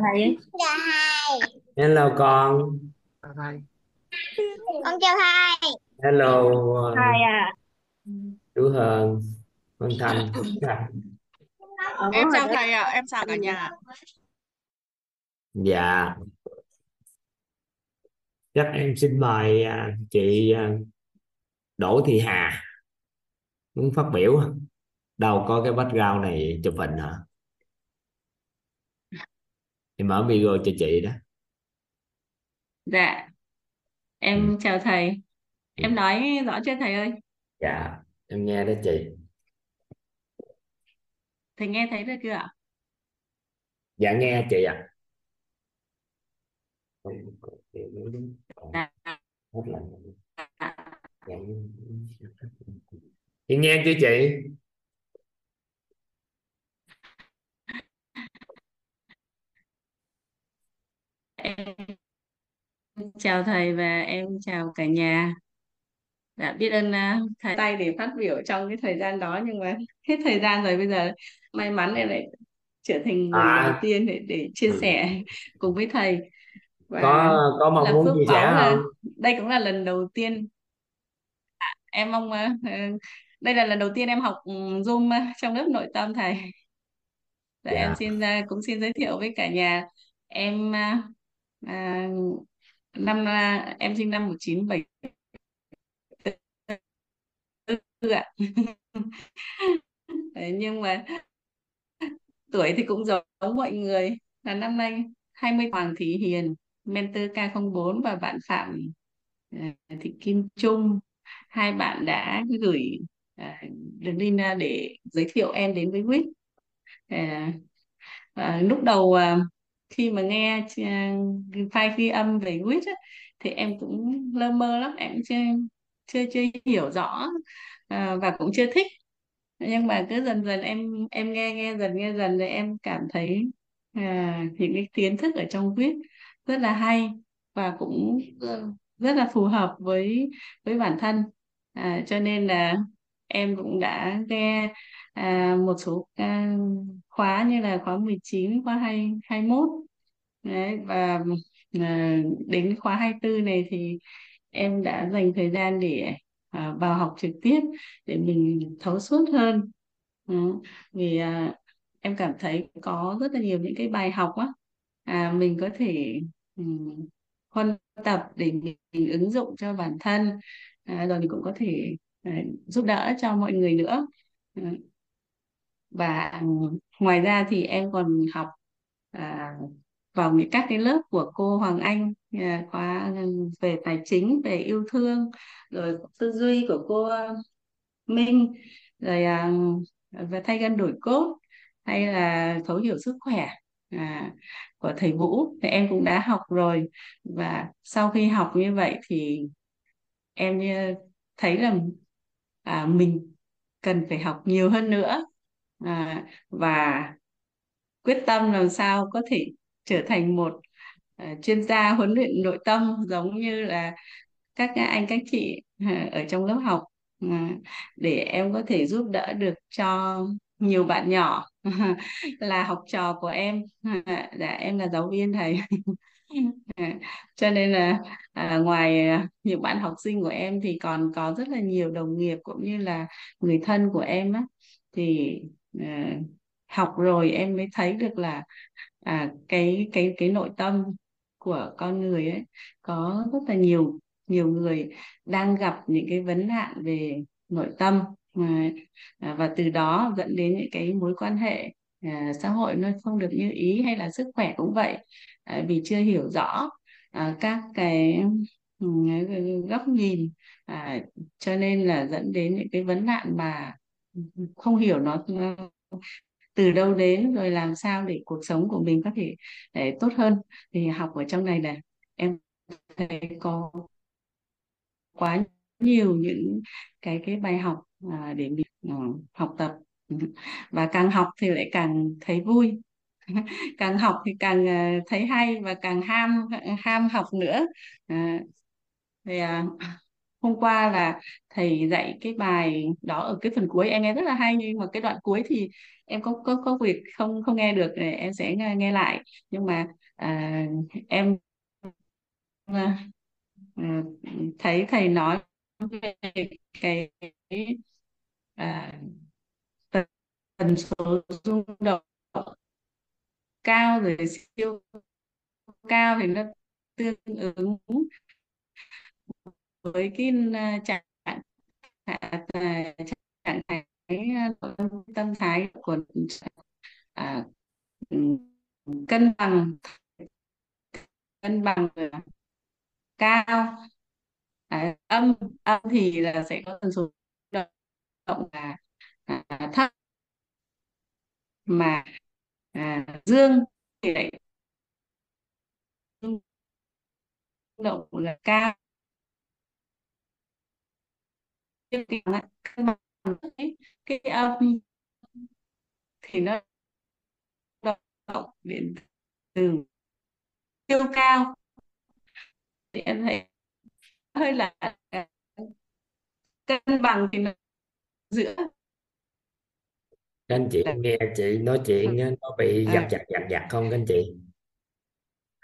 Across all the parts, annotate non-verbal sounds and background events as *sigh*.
thầy chào thầy hello con. Chào thầy con chào thầy hello thầy à. Chú Hờn con Thành. Ờ, em chào thầy ạ em chào cả nhà. Dạ. Chắc em xin mời à, chị à, Đỗ Thị Hà. Muốn phát biểu. Đâu có cái background này chụp hình hả em mở video cho chị đó Dạ, em Ừ. chào thầy. Em nói rõ chưa thầy ơi? dạ em nghe đó chị Thầy nghe thấy được chưa ạ? dạ nghe chị ạ Dạ. chị nghe chưa chị Em chào thầy và em chào cả nhà. Dạ, biết ơn à, thầy tay để phát biểu trong cái thời gian đó nhưng mà hết thời gian rồi bây giờ may mắn em lại trở thành người À. đầu tiên để, để chia Ừ. sẻ cùng với thầy và có có mong muốn chia sẻ không đây cũng là lần đầu tiên à, em mong ờ, đây là lần đầu tiên em học ừ, Zoom à, trong lớp nội tâm thầy. Dạ, Dạ. em xin cũng xin giới thiệu với cả nhà em à, năm à, em sinh năm 1974 ạ. *laughs* Đấy, nhưng mà tuổi thì cũng giống mọi người. Là năm nay 20 Hoàng Thị Hiền mentor K04 và bạn Phạm à, Thị Kim Trung. Hai bạn đã gửi à, đường link để giới thiệu em đến với WIT à, à, lúc đầu khi mà nghe à, file ghi âm về WIT thì em cũng lơ mơ lắm em chưa chưa chưa hiểu rõ à, và cũng chưa thích. Nhưng mà cứ dần dần em em nghe nghe dần nghe dần rồi em cảm thấy à, những cái kiến thức ở trong viết rất là hay và cũng ờ, rất là phù hợp với với bản thân. À, cho nên là em cũng đã nghe à, một số à, khóa như là khóa 19, khóa 2, 21 Đấy, và à, đến khóa 24 này thì em đã dành thời gian để à, vào học trực tiếp để mình thấu suốt hơn. Ừ, vì à, em cảm thấy có rất là nhiều những cái bài học á. À, mình có thể um, huân tập để mình, mình ứng dụng cho bản thân. À, rồi mình cũng có thể à, giúp đỡ cho mọi người nữa. Ừ và ngoài ra thì em còn học à, vào những các cái lớp của cô Hoàng Anh à, khóa về tài chính về yêu thương rồi tư duy của cô à, Minh rồi à, về thay gân đổi cốt hay là thấu hiểu sức khỏe à, của thầy Vũ. Thì em cũng đã học rồi. Và sau khi học như vậy thì em à, thấy là à, mình cần phải học nhiều hơn nữa à, và quyết tâm làm sao có thể trở thành một à, chuyên gia huấn luyện nội tâm giống như là các anh các chị à, ở trong lớp học. À, để em có thể giúp đỡ được cho nhiều bạn nhỏ *laughs* là học trò của em. À, dạ em là giáo viên thầy. *laughs* À, cho nên là à, ngoài à, những bạn học sinh của em thì còn có rất là nhiều đồng nghiệp cũng như là người thân của em á. Thì à, học rồi em mới thấy được là à, cái cái cái nội tâm của con người ấy có rất là nhiều nhiều người đang gặp những cái vấn nạn về nội tâm à, à, và từ đó dẫn đến những cái mối quan hệ à, xã hội nó không được như ý hay là sức khỏe cũng vậy. À, vì chưa hiểu rõ à, các cái ừ, góc nhìn à, cho nên là dẫn đến những cái vấn nạn mà không hiểu nó từ đâu đến rồi làm sao để cuộc sống của mình có thể để tốt hơn. Thì học ở trong này là em thấy có quá nhiều những cái cái bài học à, để mình à, học tập. Và càng học thì lại càng thấy vui. *laughs* Càng học thì càng à, thấy hay và càng ham ham học nữa. À, thì à, hôm qua là thầy dạy cái bài đó ở cái phần cuối em nghe rất là hay nhưng mà cái đoạn cuối thì em có có có việc không không nghe được để em sẽ nghe, nghe lại. Nhưng mà à, em à, à, thấy thầy nói về cái à, tần số rung động cao rồi siêu cao thì nó tương ứng với cái à, trạng à, à, trạng thái tâm thái của à, cân bằng cân bằng cao. À, âm âm thì là sẽ có tần số động là à, thấp. Mà à, dương thì lại động là cao. Cái cái, cái âm thì nó động điện từ siêu cao. Thì em thấy hơi là cân bằng thì nó giữa. Anh chị nghe chị nói chuyện nó bị À. giật giật giật giật không anh chị?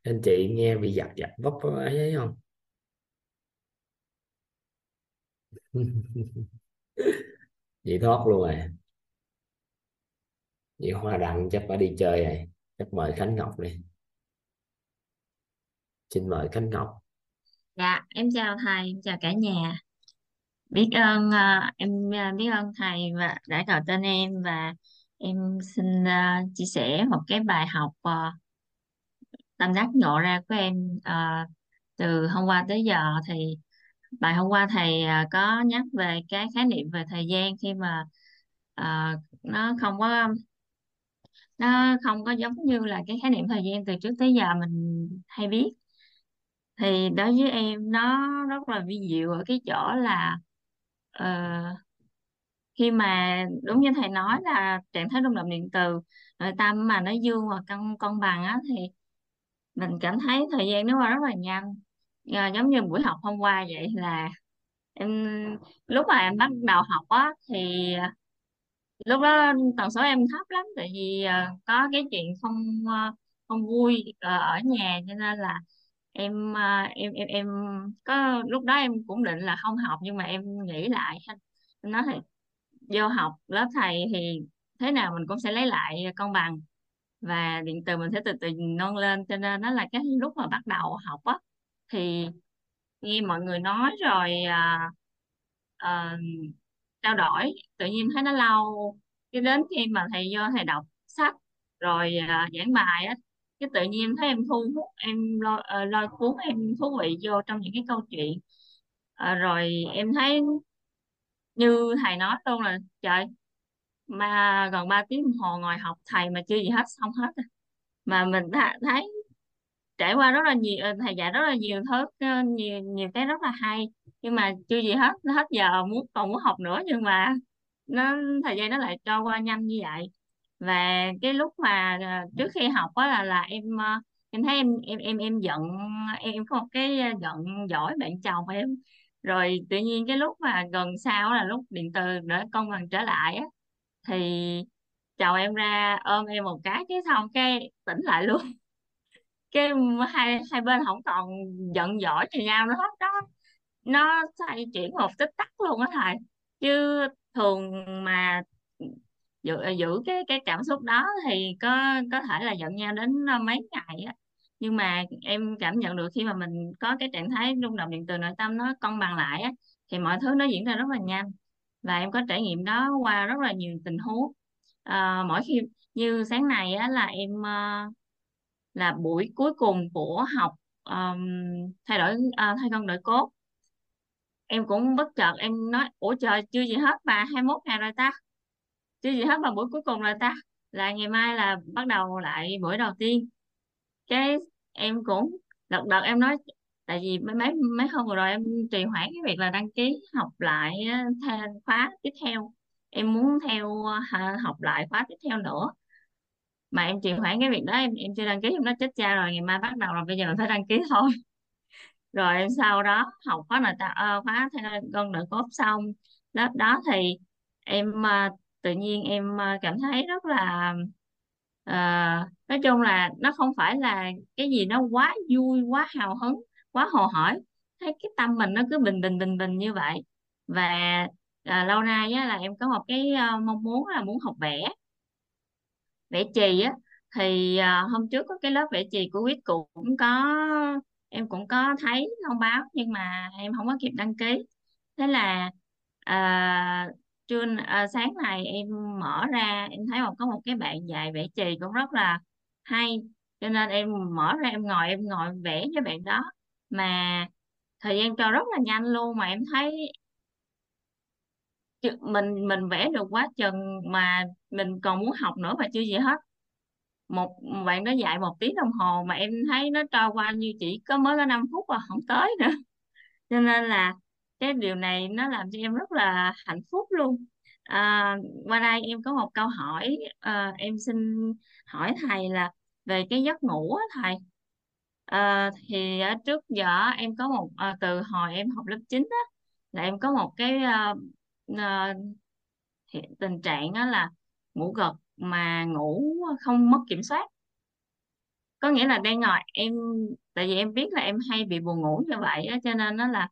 Anh chị nghe bị giật giật vấp ấy không *laughs* vậy thoát luôn rồi. Vậy Hoa đặng chắc phải đi chơi rồi. Chắc mời Khánh Ngọc đi. Xin mời Khánh Ngọc. Dạ, em chào thầy, em chào cả nhà. Biết ơn ờ, em ờ, biết ơn thầy và đã gọi tên em và em xin ờ, chia sẻ một cái bài học à, tâm đắc ngộ ra của em từ hôm qua tới giờ thì bài hôm qua thầy à, có nhắc về cái khái niệm về thời gian khi mà uh, nó không có nó không có giống như là cái khái niệm thời gian từ trước tới giờ mình hay biết. Thì đối với em nó rất là vi diệu ở cái chỗ là uh, khi mà đúng như thầy nói là trạng thái rung động điện từ nội tâm mà nó dương và cân cân bằng á thì mình cảm thấy thời gian nó qua rất là nhanh à, giống như buổi học hôm qua vậy là em lúc mà em bắt đầu học á thì lúc đó tần số em thấp lắm tại vì à, có cái chuyện không ờ, không vui ở nhà cho nên là em em em em có lúc đó em cũng định là không học nhưng mà em nghĩ lại em nói thì vô học lớp thầy thì thế nào mình cũng sẽ lấy lại công bằng. Và điện từ mình sẽ từ từ nâng lên cho nên nó là cái lúc mà bắt đầu học á thì nghe mọi người nói rồi à, à, trao đổi tự nhiên thấy nó lâu. Cái đến khi mà thầy vô thầy đọc sách rồi à, giảng bài á cái tự nhiên thấy em thu hút em lôi, ờ, lôi cuốn em thú vị vô trong những cái câu chuyện. À, rồi em thấy như thầy nói luôn là trời mà gần 3 tiếng đồng hồ ngồi học thầy mà chưa gì hết xong hết mà mình đã thấy trải qua rất là nhiều ờ, thầy dạy rất là nhiều thứ ờ, nhiều nhiều cái rất là hay. Nhưng mà chưa gì hết hết giờ muốn còn muốn học nữa nhưng mà nó thời gian nó lại trôi qua nhanh như vậy. Và cái lúc mà ờ, trước khi học á là là em em thấy em em em em giận em, em có một cái giận giỏi bạn chồng em. Rồi tự nhiên cái lúc mà gần sau là lúc điện từ để công bằng trở lại á thì chồng em ra ôm em một cái cái xong cái tỉnh lại luôn cái hai hai bên không còn giận dỗi cho nhau nữa hết đó. Nó xoay chuyển một tích tắc luôn á thầy. Chứ thường mà giữ giữ cái cái cảm xúc đó thì có có thể là giận nhau đến ờ, mấy ngày á. Nhưng mà em cảm nhận được khi mà mình có cái trạng thái rung động điện từ nội tâm nó cân bằng lại á thì mọi thứ nó diễn ra rất là nhanh. Và em có trải nghiệm đó qua rất là nhiều tình huống. À, mỗi khi như sáng nay á là em ờ, là buổi cuối cùng của học um, thay đổi uh, thay con đổi cốt. Em cũng bất chợt em nói ủa trời chưa gì hết mà 21 ngày rồi ta. Chưa gì hết mà buổi cuối cùng rồi ta. Là ngày mai là bắt đầu lại buổi đầu tiên. Cái em cũng đợt đợt em nói tại vì mấy mấy mấy hôm vừa rồi em trì hoãn cái việc là đăng ký học lại ờ, theo khóa tiếp theo. Em muốn theo ờ, học lại khóa tiếp theo nữa mà em trì hoãn cái việc đó em em chưa đăng ký em nó chết cha rồi ngày mai bắt đầu rồi bây giờ mình phải đăng ký thôi. *laughs* Rồi em sau đó học khóa nội tạo ờ, khóa thay con nội cốt xong. Lớp đó thì em ờ, tự nhiên em ờ, cảm thấy rất là uh, nói chung là nó không phải là cái gì nó quá vui quá hào hứng quá hồ hởi. Thấy cái tâm mình nó cứ bình bình bình bình như vậy. Và uh, lâu nay á, là em có một cái uh, mong muốn là muốn học vẽ vẽ chì á thì à, hôm trước có cái lớp vẽ chì của quýt cũng có em cũng có thấy thông báo nhưng mà em không có kịp đăng ký. Thế là à, trưa à, sáng này em mở ra em thấy một có một cái bạn dạy vẽ chì cũng rất là hay. Cho nên em mở ra em ngồi em ngồi vẽ với bạn đó. Mà thời gian trôi rất là nhanh luôn mà em thấy chứ mình mình vẽ được quá chừng mà mình còn muốn học nữa mà chưa gì hết. Một bạn đó dạy một tiếng đồng hồ mà em thấy nó trôi qua như chỉ có mới có 5 phút và không tới nữa. Cho nên là cái điều này nó làm cho em rất là hạnh phúc luôn. À, qua đây em có một câu hỏi à, em xin hỏi thầy là về cái giấc ngủ á thầy. À, thì trước giờ em có một à, từ hồi em học lớp 9 á là em có một cái à, uh, tình trạng đó là ngủ gật mà ngủ không mất kiểm soát. Có nghĩa là đang ngồi em tại vì em biết là em hay bị buồn ngủ như vậy á cho nên nó là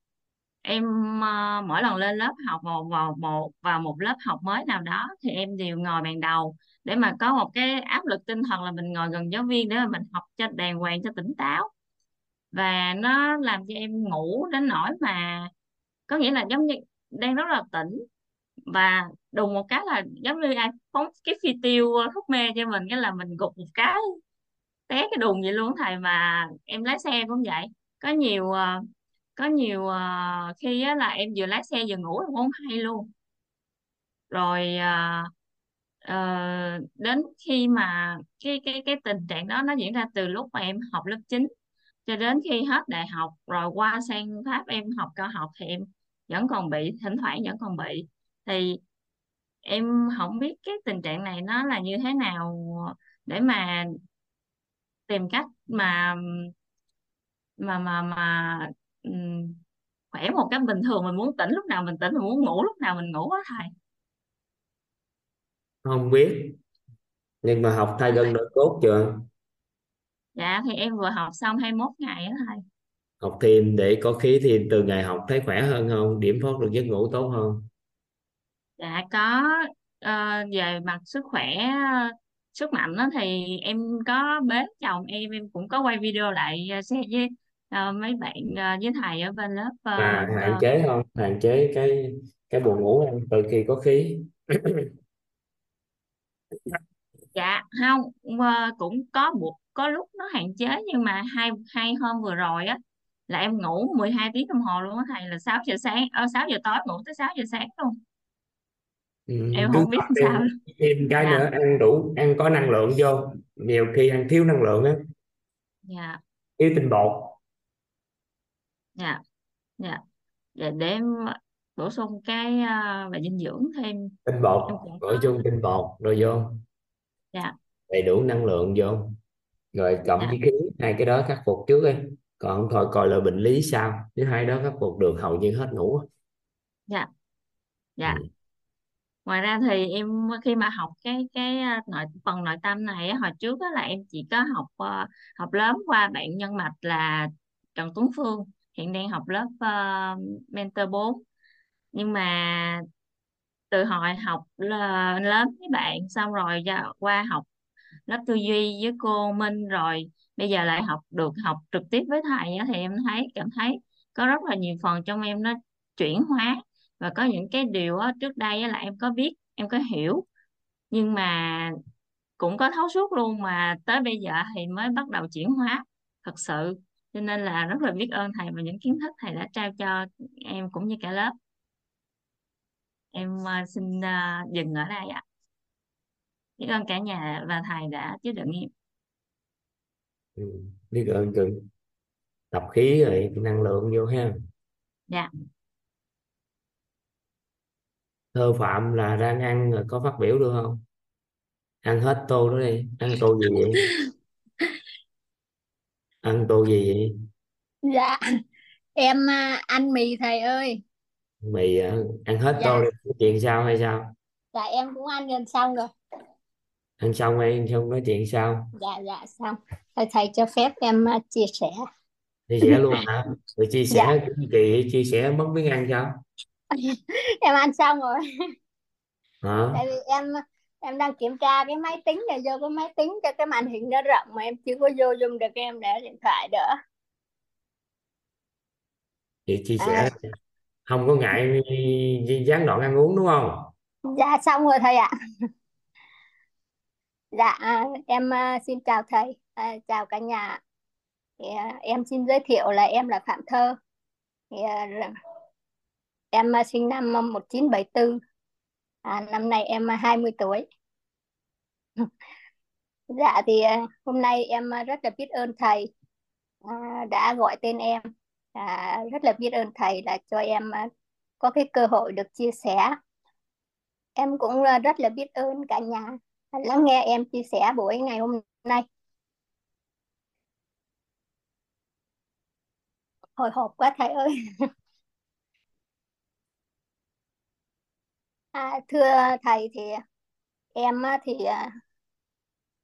em uh, mỗi lần lên lớp học vào vào một vào một lớp học mới nào đó thì em đều ngồi bàn đầu để mà có một cái áp lực tinh thần là mình ngồi gần giáo viên để mà mình học cho đàng hoàng cho tỉnh táo. Và nó làm cho em ngủ đến nỗi mà có nghĩa là giống như đang rất là tỉnh. Và đùng một cái là giống như ai phóng cái phi tiêu ờ, thuốc mê cho mình, cái là mình gục một cái, té cái đùng vậy luôn. Thầy mà em lái xe cũng vậy. Có nhiều ờ, có nhiều ờ, khi là em vừa lái xe vừa ngủ em cũng không hay luôn. Rồi đến khi mà cái cái cái tình trạng đó nó diễn ra từ lúc mà em học lớp 9 cho đến khi hết đại học, rồi qua sang Pháp em học cao học thì em vẫn còn bị thỉnh thoảng vẫn còn bị. Thì em không biết cái tình trạng này nó là như thế nào để mà tìm cách mà mà mà mà khỏe một cách bình thường. Mình muốn tỉnh lúc nào mình tỉnh mình muốn ngủ lúc nào mình ngủ á thầy. Không biết. Nhưng mà học thay gân nội cốt chưa? Dạ thì em vừa học xong 21 ngày á thầy học thêm để có khí thì từ ngày học thấy khỏe hơn không? Điểm phốt được giấc ngủ tốt hơn? Dạ có. Ờ, về mặt sức khỏe ờ, sức mạnh đó thì em có bế chồng em em cũng có quay video lại uh, share với ờ, mấy bạn ờ, với thầy ở bên lớp ờ, và hạn ờ, chế không? Hạn chế cái cái buồn ngủ không từ khi có khí. Dạ không ờ, cũng có buộc có lúc nó hạn chế nhưng mà hai hai hôm vừa rồi á là em ngủ 12 tiếng đồng hồ luôn á thầy là 6 giờ sáng ở 6 giờ tối ngủ tới 6 giờ sáng luôn. Ừ, em không biết làm sao. thêm cái dạ. nữa ăn đủ ăn có năng lượng vô. Nhiều khi ăn thiếu năng lượng á. Dạ. Thiếu tinh bột. Dạ dạ. Dạ để em bổ sung cái uh, về dinh dưỡng thêm. Tinh bột em cũng bổ có. sung tinh bột rồi vô. Dạ. Đầy đủ năng lượng vô. Rồi cộng dạ. với khí hai cái đó khắc phục trước đi còn thôi coi là bệnh lý sao? Nếu hai đó khắc phục được hầu như hết ngủ. Dạ. Ừ. dạ ngoài ra thì em khi mà học cái cái ờ, nội phần nội tâm này hồi trước á, là em chỉ có học ờ, học lớn qua bạn nhân mạch là Trần Tuấn Phương. Hiện đang học lớp ờ, mentor bốn. Nhưng mà từ hồi học lớn với bạn xong rồi qua học lớp tư duy với cô Minh rồi bây giờ lại học được học trực tiếp với thầy thì em thấy cảm thấy có rất là nhiều phần trong em nó chuyển hóa. Và có những cái điều trước đây là em có biết em có hiểu. Nhưng mà cũng có thấu suốt luôn mà tới bây giờ thì mới bắt đầu chuyển hóa thật sự. Cho nên là rất là biết ơn thầy và những kiến thức thầy đã trao cho em cũng như cả lớp. Em ờ, xin ờ, dừng ở đây ạ. Biết ơn cả nhà và thầy đã chứa đựng em. Biết ơn cưng tập khí rồi năng lượng vô ha. Dạ. Thơ phạm là đang ăn rồi có phát biểu được không? Ăn hết tô đó đi. Ăn tô gì vậy? *laughs* Ăn tô gì vậy? Dạ. Em à, ăn mì thầy ơi. à, ăn hết tô Dạ, đi. Nói chuyện sao hay sao? Dạ em cũng ăn gần xong rồi. Ăn xong hay không nói chuyện sao Dạ, dạ xong. Thầy, thầy cho phép em à, chia sẻ. chia sẻ luôn hả rồi chia Dạ, sẻ kiểu kỳ chia sẻ mất miếng ăn sao *laughs* em ăn xong rồi. hả Tại vì em em đang kiểm tra cái máy tính này vô cái máy tính cho cái màn hình nó rộng mà em chưa có vô dùng được em để điện thoại đỡ. vậy chia À, sẻ không có ngại gián đoạn ăn uống đúng không dạ xong rồi thầy ạ. Dạ em ờ, xin chào thầy, à, chào cả nhà. Thì, à, em xin giới thiệu là em là Phạm Thơ. Thì, à, em sinh năm 1974. À, năm nay em 20 tuổi. *laughs* Dạ thì hôm nay em rất là biết ơn thầy à, đã gọi tên em. À, rất là biết ơn thầy là cho em có cái cơ hội được chia sẻ. Em cũng rất là biết ơn cả nhà lắng nghe em chia sẻ buổi ngày hôm nay. Hồi hộp quá thầy ơi. *laughs* À, thưa thầy thì em thì à,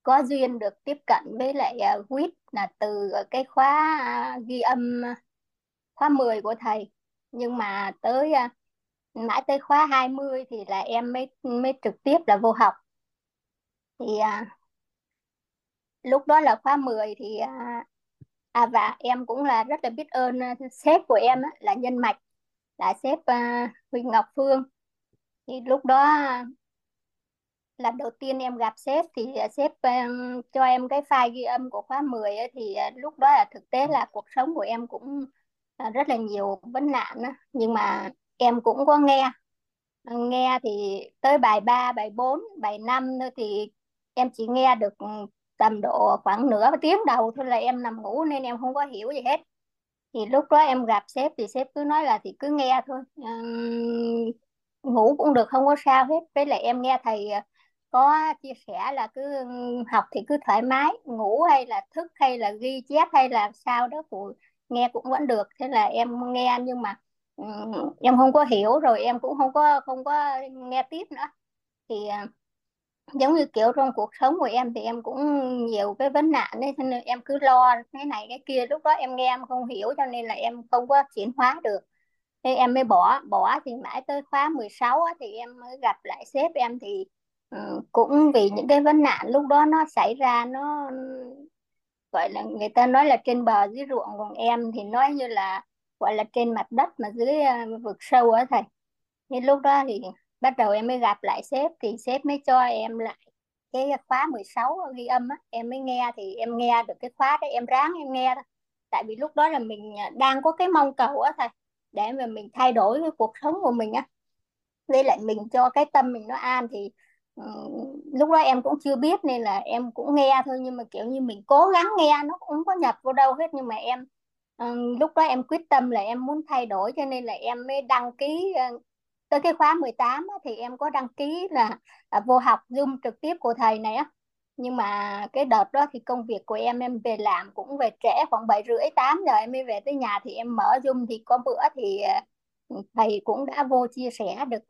có duyên được tiếp cận với lại à, quýt là từ cái khóa à, ghi âm khóa 10 của thầy nhưng mà tới mãi tới khóa 20 thì là em mới mới trực tiếp là vô học thì à, lúc đó là khóa 10 thì à, à và em cũng là rất là biết ơn à, sếp của em á, là Nhân Mạch là sếp à, Huỳnh Ngọc Phương thì lúc đó à, lần đầu tiên em gặp sếp thì à, sếp um, cho em cái file ghi âm của khóa 10 ấy, thì uh, lúc đó là thực tế là cuộc sống của em cũng uh, rất là nhiều vấn nạn đó. nhưng mà em cũng có nghe nghe thì tới bài 3, bài 4, bài 5 thôi thì em chỉ nghe được ừ, tầm độ khoảng nửa tiếng đầu thôi là em nằm ngủ nên em không có hiểu gì hết. Thì lúc đó em gặp sếp thì sếp cứ nói là thì cứ nghe thôi. Uhm, ngủ cũng được không có sao hết. Với lại em nghe thầy ờ, có chia sẻ là cứ học thì cứ thoải mái ngủ hay là thức hay là ghi chép hay là sao đó phụ nghe cũng vẫn được. Thế là em nghe nhưng mà um, em không có hiểu rồi em cũng không có không có nghe tiếp nữa. Thì ờ, giống như kiểu trong cuộc sống của em thì em cũng nhiều cái vấn nạn đấy cho nên em cứ lo cái này cái kia. Lúc đó em nghe em không hiểu cho nên là em không có chuyển hóa được. Nên em mới bỏ bỏ thì mãi tới khóa 16 á, thì em mới gặp lại sếp em thì ừ, cũng vì những cái vấn nạn lúc đó nó xảy ra nó gọi là người ta nói là trên bờ dưới ruộng còn em thì nói như là gọi là trên mặt đất mà dưới uh, vực sâu á thầy. Nên lúc đó thì bắt đầu em mới gặp lại sếp thì sếp mới cho em lại cái khóa 16 ghi âm á. Em mới nghe thì em nghe được cái khóa đấy em ráng em nghe thôi. Tại vì lúc đó là mình à, đang có cái mong cầu á thầy, để mà mình thay đổi cái cuộc sống của mình á. Với lại mình cho cái tâm mình nó an thì ừ, lúc đó em cũng chưa biết nên là em cũng nghe thôi. Nhưng mà, kiểu như, mình cố gắng nghe, nó cũng không có nhập vô đâu hết. Nhưng mà em ừ, lúc đó em quyết tâm là em muốn thay đổi cho nên là em mới đăng ký ờ, tới cái khóa 18 á, thì em có đăng ký là à, vô học Zoom trực tiếp của thầy này á. Nhưng mà cái đợt đó thì công việc của em em về làm cũng về trễ khoảng bảy rưỡi tám giờ em mới về tới nhà thì em mở Zoom. Thì có bữa thì à, thầy cũng đã vô chia sẻ được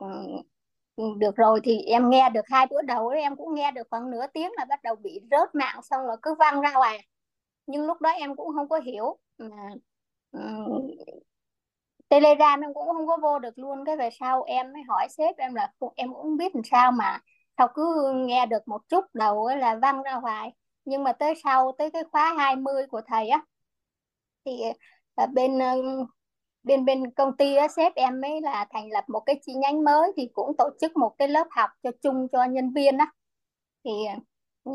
ừ, được rồi. Thì em nghe được hai bữa đầu em cũng nghe được khoảng nửa tiếng là bắt đầu bị rớt mạng xong rồi cứ văng ra ngoài. Nhưng lúc đó em cũng không có hiểu mà ừ, Telegram em cũng không có vô được luôn cái về sau em mới hỏi sếp em là em cũng không biết làm sao mà sau cứ nghe được một chút đầu là văng ra ngoài nhưng mà tới sau tới cái khóa 20 của thầy á thì à, bên ờ, bên bên công ty á, sếp em mới là thành lập một cái chi nhánh mới thì cũng tổ chức một cái lớp học cho chung cho nhân viên á. Thì ừ,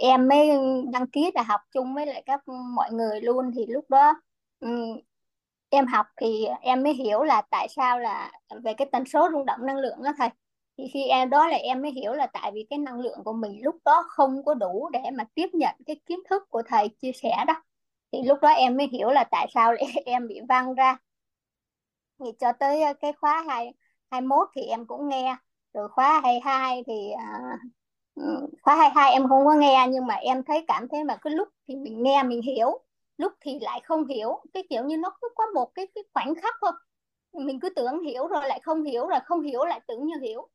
em mới đăng ký là học chung với lại các mọi người luôn. Thì lúc đó ừ, em học thì em mới hiểu là tại sao là về cái tần số rung động năng lượng đó thầy. Thì khi em đó là em mới hiểu là tại vì cái năng lượng của mình lúc đó không có đủ để mà tiếp nhận cái kiến thức của thầy chia sẻ đó. Thì lúc đó em mới hiểu là tại sao lại *laughs* em bị văng ra. Thì cho tới cái khóa hai 21 thì em cũng nghe rồi khóa 22 thì à, ừ, khóa 22 em không có nghe nhưng mà em thấy cảm thấy mà cái lúc thì mình nghe mình hiểu lúc thì lại không hiểu cái kiểu như nó cứ có một cái, cái khoảnh khắc thôi. Mình cứ tưởng hiểu rồi lại không hiểu rồi không hiểu lại tưởng như hiểu.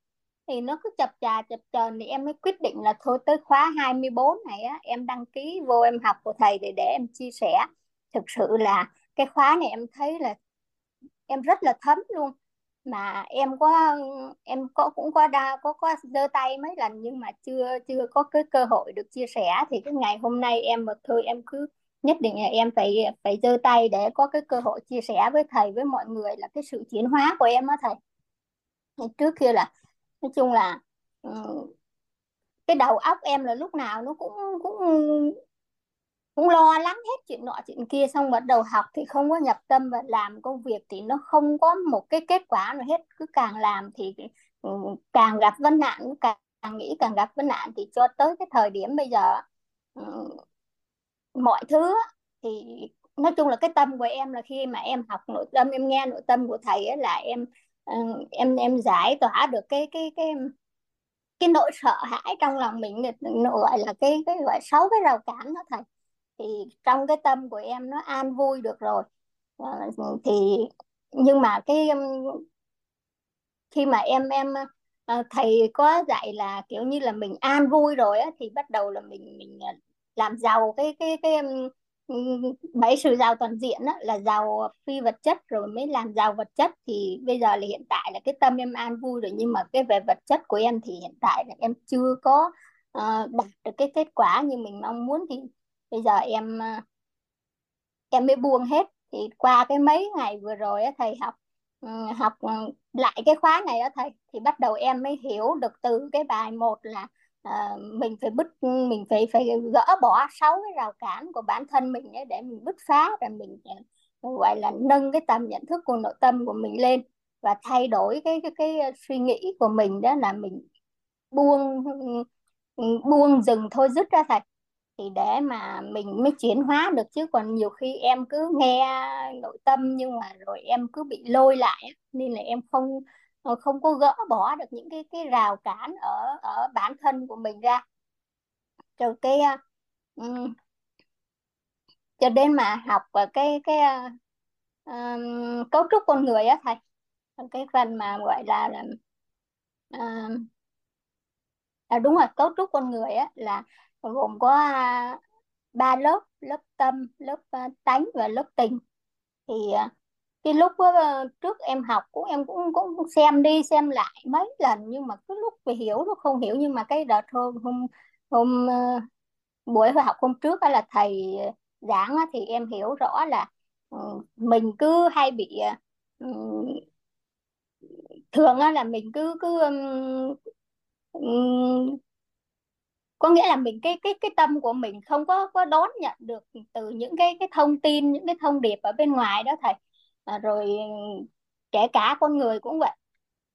Thì nó cứ chập chà chập chờn thì em mới quyết định là thôi tới khóa 24 này á em đăng ký vô em học của thầy để để em chia sẻ. Thực sự là cái khóa này em thấy là em rất là thấm luôn. Mà em có em có cũng có đa có có giơ tay mấy lần nhưng mà chưa chưa có cái cơ hội được chia sẻ. Thì cái ngày hôm nay em mà thôi em cứ nhất định là em phải phải giơ tay để có cái cơ hội chia sẻ với thầy với mọi người là cái sự chuyển hóa của em á thầy. Trước kia là nói chung là ừ, cái đầu óc em là lúc nào nó cũng cũng cũng lo lắng hết chuyện nọ chuyện kia xong bắt đầu học thì không có nhập tâm và làm công việc thì nó không có một cái kết quả nào hết. Cứ càng làm thì ừ, càng gặp vấn nạn càng, càng nghĩ càng gặp vấn nạn thì cho tới cái thời điểm bây giờ ừ, mọi thứ thì nói chung là cái tâm của em là khi mà em học nội tâm, em nghe nội tâm của thầy ấy là em ờ, em em giải tỏa được cái cái cái cái nỗi sợ hãi trong lòng mình gọi là cái cái gọi sáu cái rào cản đó thầy. Thì trong cái tâm của em nó an vui được rồi. Ờ, thì nhưng mà cái khi mà em em ờ, thầy có dạy là kiểu như là mình an vui rồi á, thì bắt đầu là mình mình làm giàu cái cái cái bảy sự giàu toàn diện đó là giàu phi vật chất rồi mới làm giàu vật chất. Thì bây giờ là hiện tại là cái tâm em an vui rồi nhưng mà cái về vật chất của em thì hiện tại là em chưa có uh, đạt được cái kết quả như mình mong muốn. Thì bây giờ em uh, em mới buông hết. Thì qua cái mấy ngày vừa rồi á, thầy học uh, học lại cái khóa này đó thầy thì bắt đầu em mới hiểu được từ cái bài một là à, mình phải bứt mình phải phải gỡ bỏ sáu cái rào cản của bản thân mình ấy để mình bứt phá và mình ờ, gọi là nâng cái tầm nhận thức của nội tâm của mình lên và thay đổi cái cái cái suy nghĩ của mình đó là mình buông ừ, buông dừng thôi dứt ra thầy thì để mà mình mới chuyển hóa được chứ còn nhiều khi em cứ nghe nội tâm nhưng mà rồi em cứ bị lôi lại nên là em không không có gỡ bỏ được những cái cái rào cản ở ở bản thân của mình ra. Rồi cái um, cho đến mà học ở cái cái um, cấu trúc con người á thầy. Cái phần mà gọi là, là uh, à, đúng rồi cấu trúc con người á là gồm có uh, ba lớp lớp tâm lớp uh, tánh và lớp tình. Thì uh, cái lúc đó, trước em học cũng em cũng cũng xem đi xem lại mấy lần nhưng mà cứ lúc về hiểu lúc không hiểu. Nhưng mà cái đợt hôm hôm hôm ờ, buổi học hôm trước đó là thầy giảng thì em hiểu rõ là ừ, mình cứ hay bị ờ, ừ, thường là mình cứ cứ có nghĩa là mình cái cái cái tâm của mình không có có đón nhận được từ những cái cái thông tin những cái thông điệp ở bên ngoài đó thầy à, rồi kể cả con người cũng vậy.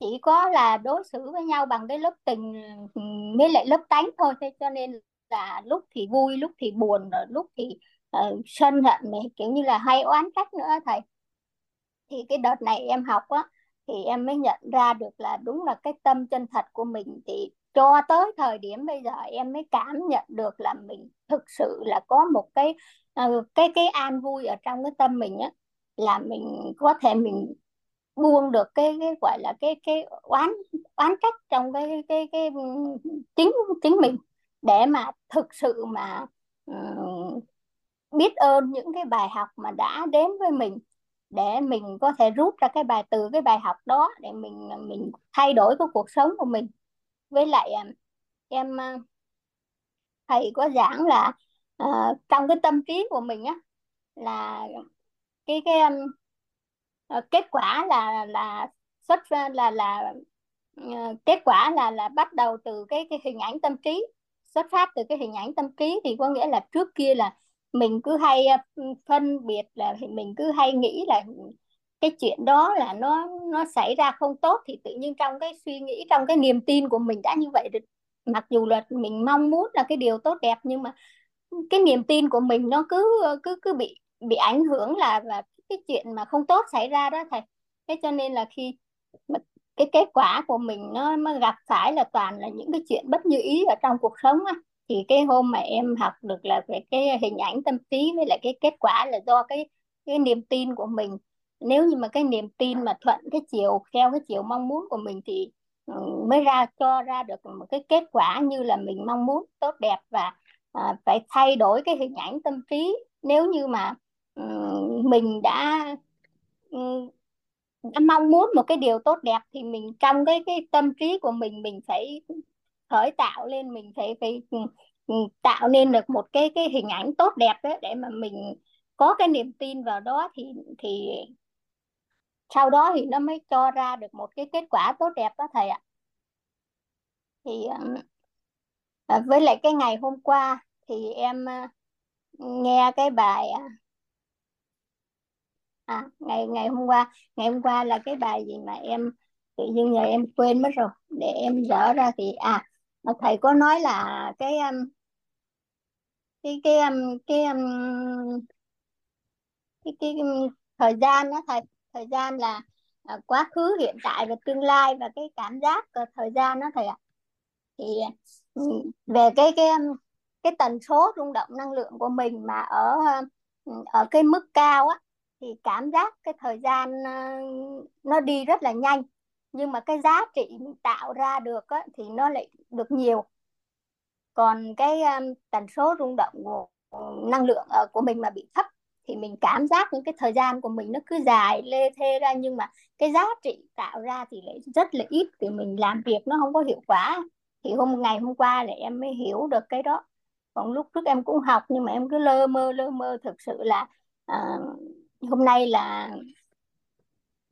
Chỉ có là đối xử với nhau bằng cái lớp tình ừ, với lại lớp tánh thôi. Thế cho nên là lúc thì vui lúc thì buồn rồi lúc thì uh, sân hận này kiểu như là hay oán trách nữa thầy. Thì cái đợt này em học á thì em mới nhận ra được là đúng là cái tâm chân thật của mình thì cho tới thời điểm bây giờ em mới cảm nhận được là mình thực sự là có một cái uh, cái cái an vui ở trong cái tâm mình á là mình có thể mình buông được cái cái gọi là cái cái oán oán trách trong cái cái cái chính chính mình để mà thực sự mà um, biết ơn những cái bài học mà đã đến với mình để mình có thể rút ra cái bài từ cái bài học đó để mình mình thay đổi cái cuộc sống của mình. Với lại à, em à, thầy có giảng là uh, trong cái tâm trí của mình á là cái cái um, ờ, kết quả là là xuất là là uh, kết quả là là bắt đầu từ cái cái hình ảnh tâm trí xuất phát từ cái hình ảnh tâm trí thì có nghĩa là trước kia là mình cứ hay ờ, phân biệt là mình cứ hay nghĩ là cái chuyện đó là nó nó xảy ra không tốt thì tự nhiên trong cái suy nghĩ trong cái niềm tin của mình đã như vậy được. Mặc dù là mình mong muốn là cái điều tốt đẹp nhưng mà cái niềm tin của mình nó cứ cứ cứ bị bị ảnh hưởng là và cái chuyện mà không tốt xảy ra đó thầy. Thế cho nên là khi cái kết quả của mình nó, nó gặp phải là toàn là những cái chuyện bất như ý ở trong cuộc sống á thì cái hôm mà em học được là về cái hình ảnh tâm trí với lại cái kết quả là do cái cái niềm tin của mình. Nếu như mà cái niềm tin mà thuận cái chiều theo cái chiều mong muốn của mình thì ừ, mới ra cho ra được một cái kết quả như là mình mong muốn tốt đẹp và à, phải thay đổi cái hình ảnh tâm trí. Nếu như mà Ờ, mình đã ừ, đã mong muốn một cái điều tốt đẹp thì mình trong cái cái tâm trí của mình mình phải khởi tạo lên, mình phải phải ừ, ừ, tạo nên được một cái cái hình ảnh tốt đẹp đấy để mà mình có cái niềm tin vào đó thì thì sau đó thì nó mới cho ra được một cái kết quả tốt đẹp đó thầy ạ. Thì ờ, à, với lại cái ngày hôm qua thì em ờ, nghe cái bài à, à, ngày ngày hôm qua ngày hôm qua là cái bài gì mà em tự nhiên giờ em quên mất rồi để em dở ra thì à thầy có nói là cái um, cái cái um, cái um, cái, cái, cái thời gian đó thầy thời gian là à, quá khứ hiện tại và tương lai và cái cảm giác của thời gian đó thầy ạ. Thì ừ, về cái cái um, cái tần số rung động năng lượng của mình mà ở um, ở cái mức cao á thì cảm giác cái thời gian ờ, nó đi rất là nhanh. Nhưng mà cái giá trị mình tạo ra được á, thì nó lại được nhiều. Còn cái um, tần số rung động của, ờ, năng lượng uh, của mình mà bị thấp thì mình cảm giác những cái thời gian của mình nó cứ dài lê thê ra. Nhưng mà cái giá trị tạo ra thì lại rất là ít thì mình làm việc nó không có hiệu quả. Thì hôm ngày hôm qua là em mới hiểu được cái đó. Còn lúc trước em cũng học nhưng mà em cứ lơ mơ lơ mơ thực sự là uh, hôm nay là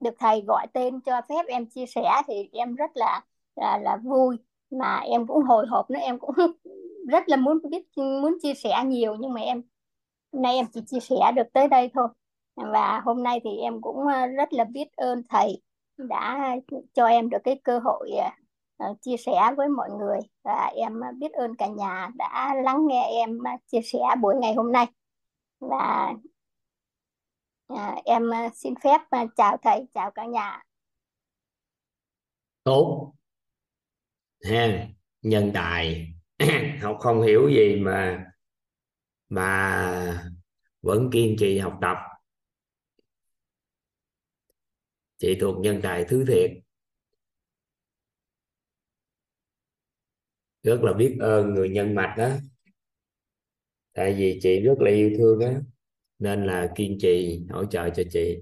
được thầy gọi tên cho phép em chia sẻ thì em rất là là, là vui. Mà em cũng hồi hộp nữa em cũng *laughs* rất là muốn biết muốn chia sẻ nhiều nhưng mà em hôm nay em chỉ chia sẻ được tới đây thôi. Và hôm nay thì em cũng ờ, rất là biết ơn thầy đã cho em được cái cơ hội ờ, ờ, chia sẻ với mọi người. Và em biết ơn cả nhà đã lắng nghe em chia sẻ buổi ngày hôm nay. Và À, em ờ, xin phép ờ, chào thầy chào cả nhà. Tốt. Ha nhân tài. *clears throat* Học không hiểu gì mà mà vẫn kiên trì học tập. Chị thuộc nhân tài thứ thiệt. Rất là biết ơn người nhân mạch đó. Tại vì chị rất là yêu thương á nên là kiên trì, hỗ trợ cho chị.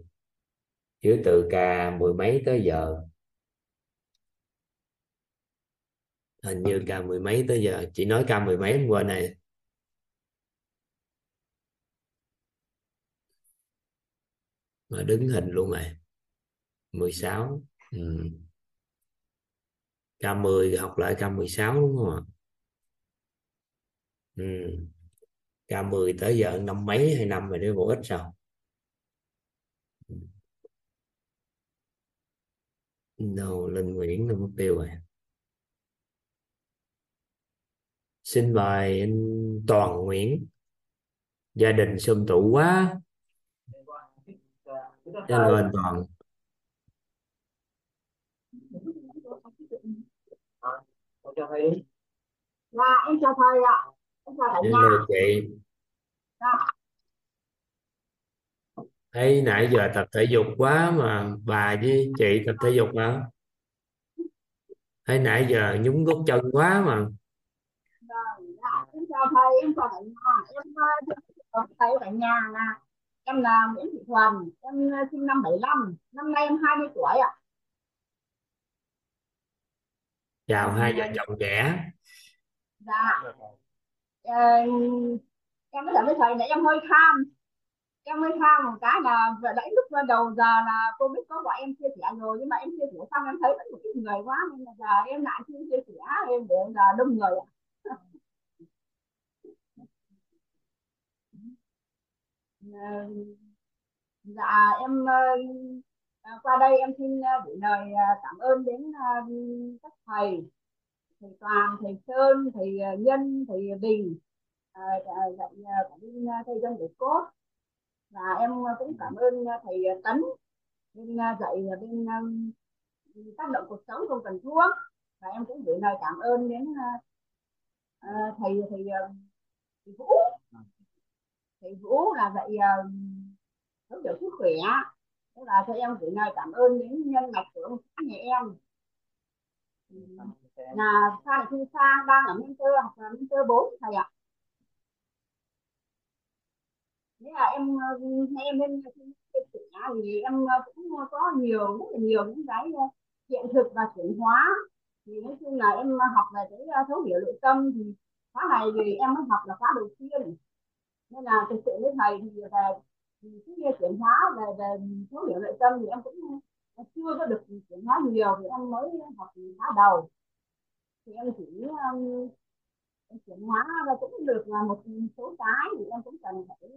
Chứ từ ca mười mấy tới giờ. Hình như ca mười mấy tới giờ. Chị nói ca mười mấy em quên này mà đứng hình luôn rồi. 16 ừ. K10 học lại K16 đúng không ạ? Ừ. K10 tới giờ năm mấy hay năm rồi đấy vô ích sao. No, Linh Nguyễn là mục tiêu rồi. Xin mời anh Toàn Nguyễn. Gia đình sum tụ quá. Hello anh Toàn. Cho dạ em chào thầy ạ em nhà hello chị. Dạ thấy nãy giờ tập thể dục quá mà bà với chị tập thể dục hả? Thấy nãy giờ nhúng gót chân quá mà. Vâng, dạ, em chào thầy, em chào cả nhà, em uh, thầy cả nhà là em là Nguyễn Thị Thuần, em uh, sinh năm 75, năm nay em 20 tuổi ạ. chào hai vợ chồng trẻ. Dạ, Ờ, Ờ, em nói thật với thầy là em hơi tham, em hơi tham một cái là vừa nãy lúc đầu giờ là cô biết có gọi em chia sẻ rồi nhưng mà em chia sẻ xong em thấy vẫn một ít người quá nên là giờ em lại chưa chia sẻ em để là đông người ạ. Ờ, dạ em ờ, qua đây em xin gửi lời cảm ơn đến các thầy thầy Toàn, thầy Sơn, thầy à, Nhân, thầy Bình dạy cả bên thầy dân để cốt. Và em cũng cảm ơn à, thầy à, Tấn bên dạy bên tác động cuộc sống không cần thuốc. Và em cũng gửi lời cảm ơn đến thầy thầy, thầy Vũ. Thầy Vũ là dạy hướng dẫn sức khỏe. Thế là thầy em gửi lời cảm ơn đến nhân mạch của ông xã nhà em là Phan Thu Sang đang ở Mentor học là Mentor 4 thầy ạ. Thế là em ờ, em lên chia thì em ờ, cũng có nhiều, rất là nhiều những cái ờ, hiện thực và chuyển hóa. Thì nói chung là em học về cái thấu hiểu nội tâm thì khóa này thì em mới học là khóa đầu tiên. Nên là thực sự với thầy thì về cái chuyển hóa về về thấu hiểu nội tâm thì em cũng chưa có được chuyển hóa nhiều thì em mới học khóa đầu thì em chỉ um, em chuyển hóa và cũng được là một số cái thì em cũng cần phải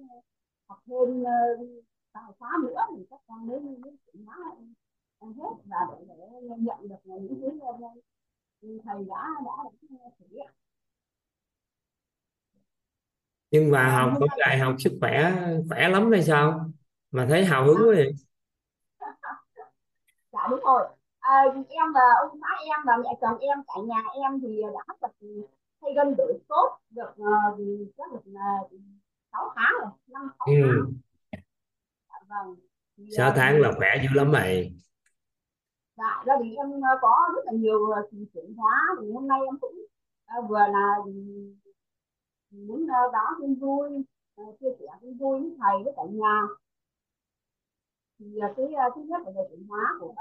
học thêm uh, khóa nữa thì các con mới mới chuyển hóa em hết và để, để nhận được những thứ thầy đã đã hiện nhưng mà học cũng lại học sức khỏe khỏe lắm hay sao? Mà thấy hào hứng *laughs* quá vậy. Dạ đúng rồi à, em và ông xã em và mẹ chồng em cả nhà em thì đã tập thay gân đổi tốt được uh, chắc được uh, 6 tháng rồi năm sáu ừ. tháng dạ, vâng. Thì, 6 tháng uh, là khỏe dữ lắm mày. Dạ gia đình em có rất là nhiều chuyển hóa. Thì hôm nay em cũng uh, vừa là muốn uh, báo tin vui uh, chia sẻ tin vui với thầy với cả nhà. Thì uh, cái uh, thứ nhất là về chuyển hóa của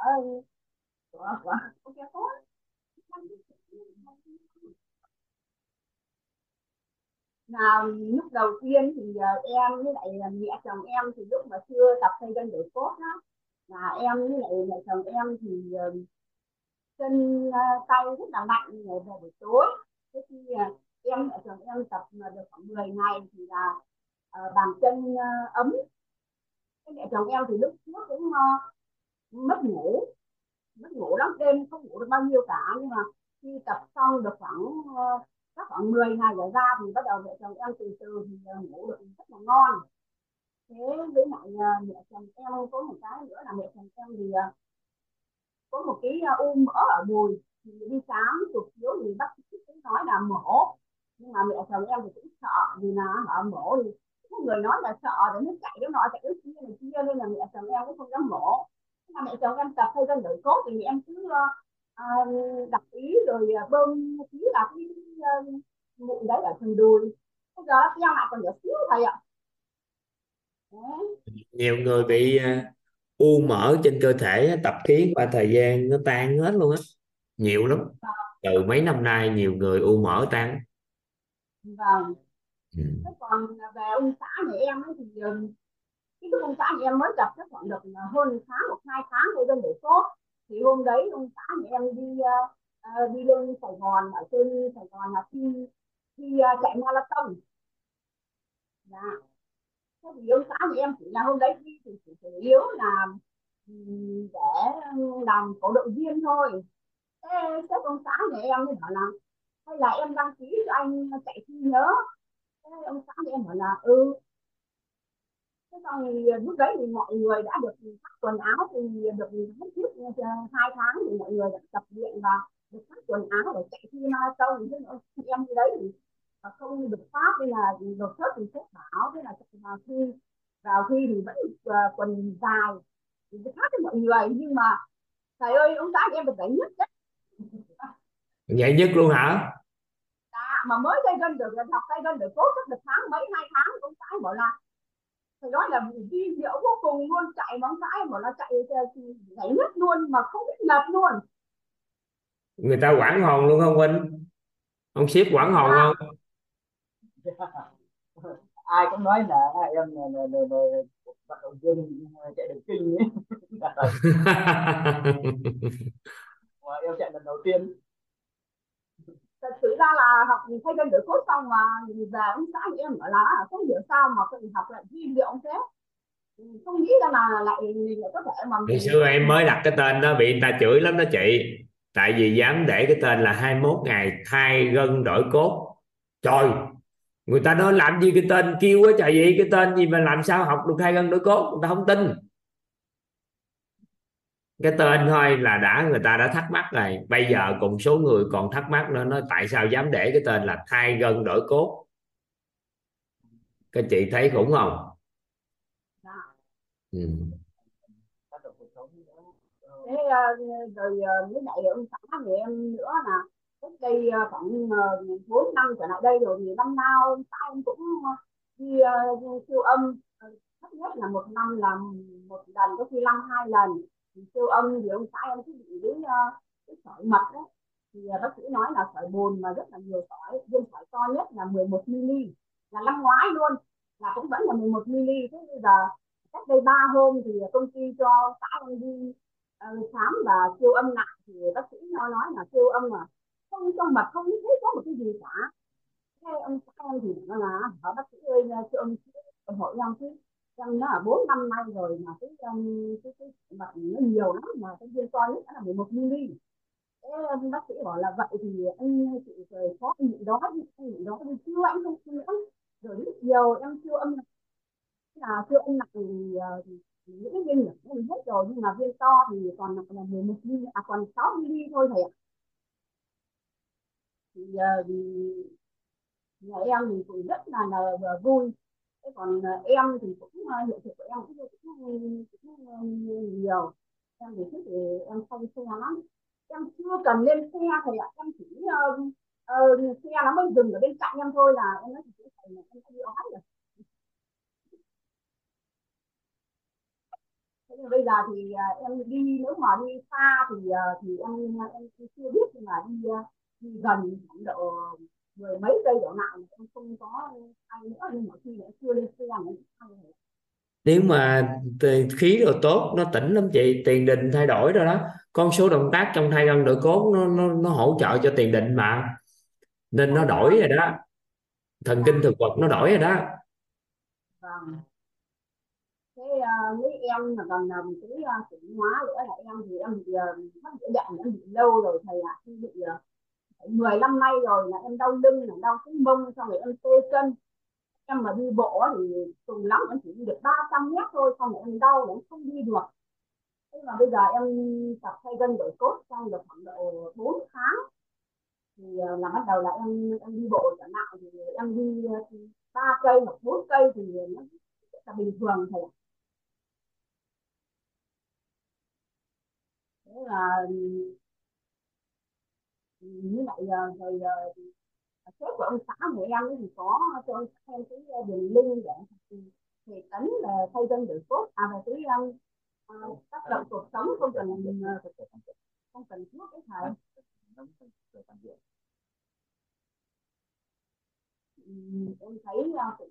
nào lúc đầu tiên thì ờ, em với lại ờ, mẹ chồng em thì lúc mà chưa tập thay gân đổi cốt đó là em với lại mẹ chồng em thì ờ, chân tay rất là mạnh về buổi tối. Thế khi em mẹ chồng em tập mà được khoảng 10 ngày thì là uh, bàn chân uh, ấm. Cái mẹ chồng em thì lúc trước cũng uh, mất ngủ mất ngủ lắm, đêm không ngủ được bao nhiêu cả, nhưng mà khi tập xong được khoảng ờ, các khoảng 10 ngày trở ra thì bắt đầu mẹ chồng em từ từ thì ờ, ngủ được rất là ngon. Thế với lại ờ, mẹ chồng em có một cái nữa là mẹ chồng em thì có một cái u mỡ ở đùi thì đi khám chụp chiếu thì bác sĩ nói là mổ. Nhưng mà mẹ chồng em thì cũng sợ vì là họ mổ thì có người nói là sợ để nó chạy nó nọ chạy cái kia này kia, nên là mẹ chồng em cũng không dám mổ mà mẹ chồng em tập theo cân đổi cốt thì em cứ uh, đặt ý rồi ờ, bơm tí là cái uh, mụn đấy ở phần đùi. Bây giờ eo lại còn nhỏ xíu thầy ạ. Nhiều người bị uh, u mỡ trên cơ thể tập khí qua thời gian nó tan hết luôn á. Nhiều lắm. Từ mấy năm nay nhiều người u mỡ tan. Vâng. Ừ. còn về ông xã nhà em ấy thì ông xã nhà em mới gặp chắc khoảng được à, hơn tháng một hai tháng thôi bên để sốt thì hôm đấy ông xã nhà em đi uh, đi lên Sài Gòn ở trên Sài Gòn là thi thi uh, chạy marathon. Dạ. Thế thì ông xã nhà em chỉ là hôm đấy đi thì chỉ chủ yếu là để làm cổ động viên thôi. Thế sếp ông xã nhà em thì bảo là hay là em đăng ký cho anh chạy thi nhớ thế ông xã nhà em bảo là ừ thế xong thì lúc đấy thì mọi người đã được cắt quần áo thì được hết trước hai tháng thì mọi người đã tập luyện và được cắt quần áo để chạy thi marathon thế nữa em đi đấy thì không được phát nên là đột xuất thì sếp bảo thế là chạy vào thi. Vào thi thì vẫn uh, quần dài. Thì khác với mọi người nhưng mà thầy ơi ông xã em được giải nhất đấy. Giải nhất luôn hả? Mà mới tay gân được học tay gân được tốt chắc được tháng mấy hai tháng ông xã bảo là phải nói là vi diệu vô cùng luôn chạy bóng xã bảo là chạy nhảy nhất luôn mà không biết ngập luôn người ta quản hồn luôn không Vinh ông ship quản hồn không ai cũng nói là em là, là, là, là vận động viên chạy đường kinh ấy em chạy lần đầu tiên thật sự ra là học thay gân đổi cốt xong mà về ông xã em ở là à, không hiểu sao mà tự học lại vi liệu thế? Không nghĩ ra là lại mình lại có thể mà ngày xưa em mới đặt cái tên đó, bị người ta chửi lắm đó chị. Tại vì dám để cái tên là 21 ngày thay gân đổi cốt trời, người ta nói làm gì cái tên kêu quá trời vậy? Cái tên gì mà làm sao học được thay gân đổi cốt người ta không tin cái tên thôi là đã, người ta đã thắc mắc rồi. Bây giờ cùng số người còn thắc mắc nữa, nói tại sao dám để cái tên là thay gân đổi cốt? Các chị thấy khủng không? Ừ. thế ờ, rồi ờ, mới với lại ông xã người em nữa nè. Cách đây ờ, khoảng bốn năm trở lại đây rồi thì năm nào ông xã em cũng đi siêu âm. Thấp nhất là một năm là một lần, có khi năm hai lần siêu âm thì ông xã em cứ bị với ờ, cái sỏi mật đó. Thì ờ, bác sĩ nói là sỏi bồn mà rất là nhiều sỏi viên sỏi to nhất là 11 mm là năm ngoái luôn là cũng vẫn là 11 mm thế bây giờ cách đây ba hôm thì công ty cho xã em đi uh, khám và siêu âm lại. Thì bác sĩ nó nói là siêu âm mà không trong mật không thấy có một cái gì cả. Thế ông xã em thì nó là hỏi bác sĩ ơi siêu âm hỏi em chứ trong nó là bốn năm nay rồi mà cái um, cái cái bệnh nó nhiều lắm mà cái viên to nhất là 11 mm thế um, bác sĩ bảo là vậy thì anh hay chị rồi có nhịn đó nhịn đó thì chưa anh không nữa. Rồi lúc chiều em chưa âm là chưa âm nặng thì, uh, thì những cái viên nhỏ thì hết rồi nhưng mà viên to thì còn là 11 mm à còn 6 mm thôi thầy ạ. Thì uh, thì nhà em thì cũng rất là, là, là vui thế còn ờ, em thì cũng ờ, hiện thực của em cũng, cũng, ờ, cũng nhiều. Em thì thích thì em không xe lắm. Em chưa cần lên xe thầy ạ em chỉ uh, uh, xe nó mới dừng ở bên cạnh em thôi là em nói thì thầy là em đi ói rồi thế nhưng bây giờ thì uh, em đi nếu mà đi xa thì uh, thì em em chưa biết nhưng mà đi uh, đi gần khoảng độ mười mấy cây đổ nặng em không có ai nữa nhưng mà khi em chưa lên xe mà nếu mà khí đồ tốt nó tỉnh lắm chị tiền đình thay đổi rồi đó. Con số động tác trong thay gân đổi cốt nó nó nó hỗ trợ cho tiền đình mà. Nên nó đổi rồi đó. Thần kinh thực vật nó đổi rồi đó. Vâng. Thế uh, với em là còn um, cái uh, chuyển hóa nữa là em thì em bị uh, mắc bệnh em bị lâu rồi thầy ạ. À. bị uh, 10 năm nay rồi là em đau lưng là đau cái mông, xong rồi em tê chân. Em mà đi bộ thì cùng lắm, em chỉ đi được 300 mét thôi, xong rồi em đau em không đi được. Thế mà bây giờ em tập thay gân đổi cốt trong được khoảng độ 4 tháng. Thì ờ, là bắt đầu là em em đi bộ trở lại thì em đi ờ, ba cây hoặc bốn cây thì nó là bình thường thôi. Thế là như vậy ờ, rồi uh, sếp của ông xã của ăn thì có cho ông xã em cái ờ, đường link để thì tính là thay dân được cốt à về cái uh, tác động cuộc sống không cần mình không cần thuốc cái thầy em thấy cũng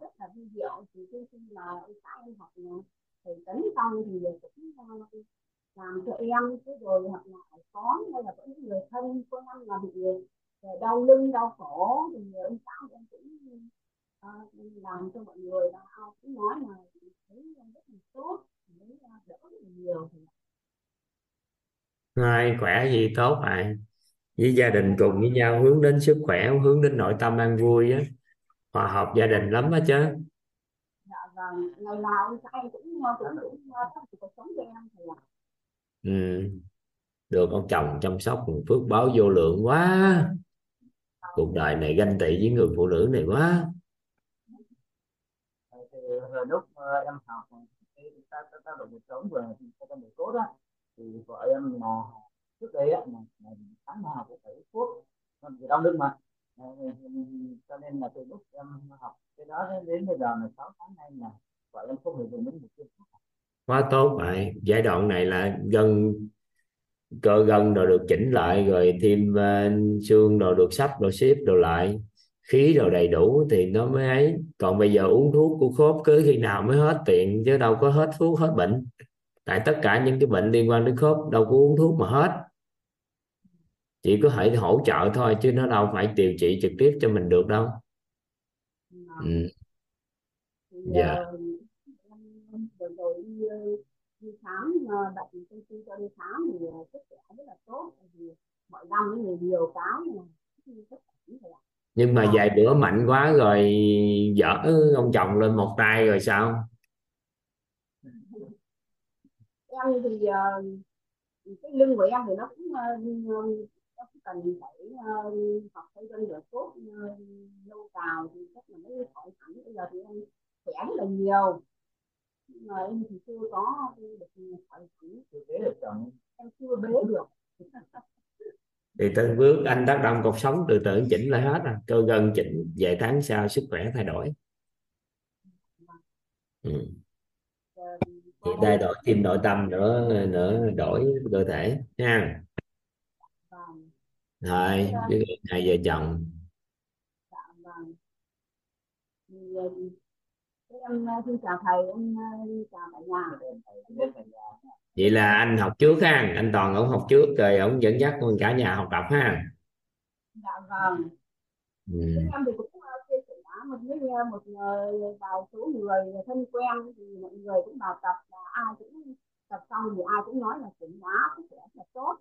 rất là vui diệu thì khi là ông xã em học thì tính xong thì cũng làm cho em thế rồi hoặc là xóm hay là có những người thân của em là bị đau lưng đau cổ thì ông xã em cũng uh, làm cho mọi người là cũng nói là thấy rất là tốt thấy đỡ rất nhiều ai khỏe gì tốt à? Với gia đình cùng với nhau hướng đến sức khỏe hướng đến nội tâm an vui á. Hòa hợp gia đình lắm á chứ. Dạ vâng ngày nào ông xã em cũng cũng cũng sắp cuộc sống cho em thầy ạ ừ. được ông chồng chăm sóc phước báo vô lượng quá. Cuộc đời này ganh tị với người phụ nữ này quá. Thì lúc ờ, em học cái ta ta được một sống vừa trong buổi cốt á thì vợ em là trước đây á là, là tháng nào cũng phải thuốc còn vì đau lưng mà. Ờ, cho nên là từ lúc em học cái đó đến bây giờ là 6 tháng nay là vợ em không hề dùng đến một viên thuốc quá tốt vậy. Giai đoạn này là gần cơ gân rồi được chỉnh lại rồi thêm uh, xương rồi được sắp rồi xếp rồi lại. Khí rồi đầy đủ thì nó mới ấy. Còn bây giờ uống thuốc của khớp cứ khi nào mới hết tiền chứ đâu có hết thuốc hết bệnh. Tại tất cả những cái bệnh liên quan đến khớp đâu có uống thuốc mà hết. Chỉ có thể hỗ trợ thôi chứ nó đâu phải điều trị trực tiếp cho mình được đâu. Ừ. dạ. yeah đi khám bệnh công ty cho đi khám thì sức khỏe rất là tốt vì mọi năm nhiều nhiều cái nhưng mà vài bữa mạnh quá rồi dở ông chồng lên một tay rồi sao? *laughs* Em thì uh, cái lưng của em thì nó cũng nó cũng cần phải học thay gân rửa tốt lâu vào thì chắc là mới khỏi hẳn. Bây giờ thì em khỏe rất là nhiều mà em thì chưa có được bế được chồng em chưa bế được. *laughs* Thì từng bước anh tác động cột sống từ từ chỉnh lại hết à. Cơ gân chỉnh vài tháng sau sức khỏe thay đổi. Ừ. thì đây đổi thêm nội tâm nữa nữa đổi cơ thể nha rồi với hai vợ chồng em xin chào thầy em chào cả nhà. Vậy là anh học trước ha anh toàn ông học trước rồi ông dẫn dắt con cả nhà học tập ha. Dạ vâng. Ừ. em thì cũng chia sẻ một với một người vài số người thân quen thì mọi người cũng vào tập và ai cũng tập xong thì ai cũng nói là chuyển hóa sức khỏe là tốt.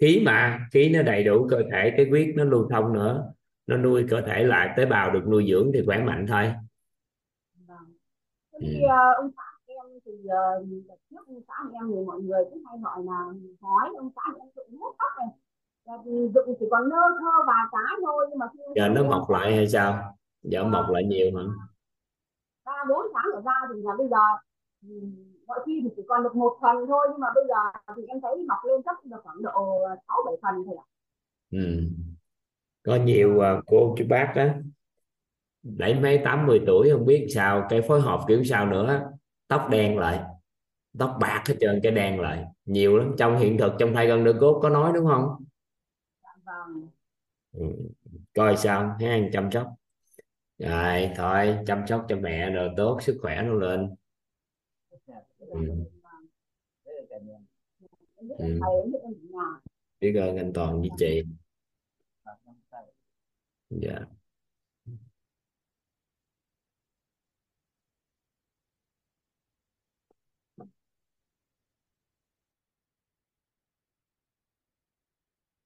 Khí mà khí nó đầy đủ cơ thể cái huyết nó lưu thông nữa nó nuôi cơ thể lại tế bào được nuôi dưỡng thì khỏe mạnh thôi. Vâng. Thế thì, uh, ông xã em thì uh, trước ông xã em thì mọi người cũng hay gọi là hói ông xã em dụng hút tóc này. Dụng chỉ còn nơ thơ vài cái thôi nhưng mà khi giờ nó mọc lại hay sao? Giờ mọc lại nhiều hả? Ba bốn tháng ở ra thì là bây giờ mọi khi thì chỉ còn được một phần thôi nhưng mà bây giờ thì em thấy mọc lên chắc được khoảng độ sáu bảy phần thôi ạ. Ừ. có nhiều uh, cô chú bác á đẩy mấy tám mươi tuổi không biết sao cái phối hợp kiểu sao nữa tóc đen lại tóc bạc hết trơn cái đen lại nhiều lắm trong hiện thực trong thai gân đỡ cốt có nói đúng không vâng. ừ. coi sao ha chăm sóc rồi thôi chăm sóc cho mẹ rồi tốt sức khỏe nó lên ừ. Ừ. biết ơn anh toàn với chị dạ.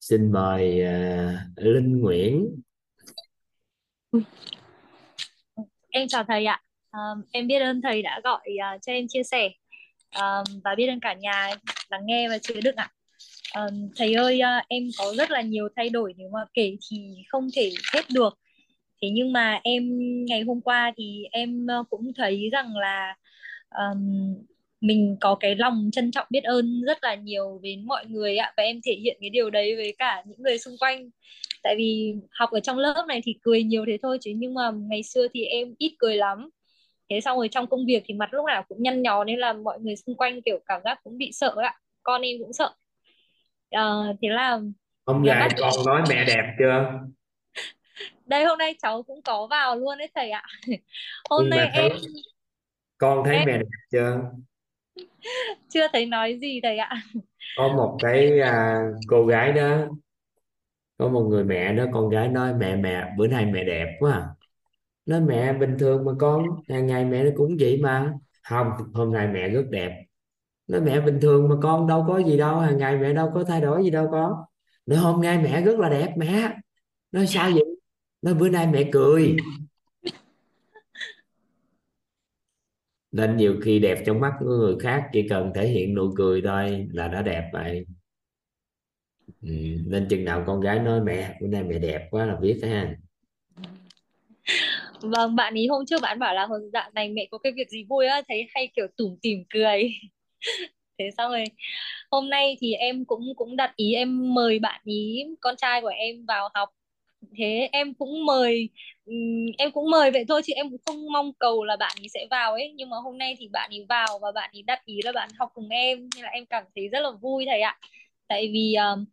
Xin mời uh, Linh Nguyễn. Em chào thầy ạ. Um, em biết ơn thầy đã gọi uh, cho em chia sẻ. Um, và biết ơn cả nhà lắng nghe và chứa đựng ạ um, thầy ơi uh, em có rất là nhiều thay đổi nếu mà kể thì không thể hết được. Thế nhưng mà em ngày hôm qua thì em ờ, cũng thấy rằng là um, mình có cái lòng trân trọng biết ơn rất là nhiều đến mọi người ạ. Và em thể hiện cái điều đấy với cả những người xung quanh. Tại vì học ở trong lớp này thì cười nhiều thế thôi chứ nhưng mà ngày xưa thì em ít cười lắm. Thế xong rồi trong công việc thì mặt lúc nào cũng nhăn nhó nên là mọi người xung quanh kiểu cảm giác cũng bị sợ ạ. Con em cũng sợ à, thế là hôm nay con nói mẹ đẹp chưa? *laughs* Đây hôm nay cháu cũng có vào luôn đấy thầy ạ. *laughs* Hôm nay em con thấy em... mẹ đẹp chưa? *laughs* Chưa thấy nói gì thầy ạ. Có một cái à, cô gái đó có một người mẹ đó con gái nói mẹ mẹ bữa nay mẹ đẹp quá à. nói mẹ bình thường mà con hàng ngày mẹ nó cũng vậy mà. Không hôm nay mẹ rất đẹp nói, mẹ bình thường mà con đâu có gì đâu, hàng ngày mẹ đâu có thay đổi gì đâu có nói, hôm nay mẹ rất là đẹp mẹ. Nói, sao vậy? Nói, bữa nay mẹ cười. Nên nhiều khi đẹp trong mắt của người khác chỉ cần thể hiện nụ cười thôi là đã đẹp vậy. Ừ. nên chừng nào con gái nói, mẹ, bữa nay mẹ đẹp quá là biết ha. Vâng bạn ý hôm trước bạn bảo là vâng, hồi dạng này mẹ có cái việc gì vui á, thấy hay kiểu tủm tỉm cười. *laughs* thế xong rồi hôm nay thì em cũng cũng đặt ý em mời bạn ý con trai của em vào học. Thế em cũng mời em cũng mời vậy thôi chứ em cũng không mong cầu là bạn ấy sẽ vào ấy. Nhưng mà hôm nay thì bạn ấy vào và bạn ấy đặt ý là bạn học cùng em nên là em cảm thấy rất là vui thầy ạ. Tại vì um,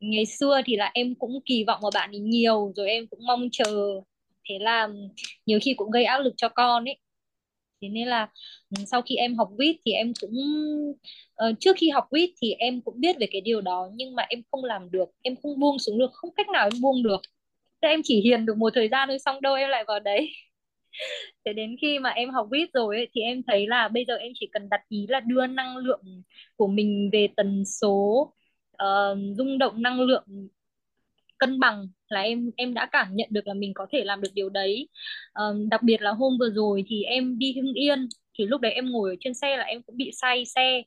ngày xưa thì là em cũng kỳ vọng vào bạn ấy nhiều rồi em cũng mong chờ. Thế là nhiều khi cũng gây áp lực cho con ấy thế nên là ừ, sau khi em học viết thì em cũng uh, trước khi học viết thì em cũng biết về cái điều đó nhưng mà em không làm được em không buông xuống được không cách nào em buông được. Thế em chỉ hiền được một thời gian thôi xong đâu em lại vào đấy. *laughs* Thế đến khi mà em học viết rồi ấy, thì em thấy là bây giờ em chỉ cần đặt ý là đưa năng lượng của mình về tần số uh, rung động năng lượng cân bằng là em em đã cảm nhận được là mình có thể làm được điều đấy. Um, đặc biệt là hôm vừa rồi thì em đi Hưng Yên thì lúc đấy em ngồi ở trên xe là em cũng bị say xe.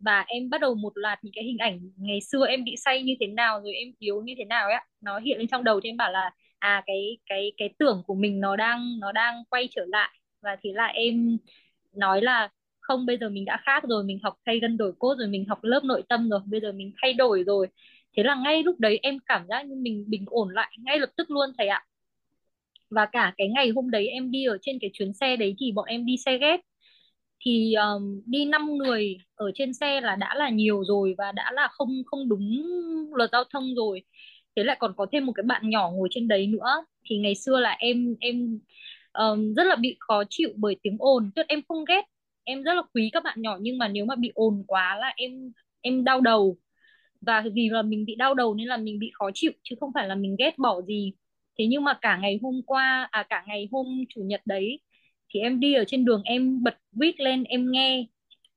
Và em bắt đầu một loạt những cái hình ảnh ngày xưa em bị say như thế nào rồi em yếu như thế nào ấy nó hiện lên trong đầu thì em bảo là à cái cái cái tưởng của mình nó đang nó đang quay trở lại. Và thế là em nói là không bây giờ mình đã khác rồi mình học thay gân đổi cốt rồi mình học lớp nội tâm rồi bây giờ mình thay đổi rồi thế là ngay lúc đấy em cảm giác như mình bình ổn lại ngay lập tức luôn thầy ạ. Và cả cái ngày hôm đấy em đi ở trên cái chuyến xe đấy thì bọn em đi xe ghép. Thì um, đi 5 người ở trên xe là đã là nhiều rồi và đã là không không đúng luật giao thông rồi. Thế lại còn có thêm một cái bạn nhỏ ngồi trên đấy nữa. Thì ngày xưa là em em um, rất là bị khó chịu bởi tiếng ồn. Tức em không ghét em rất là quý các bạn nhỏ nhưng mà nếu mà bị ồn quá là em em đau đầu và vì là mình bị đau đầu nên là mình bị khó chịu chứ không phải là mình ghét bỏ gì. Thế nhưng mà cả ngày hôm qua à cả ngày hôm chủ nhật đấy thì em đi ở trên đường em bật viết lên em nghe.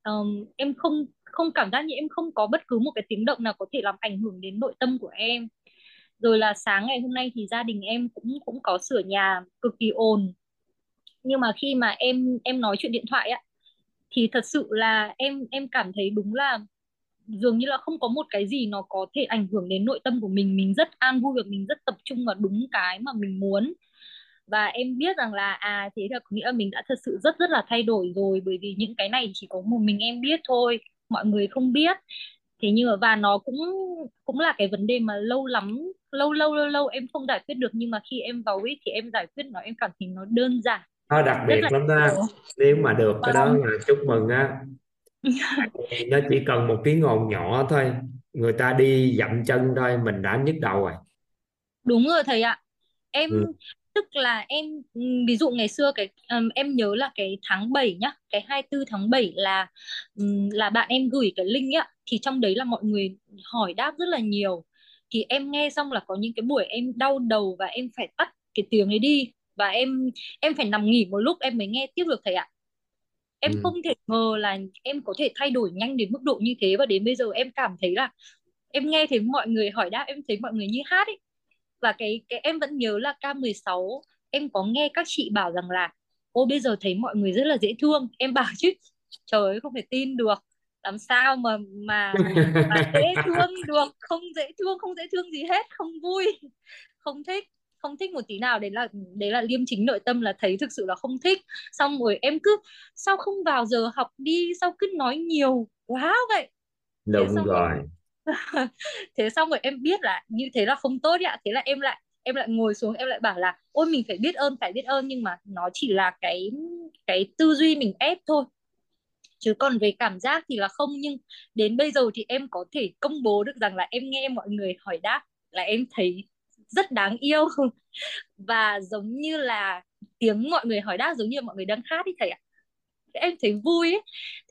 Um, em không không cảm giác như em không có bất cứ một cái tiếng động nào có thể làm ảnh hưởng đến nội tâm của em. Rồi là sáng ngày hôm nay thì gia đình em cũng cũng có sửa nhà cực kỳ ồn. Nhưng mà khi mà em em nói chuyện điện thoại á thì thật sự là em em cảm thấy đúng là dường như là không có một cái gì nó có thể ảnh hưởng đến nội tâm của mình. Mình rất an vui và mình rất tập trung vào đúng cái mà mình muốn. Và em biết rằng là à thế là có nghĩa là mình đã thật sự rất rất là thay đổi rồi bởi vì những cái này chỉ có một mình em biết thôi mọi người không biết. Thế nhưng mà và nó cũng cũng là cái vấn đề mà lâu lắm lâu lâu lâu lâu em không giải quyết được. Nhưng mà khi em vào ít thì em giải quyết nó em cảm thấy nó đơn giản. Nó đặc biệt là lắm đó. nếu mà được cái đó vâng. là chúc mừng á nó chỉ cần một tiếng ồn nhỏ thôi. Người ta đi dậm chân thôi mình đã nhức đầu rồi. Đúng rồi thầy ạ. Em ừ. tức là em ví dụ ngày xưa cái um, em nhớ là cái tháng 7 nhá cái 24 tháng 7 là um, là bạn em gửi cái link á thì trong đấy là mọi người hỏi đáp rất là nhiều. Thì em nghe xong là có những cái buổi em đau đầu và em phải tắt cái tiếng ấy đi. Và em em phải nằm nghỉ một lúc em mới nghe tiếp được thầy ạ em ừ. không thể ngờ là em có thể thay đổi nhanh đến mức độ như thế và đến bây giờ em cảm thấy là em nghe thấy mọi người hỏi đáp em thấy mọi người như hát ấy. Và cái cái em vẫn nhớ là K16 em có nghe các chị bảo rằng là ô bây giờ thấy mọi người rất là dễ thương. Em bảo chứ trời ơi không thể tin được. Làm sao mà mà mà *laughs* dễ thương được? Không dễ thương không dễ thương gì hết không vui không thích không thích một tí nào đấy là đấy là liêm chính nội tâm là thấy thực sự là không thích. Xong rồi em cứ sao không vào giờ học đi sao cứ nói nhiều quá vậy? Đúng thế xong rồi *laughs* thế xong rồi em biết là như thế là không tốt ạ. Thế là em lại em lại ngồi xuống em lại bảo là ôi mình phải biết ơn phải biết ơn nhưng mà nó chỉ là cái cái tư duy mình ép thôi. Chứ còn về cảm giác thì là không nhưng đến bây giờ thì em có thể công bố được rằng là em nghe mọi người hỏi đáp là em thấy rất đáng yêu. *laughs* Và giống như là tiếng mọi người hỏi đáp giống như mọi người đang hát ấy thầy ạ. Em thấy vui ấy.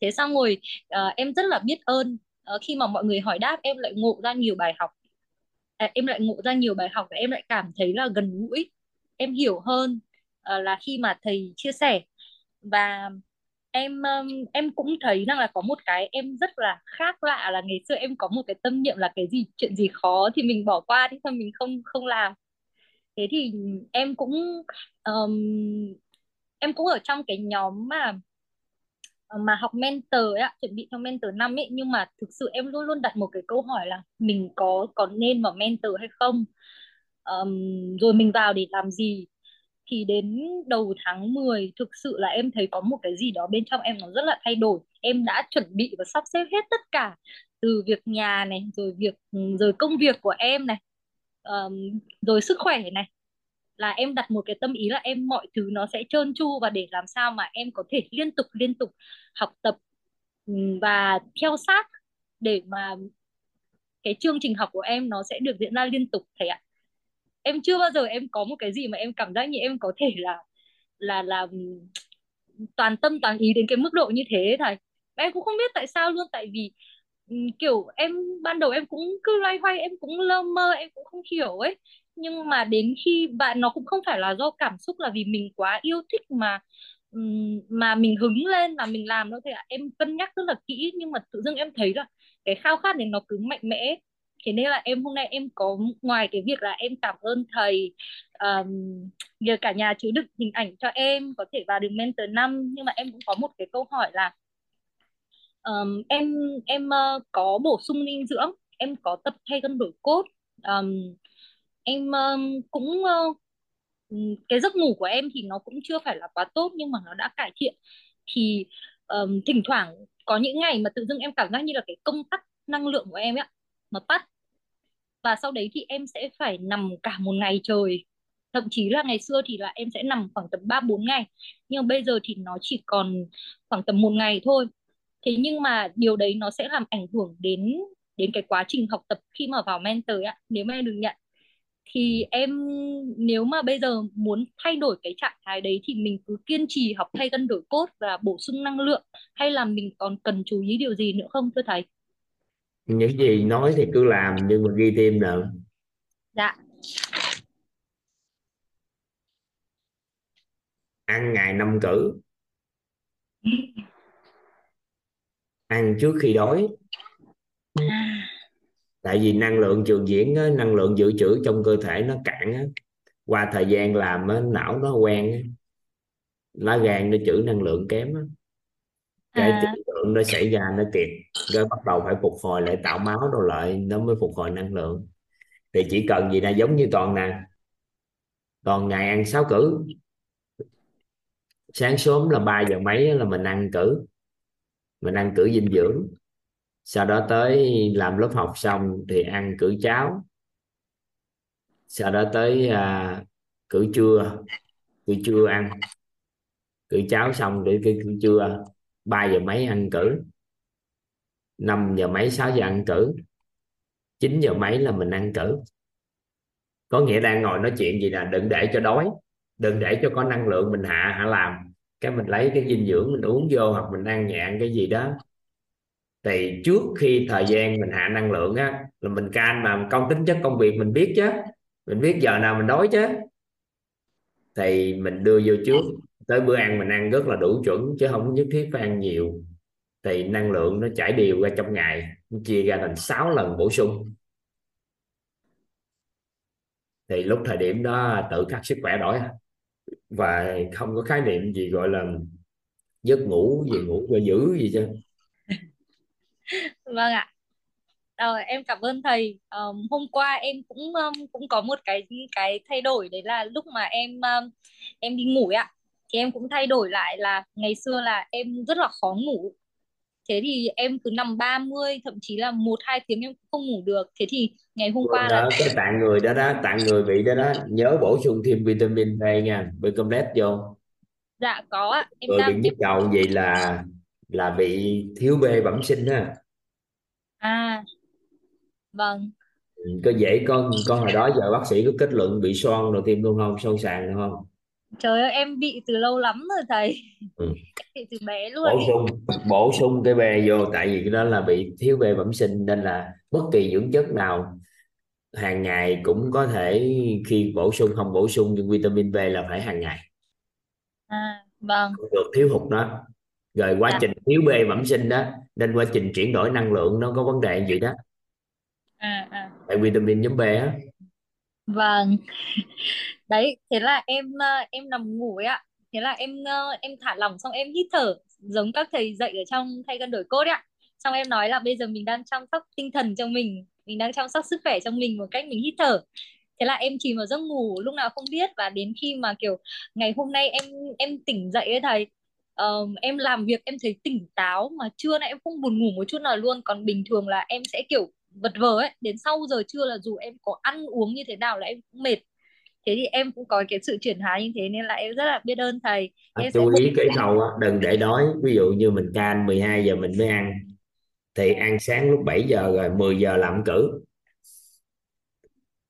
thế xong rồi uh, em rất là biết ơn. Uh, khi mà mọi người hỏi đáp em lại ngộ ra nhiều bài học. À, em lại ngộ ra nhiều bài học và em lại cảm thấy là gần gũi. Em hiểu hơn uh, là khi mà thầy chia sẻ. Và em um, em cũng thấy rằng là có một cái em rất là khác lạ là ngày xưa em có một cái tâm niệm là cái gì chuyện gì khó thì mình bỏ qua đi thôi mình không không làm. Thế thì em cũng um, em cũng ở trong cái nhóm mà mà học mentor ấy, chuẩn bị cho mentor năm ấy nhưng mà thực sự em luôn luôn đặt một cái câu hỏi là mình có có nên vào mentor hay không? Um, rồi mình vào để làm gì? Thì đến đầu tháng 10 thực sự là em thấy có một cái gì đó bên trong em nó rất là thay đổi. Em đã chuẩn bị và sắp xếp hết tất cả từ việc nhà này rồi việc ừ, rồi công việc của em này um, rồi sức khỏe này. Là em đặt một cái tâm ý là em mọi thứ nó sẽ trơn tru và để làm sao mà em có thể liên tục liên tục học tập ừ, và theo sát để mà cái chương trình học của em nó sẽ được diễn ra liên tục thầy ạ em chưa bao giờ em có một cái gì mà em cảm giác như em có thể là là là ừ, toàn tâm, toàn ý đến cái mức độ như thế thầy. Em cũng không biết tại sao luôn, tại vì ừ, kiểu em, ban đầu em cũng cứ loay hoay, em cũng lơ mơ, em cũng không hiểu ấy. Nhưng mà đến khi bạn nó cũng không phải là do cảm xúc là vì mình quá yêu thích mà ừ, mà mình hứng lên, mà mình làm nó thì em cân nhắc rất là kỹ, nhưng mà tự dưng em thấy là cái khao khát này nó cứ mạnh mẽ thế nên là em hôm nay em có ngoài cái việc là em cảm ơn thầy um, nhờ cả nhà chứa đựng hình ảnh cho em có thể vào được mentor năm nhưng mà em cũng có một cái câu hỏi là um, em em uh, có bổ sung dinh dưỡng em có tập thay cân đổi cốt um, em um, cũng uh, cái giấc ngủ của em thì nó cũng chưa phải là quá tốt nhưng mà nó đã cải thiện. Thì um, thỉnh thoảng có những ngày mà tự dưng em cảm giác như là cái công tắc năng lượng của em ấy nó tắt và sau đấy thì em sẽ phải nằm cả một ngày trời. Thậm chí là ngày xưa thì là em sẽ nằm khoảng tầm 3 4 ngày. Nhưng bây giờ thì nó chỉ còn khoảng tầm một ngày thôi. Thế nhưng mà điều đấy nó sẽ làm ảnh hưởng đến đến cái quá trình học tập khi mà vào mentor ạ nếu mà em được nhận. Thì em nếu mà bây giờ muốn thay đổi cái trạng thái đấy thì mình cứ kiên trì học thay cân đổi cốt và bổ sung năng lượng. Hay là mình còn cần chú ý điều gì nữa không thưa thầy? Những gì nói thì cứ làm nhưng mà ghi thêm nào. Dạ. ăn ngày năm cử. Ăn trước khi đói. Tại vì năng lượng trường diễn năng lượng dự trữ trong cơ thể nó cạn qua thời gian làm não nó quen á. lá gan nó trữ năng lượng kém cái à, lượng nó xảy ra nó kiệt rồi bắt đầu phải phục hồi lại tạo máu đồ lại nó mới phục hồi năng lượng. Thì chỉ cần gì là giống như toàn nè. Toàn ngày ăn sáu cử sáng sớm là 3 giờ mấy là mình ăn cử mình ăn cử dinh dưỡng. Sau đó tới làm lớp học xong thì ăn cử cháo. Sau đó tới à, cử trưa. Cử trưa ăn. Cử cháo xong để cử, cử trưa. 3 giờ mấy ăn cử 5 giờ mấy 6 giờ ăn cử 9 giờ mấy là mình ăn cử. Có nghĩa đang ngồi nói chuyện gì là đừng để cho đói, đừng để cho có năng lượng mình hạ hạ làm. Cái mình lấy cái dinh dưỡng mình uống vô hoặc mình ăn nhẹ ăn cái gì đó. Thì trước khi thời gian mình hạ năng lượng á, là mình can mà công tính chất công việc mình biết chứ. Mình biết giờ nào mình đói chứ. Thì mình đưa vô trước tới bữa ăn mình ăn rất là đủ chuẩn chứ không nhất thiết phải ăn nhiều. Thì năng lượng nó chảy đều ra trong ngày chia ra thành 6 lần bổ sung. Thì lúc thời điểm đó tự khắc sức khỏe đổi. Và không có khái niệm gì gọi là giấc ngủ gì ngủ cho giữ gì chứ. *laughs* Vâng ạ. à, em cảm ơn thầy. Ờm, hôm qua em cũng um, cũng có một cái cái thay đổi đấy là lúc mà em um, em đi ngủ ấy ạ thì em cũng thay đổi lại là ngày xưa là em rất là khó ngủ. Thế thì em cứ nằm 30 thậm chí là một hai tiếng em cũng không ngủ được. Thế thì ngày hôm qua là đó cái tạng người đó đó tạng người bị đó đó nhớ bổ sung thêm vitamin D nha B complex vô dạ có ạ. Em người bị đang nhức đầu vậy là là bị thiếu B bẩm sinh á à vâng. Ừ, có dễ con con hồi đó giờ bác sĩ có kết luận bị xoang đầu tim luôn không xoang sàn được không Trời ơi em bị từ lâu lắm rồi thầy. ừ. Em bị từ bé luôn. bổ sung bổ sung cái B vô tại vì cái đó là bị thiếu B bẩm sinh nên là bất kỳ dưỡng chất nào hàng ngày cũng có thể khi bổ sung không bổ sung nhưng vitamin B là phải hàng ngày À vâng. không được thiếu hụt đó rồi quá Dạ. trình thiếu B bẩm sinh đó nên quá trình chuyển đổi năng lượng nó có vấn đề gì đó À à tại vitamin nhóm B á vâng. Đấy, thế là em ờ, em nằm ngủ ấy ạ. Thế là em ờ, em thả lỏng xong em hít thở giống các thầy dạy ở trong thay cân đổi cốt ấy ạ. Xong em nói là bây giờ mình đang chăm sóc tinh thần cho mình, mình đang chăm sóc sức khỏe cho mình một cách mình hít thở. Thế là em chìm vào giấc ngủ lúc nào không biết và đến khi mà kiểu ngày hôm nay em em tỉnh dậy ấy thầy ờ, em làm việc em thấy tỉnh táo mà trưa nay em không buồn ngủ một chút nào luôn còn bình thường là em sẽ kiểu vật vờ ấy đến sau giờ trưa là dù em có ăn uống như thế nào là em cũng mệt. Thế thì em cũng có cái sự chuyển hóa như thế nên là em rất là biết ơn thầy. À, em sẽ chú ý cái câu á, đừng để đói. Ví dụ như mình can 12 giờ mình mới ăn thì ăn sáng lúc 7 giờ rồi 10 giờ làm cử.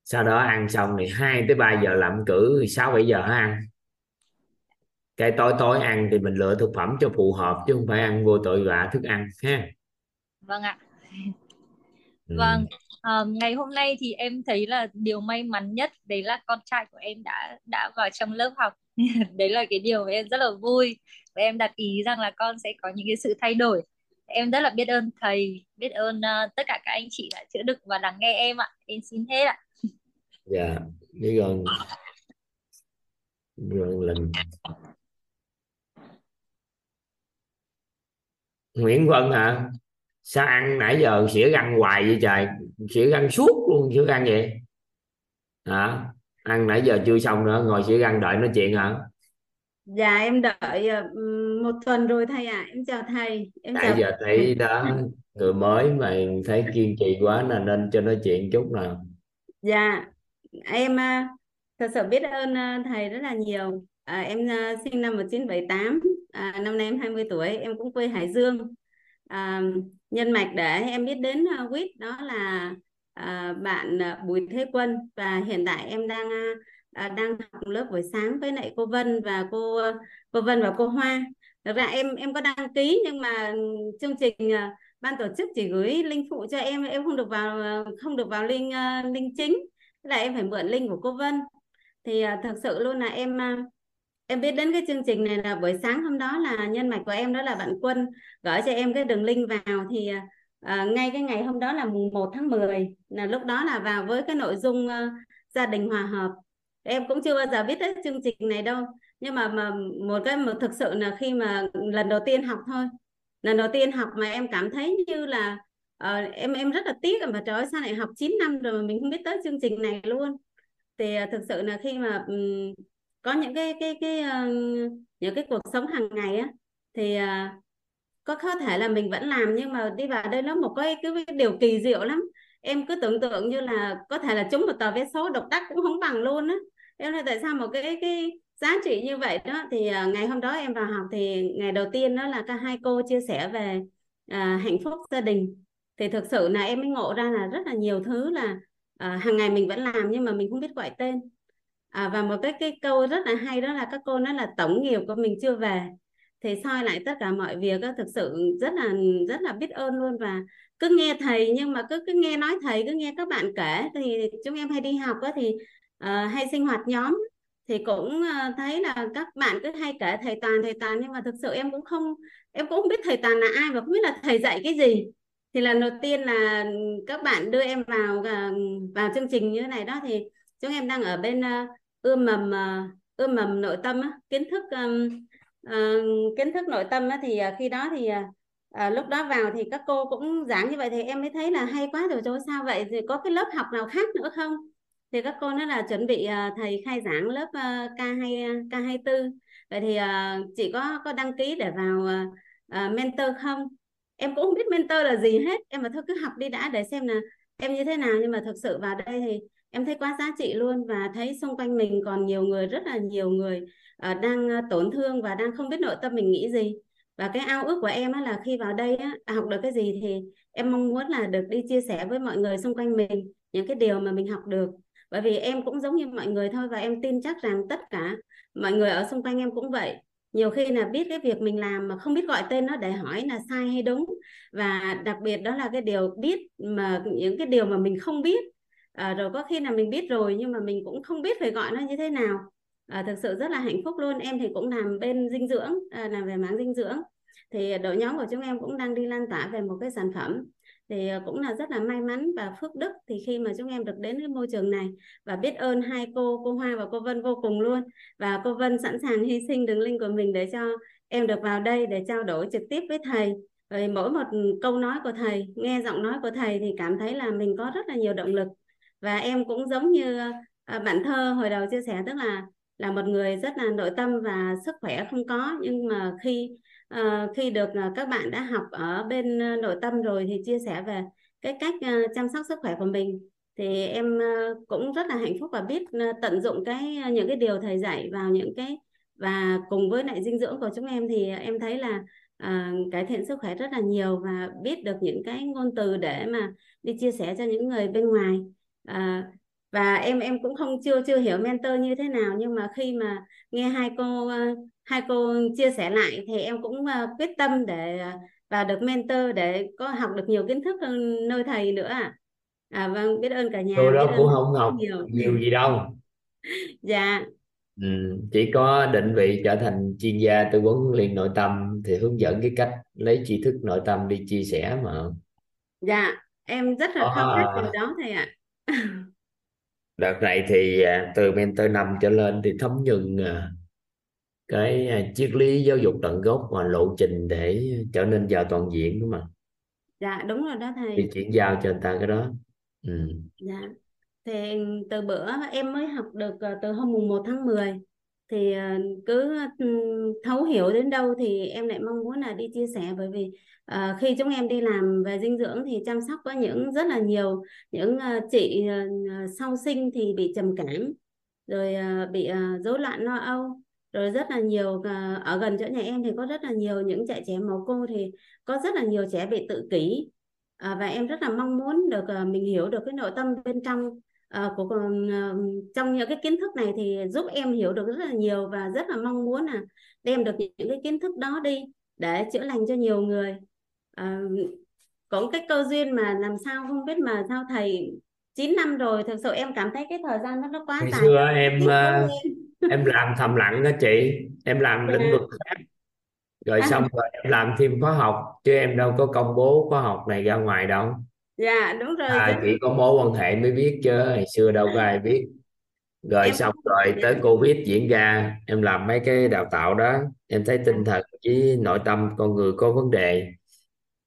Sau đó ăn xong thì 2 tới 3 giờ làm cử thì 6 7 giờ ăn? Cái tối tối ăn thì mình lựa thực phẩm cho phù hợp chứ không phải ăn vô tội vạ thức ăn ha? Vâng ạ. Vâng, ờ, ngày hôm nay thì em thấy là điều may mắn nhất đấy là con trai của em đã đã vào trong lớp học. *laughs* Đấy là cái điều mà em rất là vui. Và em đặt ý rằng là con sẽ có những cái sự thay đổi. em rất là biết ơn thầy biết ơn ờ, tất cả các anh chị đã chữa đựng và lắng nghe em ạ. Em xin hết ạ. Dạ biết ơn. Biết ơn Linh Nguyễn Vân hả sao ăn nãy giờ xỉa răng hoài vậy trời xỉa răng suốt luôn xỉa răng vậy hả ăn nãy giờ chưa xong nữa ngồi xỉa răng đợi nói chuyện hả Dạ em đợi ờ, một tuần rồi thầy ạ. Em chào thầy. Em nãy chào giờ thấy đó người mới mà thấy kiên trì quá là nên cho nói chuyện chút nào Dạ em à, thật sự biết ơn à, thầy rất là nhiều. À, em à, sinh năm 1978, à, năm nay em 20 tuổi, em cũng quê Hải Dương. À, nhân mạch để em biết đến uh, quýt đó là ờ, bạn ờ, Bùi Thế Quân. Và hiện tại em đang đang học lớp buổi sáng với lại cô Vân và cô cô Vân và cô Hoa. Thực ra em em có đăng ký nhưng mà ừ, chương trình ban tổ chức chỉ gửi link phụ cho em em không được vào không được vào link à, link chính. Thế là em phải mượn link của cô Vân. Thì uh, thật sự luôn là em uh, em biết đến cái chương trình này là buổi sáng hôm đó là nhân mạch của em đó là bạn Quân gửi cho em cái đường link vào thì uh, ngay cái ngày hôm đó là mùng 1 tháng 10 là lúc đó là vào với cái nội dung uh, gia đình hòa hợp. Em cũng chưa bao giờ biết đến chương trình này đâu nhưng mà mà một cái một thực sự là khi mà lần đầu tiên học thôi. Lần đầu tiên học mà em cảm thấy như là uh, em em rất là tiếc mà trời ơi sao lại học 9 năm rồi mà mình không biết tới chương trình này luôn. Thì uh, thực sự là khi mà um, có những cái cái cái ờ, uh, những cái cuộc sống hàng ngày á thì uh, có có thể là mình vẫn làm nhưng mà đi vào đây nó một cái cái, điều kỳ diệu lắm. Em cứ tưởng tượng như là có thể là trúng một tờ vé số độc đắc cũng không bằng luôn á. Em nói tại sao một cái cái giá trị như vậy đó? Thì uh, ngày hôm đó em vào học thì ngày đầu tiên đó là các hai cô chia sẻ về à, hạnh phúc gia đình. Thì thực sự là em mới ngộ ra là rất là nhiều thứ là à, hàng ngày mình vẫn làm nhưng mà mình không biết gọi tên à, và một cái cái câu rất là hay đó là các cô nói là tổng nghiệp của mình chưa về. Thì soi lại tất cả mọi việc đó, thực sự rất là rất là biết ơn luôn và cứ nghe thầy nhưng mà cứ cứ nghe nói thầy cứ nghe các bạn kể thì chúng em hay đi học đó, thì uh, hay sinh hoạt nhóm. Thì cũng ờ, thấy là các bạn cứ hay kể thầy toàn thầy toàn nhưng mà thực sự em cũng không em cũng không biết thầy toàn là ai và không biết là thầy dạy cái gì. Thì lần đầu tiên là các bạn đưa em vào ờ, vào chương trình như thế này đó thì chúng em đang ở bên ươm mầm à, ươm mầm nội tâm á, kiến thức um, uh, kiến thức nội tâm á, thì uh, khi đó thì uh, lúc đó vào thì các cô cũng giảng như vậy thì em mới thấy là hay quá rồi chỗ sao vậy? Thì có cái lớp học nào khác nữa không? Thì các cô nói là chuẩn bị uh, thầy khai giảng lớp uh, K2 K24 vậy thì uh, chị có có đăng ký để vào uh, uh, mentor không? Em cũng không biết mentor là gì hết em mà thôi cứ học đi đã để xem là em như thế nào. Nhưng mà thực sự vào đây thì em thấy quá giá trị luôn và thấy xung quanh mình còn nhiều người rất là nhiều người uh, đang ờ, tổn thương và đang không biết nội tâm mình nghĩ gì. Và cái ao ước của em á, là khi vào đây á, à, học được cái gì thì em mong muốn là được đi chia sẻ với mọi người xung quanh mình những cái điều mà mình học được. Bởi vì em cũng giống như mọi người thôi và em tin chắc rằng tất cả mọi người ở xung quanh em cũng vậy. Nhiều khi là biết cái việc mình làm mà không biết gọi tên nó để hỏi là sai hay đúng. Và đặc biệt đó là cái điều biết mà những cái điều mà mình không biết à, rồi có khi là mình biết rồi nhưng mà mình cũng không biết phải gọi nó như thế nào. À, thực sự rất là hạnh phúc luôn. Em thì cũng làm bên dinh dưỡng à, làm về mảng dinh dưỡng. Thì đội nhóm của chúng em cũng đang đi lan tỏa về một cái sản phẩm. Thì cũng là rất là may mắn và phước đức thì khi mà chúng em được đến cái môi trường này và biết ơn hai cô cô Hoa và cô Vân vô cùng luôn. Và cô Vân sẵn sàng hy sinh đường link của mình để cho em được vào đây để trao đổi trực tiếp với thầy. Rồi mỗi một câu nói của thầy nghe giọng nói của thầy thì cảm thấy là mình có rất là nhiều động lực và em cũng giống như à, bạn thơ hồi đầu chia sẻ tức là là một người rất là nội tâm và sức khỏe không có. Nhưng mà khi uh, khi được uh, các bạn đã học ở bên uh, nội tâm rồi thì chia sẻ về cái cách uh, chăm sóc sức khỏe của mình thì em uh, cũng rất là hạnh phúc và biết uh, tận dụng cái uh, những cái điều thầy dạy vào những cái và cùng với lại dinh dưỡng của chúng em thì em thấy là uh, cải thiện sức khỏe rất là nhiều và biết được những cái ngôn từ để mà đi chia sẻ cho những người bên ngoài uh, và em em cũng không chưa chưa hiểu mentor như thế nào nhưng mà khi mà nghe hai cô hai cô chia sẻ lại thì em cũng uh, quyết tâm để uh, vào được mentor để có học được nhiều kiến thức hơn nơi thầy nữa à, à vâng biết ơn cả nhà tôi đó cũng không học nhiều. nhiều gì đâu. *laughs* Dạ. Ừ. chỉ có định vị trở thành chuyên gia tư vấn huấn luyện nội tâm thì hướng dẫn cái cách lấy tri thức nội tâm đi chia sẻ mà. Dạ em rất là khao khát điều có đó thầy ạ *laughs* đợt này thì à, từ mentor năm trở lên thì thấm nhuần à, cái à, triết lý giáo dục tận gốc và lộ trình để trở nên giàu toàn diện đúng không ạ dạ đúng rồi đó thầy thì chuyển giao cho người ta cái đó ừ. Dạ. Thì từ bữa em mới học được từ hôm mùng 1 tháng 10 thì ờ, cứ thấu hiểu đến đâu thì em lại mong muốn là đi chia sẻ. Bởi vì uh, khi chúng em đi làm về dinh dưỡng thì chăm sóc có những rất là nhiều những uh, chị uh, sau sinh thì bị trầm cảm rồi uh, bị ờ, rối loạn lo âu rồi rất là nhiều uh, ở gần chỗ nhà em thì có rất là nhiều những trẻ trẻ mồ côi thì có rất là nhiều trẻ bị tự kỷ. Uh, và em rất là mong muốn được uh, mình hiểu được cái nội tâm bên trong à, của à, trong những cái kiến thức này thì giúp em hiểu được rất là nhiều và rất là mong muốn là đem được những cái kiến thức đó đi để chữa lành cho nhiều người. À, có cái cơ duyên mà làm sao không biết mà sao thầy 9 năm rồi thực sự em cảm thấy cái thời gian nó nó quá ngày dài. xưa em em. em làm thầm lặng đó chị. Em làm lĩnh dạ vực khác. Rồi à, xong rồi em làm thêm khóa học chứ em đâu có công bố khóa học này ra ngoài đâu dạ đúng rồi à, chỉ có mối quan hệ mới biết chứ ngày xưa đâu có ai biết. Rồi em xong rồi tới Covid diễn ra em làm mấy cái đào tạo đó em thấy tinh thần với nội tâm con người có vấn đề.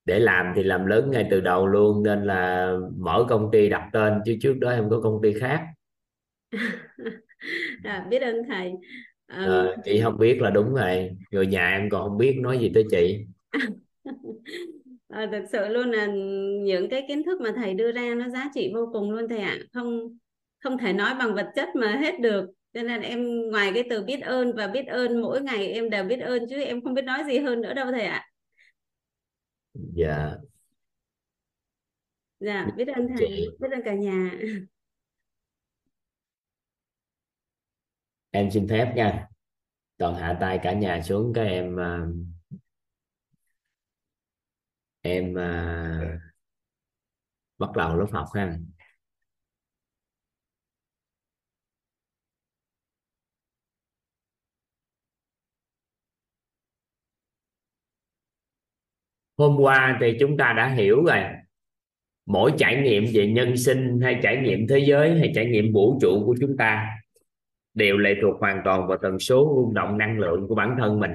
Để làm thì làm lớn ngay từ đầu luôn nên là mở công ty đặt tên chứ trước đó em có công ty khác. *laughs* À, biết ơn thầy. Ờm, Ờ, chị không biết là đúng rồi người nhà em còn không biết nói gì tới chị *laughs* Ờ, thực sự luôn là những cái kiến thức mà thầy đưa ra nó giá trị vô cùng luôn thầy ạ. Không không thể nói bằng vật chất mà hết được. Cho nên em ngoài cái từ biết ơn và biết ơn mỗi ngày em đều biết ơn chứ em không biết nói gì hơn nữa đâu thầy ạ. Dạ. Dạ biết ơn thầy chị biết ơn cả nhà. Em xin phép nha. Toàn hạ tay cả nhà xuống các em à, em à, bắt đầu lớp học ha. Hôm qua thì chúng ta đã hiểu rồi. Mỗi trải nghiệm về nhân sinh hay trải nghiệm thế giới hay trải nghiệm vũ trụ của chúng ta đều lệ thuộc hoàn toàn vào tần số rung động năng lượng của bản thân mình.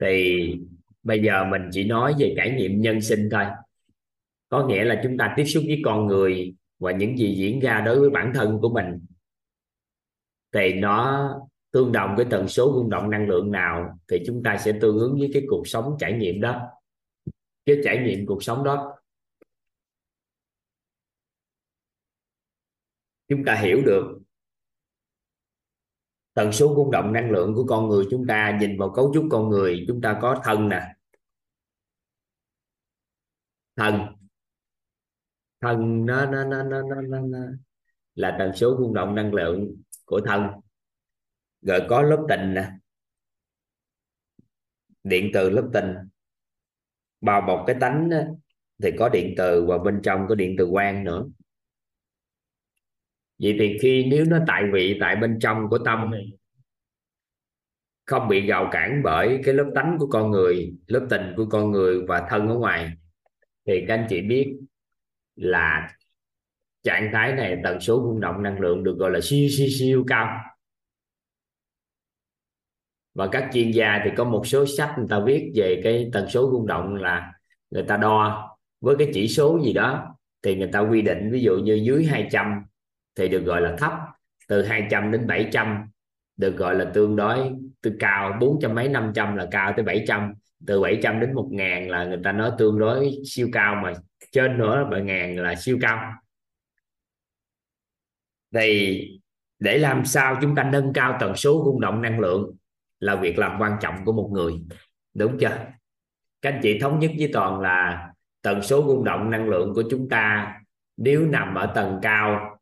Thì bây giờ mình chỉ nói về trải nghiệm nhân sinh thôi. Có nghĩa là chúng ta tiếp xúc với con người và những gì diễn ra đối với bản thân của mình. Thì nó tương đồng với tần số rung động năng lượng nào thì chúng ta sẽ tương ứng với cái cuộc sống trải nghiệm đó. Cái trải nghiệm cuộc sống đó. Chúng ta hiểu được tần số rung động năng lượng của con người. Chúng ta nhìn vào cấu trúc con người. Chúng ta có thân nè thân thân nó nó nó nó nó, nó, nó là tần số rung động năng lượng của thân rồi có lớp tình nè. Điện từ lớp tình. Bao bọc cái tánh đó, thì có điện từ và bên trong có điện từ quang nữa. Vậy thì khi nếu nó tại vị tại bên trong của tâm không bị gào cản bởi cái lớp tánh của con người lớp tình của con người và thân ở ngoài thì các anh chị biết là trạng thái này tần số rung động năng lượng được gọi là siêu siêu siêu cao. Và các chuyên gia thì có một số sách người ta viết về cái tần số rung động là người ta đo với cái chỉ số gì đó thì người ta quy định, ví dụ như dưới 200 thì được gọi là thấp, từ 200 đến 700 được gọi là tương đối từ cao 400 mấy 500 là cao tới 700 từ 700 đến 1 là người ta nói tương đối siêu cao, mà trên nữa là ngàn là siêu cao. Thì để làm sao chúng ta nâng cao tần số rung động năng lượng là việc làm quan trọng của một người. Đúng chưa? Các anh chị thống nhất với toàn là tần số rung động năng lượng của chúng ta nếu nằm ở tầng cao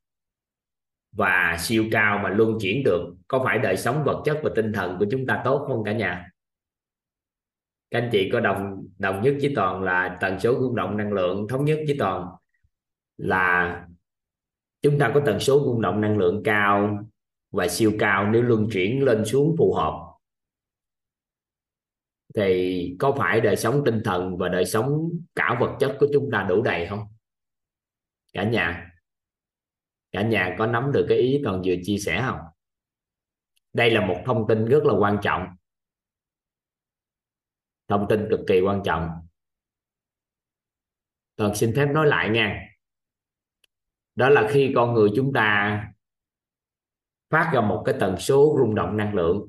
và siêu cao mà luôn chuyển được, có phải đời sống vật chất và tinh thần của chúng ta tốt không cả nhà? Các anh chị có đồng đồng nhất với toàn là tần số rung động năng lượng thống nhất với toàn là chúng ta có tần số rung động năng lượng cao và siêu cao nếu luân chuyển lên xuống phù hợp. Thì có phải đời sống tinh thần và đời sống cả vật chất của chúng ta đủ đầy không? Cả nhà. Cả nhà có nắm được cái ý còn vừa chia sẻ không? Đây là một thông tin rất là quan trọng thông tin cực kỳ quan trọng. Toàn xin phép nói lại nha. Đó là khi con người chúng ta phát ra một cái tần số rung động năng lượng,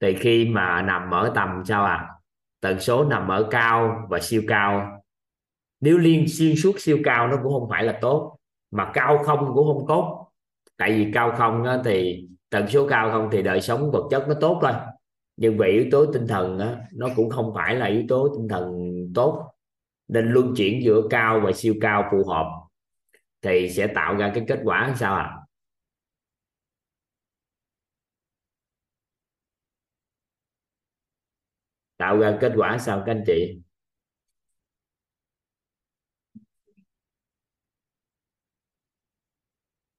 thì khi mà nằm ở tầm sao à tần số nằm ở cao và siêu cao. Nếu liên xuyên suốt siêu cao nó cũng không phải là tốt, mà cao không cũng không tốt. Tại vì cao không thì tần số cao không thì đời sống vật chất nó tốt thôi nhưng về yếu tố tinh thần á, nó cũng không phải là yếu tố tinh thần tốt. Nên luân chuyển giữa cao và siêu cao phù hợp thì sẽ tạo ra cái kết quả sao ạ? À? tạo ra kết quả sao các anh chị?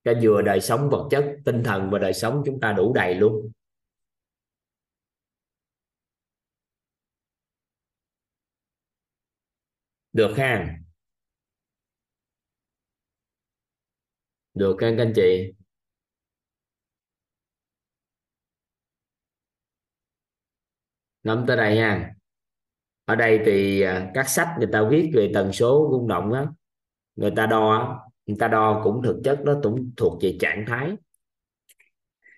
Cho vừa đời sống vật chất tinh thần và đời sống chúng ta đủ đầy luôn. Được ha được ha các anh chị. Ngắm tới đây ha. Ở đây thì à, các sách người ta viết về tần số rung động á, người ta đo người ta đo cũng thực chất nó cũng thuộc về trạng thái.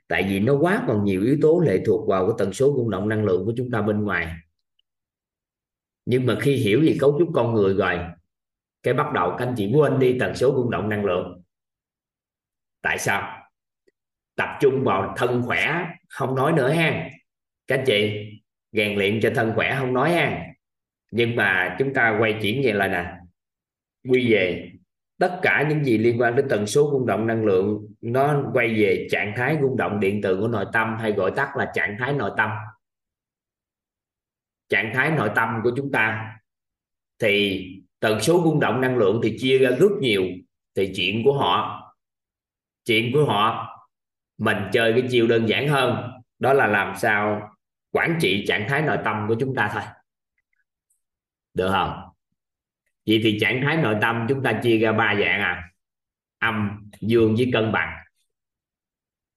Tại vì nó quá còn nhiều yếu tố lệ thuộc vào cái tần số rung động năng lượng của chúng ta bên ngoài nhưng mà khi hiểu về cấu trúc con người rồi, cái bắt đầu các anh chị quên đi tần số rung động năng lượng. Tại sao? Tập trung vào thân khỏe, không nói nữa ha. Các anh chị, rèn luyện cho thân khỏe không nói ha. Nhưng mà chúng ta quay chuyển về là nè. Quy về tất cả những gì liên quan đến tần số rung động năng lượng, nó quay về trạng thái rung động điện từ của nội tâm hay gọi tắt là trạng thái nội tâm trạng thái nội tâm của chúng ta, thì tần số rung động năng lượng thì chia ra rất nhiều, thì chuyện của họ, chuyện của họ mình chơi cái chiều đơn giản hơn, đó là làm sao quản trị trạng thái nội tâm của chúng ta thôi. Được không? Vậy thì trạng thái nội tâm chúng ta chia ra ba dạng à âm, dương với cân bằng.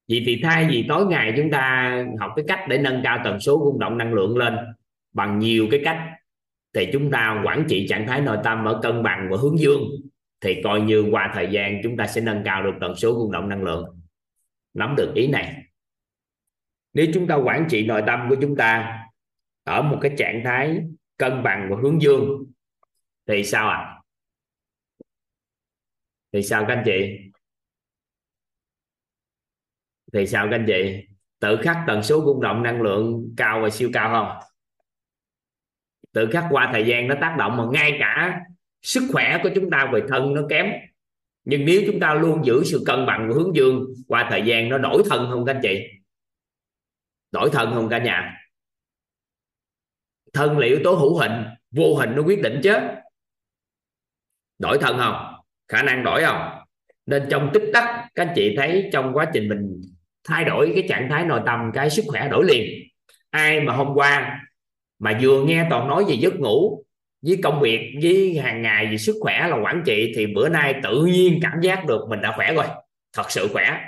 Vậy thì thay vì tối ngày chúng ta học cái cách để nâng cao tần số rung động năng lượng lên bằng nhiều cái cách. Thì chúng ta quản trị trạng thái nội tâm ở cân bằng và hướng dương, thì coi như qua thời gian chúng ta sẽ nâng cao được tần số rung động năng lượng. Nắm được ý này. Nếu chúng ta quản trị nội tâm của chúng ta ở một cái trạng thái cân bằng và hướng dương, thì sao ạ? À? thì sao các anh chị? Thì sao các anh chị? Tự khắc tần số rung động năng lượng cao và siêu cao không? Tự khắc qua thời gian nó tác động mà ngay cả sức khỏe của chúng ta về thân nó kém. Nhưng nếu chúng ta luôn giữ sự cân bằng của hướng dương, qua thời gian nó đổi thân không các anh chị? Đổi thân không cả nhà? Thân là yếu tố hữu hình, vô hình nó quyết định chứ. Đổi thân không? Khả năng đổi không? Nên trong tích tắc, các anh chị thấy trong quá trình mình thay đổi cái trạng thái nội tâm, cái sức khỏe đổi liền. Ai mà hôm qua mà vừa nghe toàn nói về giấc ngủ, với công việc, với hàng ngày, về sức khỏe là quản trị, thì bữa nay tự nhiên cảm giác được mình đã khỏe rồi. Thật sự khỏe.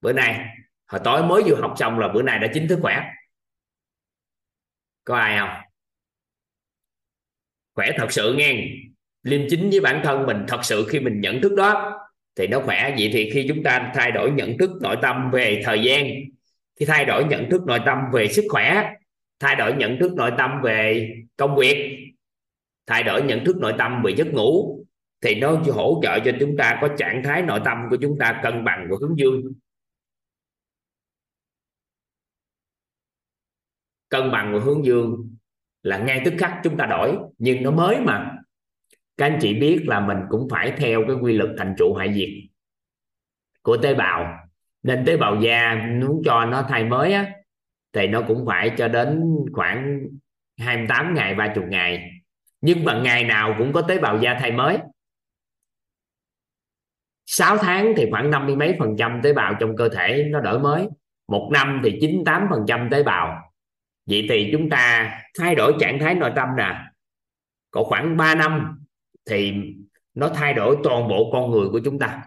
Bữa nay, hồi tối mới vừa học xong là bữa nay đã chính thức khỏe. Có ai không? Khỏe thật sự nghe. Liêm chính với bản thân mình thật sự khi mình nhận thức đó, thì nó khỏe. Vậy thì khi chúng ta thay đổi nhận thức nội tâm về thời gian, khi thay đổi nhận thức nội tâm về sức khỏe thay đổi nhận thức nội tâm về công việc. Thay đổi nhận thức nội tâm về giấc ngủ. Thì nó hỗ trợ cho chúng ta có trạng thái nội tâm của chúng ta cân bằng và hướng dương. Cân bằng và hướng dương là ngay tức khắc chúng ta đổi, nhưng nó mới mà. Các anh chị biết là mình cũng phải theo cái quy luật thành trụ hại diệt của tế bào. Nên tế bào da muốn cho nó thay mới á thì nó cũng phải cho đến khoảng 28 ngày 30 ngày. Nhưng mà ngày nào cũng có tế bào da thay mới. 6 tháng thì khoảng năm mươi mấy phần trăm tế bào trong cơ thể nó đổi mới. Một năm thì 98 phần trăm tế bào. Vậy thì chúng ta thay đổi trạng thái nội tâm nè. Có khoảng 3 năm thì nó thay đổi toàn bộ con người của chúng ta.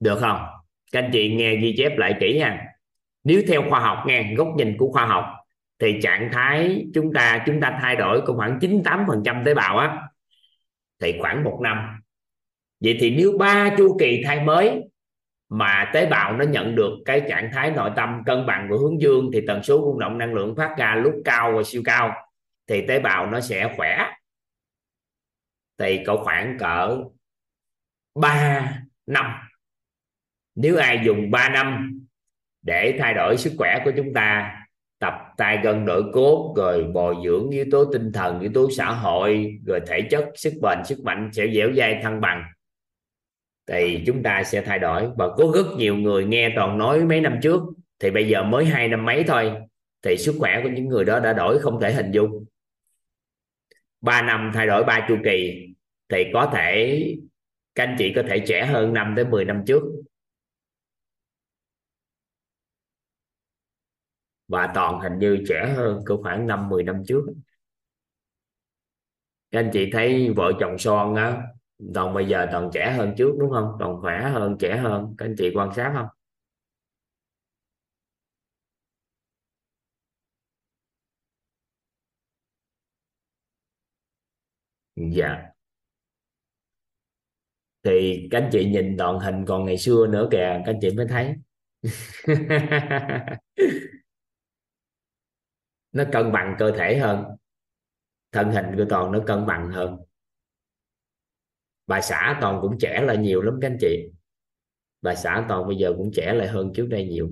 Được không? Các anh chị nghe ghi chép lại kỹ nha nếu theo khoa học nghe, góc nhìn của khoa học, thì trạng thái chúng ta chúng ta thay đổi có khoảng 98 phần trăm tế bào á, thì khoảng một năm. Vậy thì nếu ba chu kỳ thay mới mà tế bào nó nhận được cái trạng thái nội tâm cân bằng của hướng dương, thì tần số rung động năng lượng phát ra lúc cao và siêu cao, thì tế bào nó sẽ khỏe. Thì có khoảng cỡ 3 năm nếu ai dùng 3 năm để thay đổi sức khỏe của chúng ta, tập tay gân đổi cốt, rồi bồi dưỡng yếu tố tinh thần, yếu tố xã hội, rồi thể chất, sức bền, sức mạnh sẽ dẻo dai thăng bằng, thì chúng ta sẽ thay đổi. Và có rất nhiều người nghe toàn nói mấy năm trước, thì bây giờ mới hai năm mấy thôi, thì sức khỏe của những người đó đã đổi không thể hình dung. 3 năm thay đổi ba chu kỳ, thì có thể, các anh chị có thể trẻ hơn năm tới 10 năm trước. Và toàn hình như trẻ hơn cứ khoảng 5 10 năm trước. Các anh chị thấy vợ chồng son á, toàn bây giờ toàn trẻ hơn trước đúng không? Toàn khỏe hơn, trẻ hơn. Các anh chị quan sát không? Dạ. Thì các anh chị nhìn đoạn hình còn ngày xưa nữa kìa, các anh chị mới thấy. *laughs* nó cân bằng cơ thể hơn. Thân hình của toàn nó cân bằng hơn. Bà xã toàn cũng trẻ lại nhiều lắm các anh chị. Bà xã toàn bây giờ cũng trẻ lại hơn trước đây nhiều.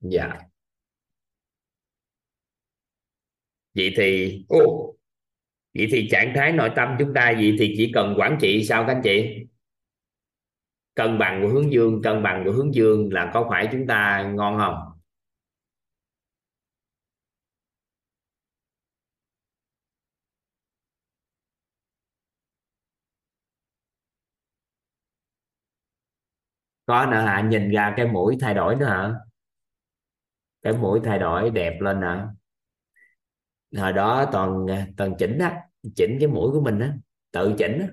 Dạ. Vậy thì ô, vậy thì trạng thái nội tâm chúng ta vậy thì chỉ cần quản trị sao các anh chị cân bằng của hướng dương, cân bằng của hướng dương là có phải chúng ta ngon không? Có nữa hả? Nhìn ra cái mũi thay đổi nữa hả? Cái mũi thay đổi đẹp lên hả? Hồi đó toàn toàn chỉnh á, chỉnh cái mũi của mình á, tự chỉnh á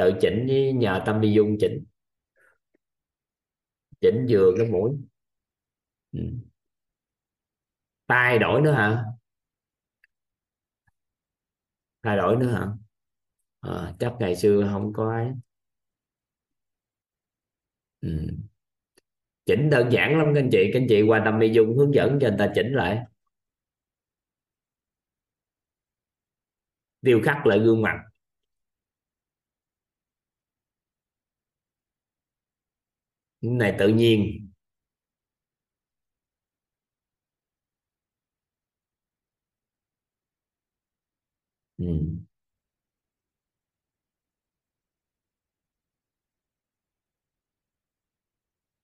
tự chỉnh với nhờ tâm đi dung chỉnh. Chỉnh vừa cái mũi. Ừ. tay đổi nữa hả? Thay đổi nữa hả? À, chắc ngày xưa không có ấy. Ừ. chỉnh đơn giản lắm các anh chị. Các anh chị qua tâm đi dung hướng dẫn cho người ta chỉnh lại. Điêu khắc lại gương mặt. Này tự nhiên. Ừ.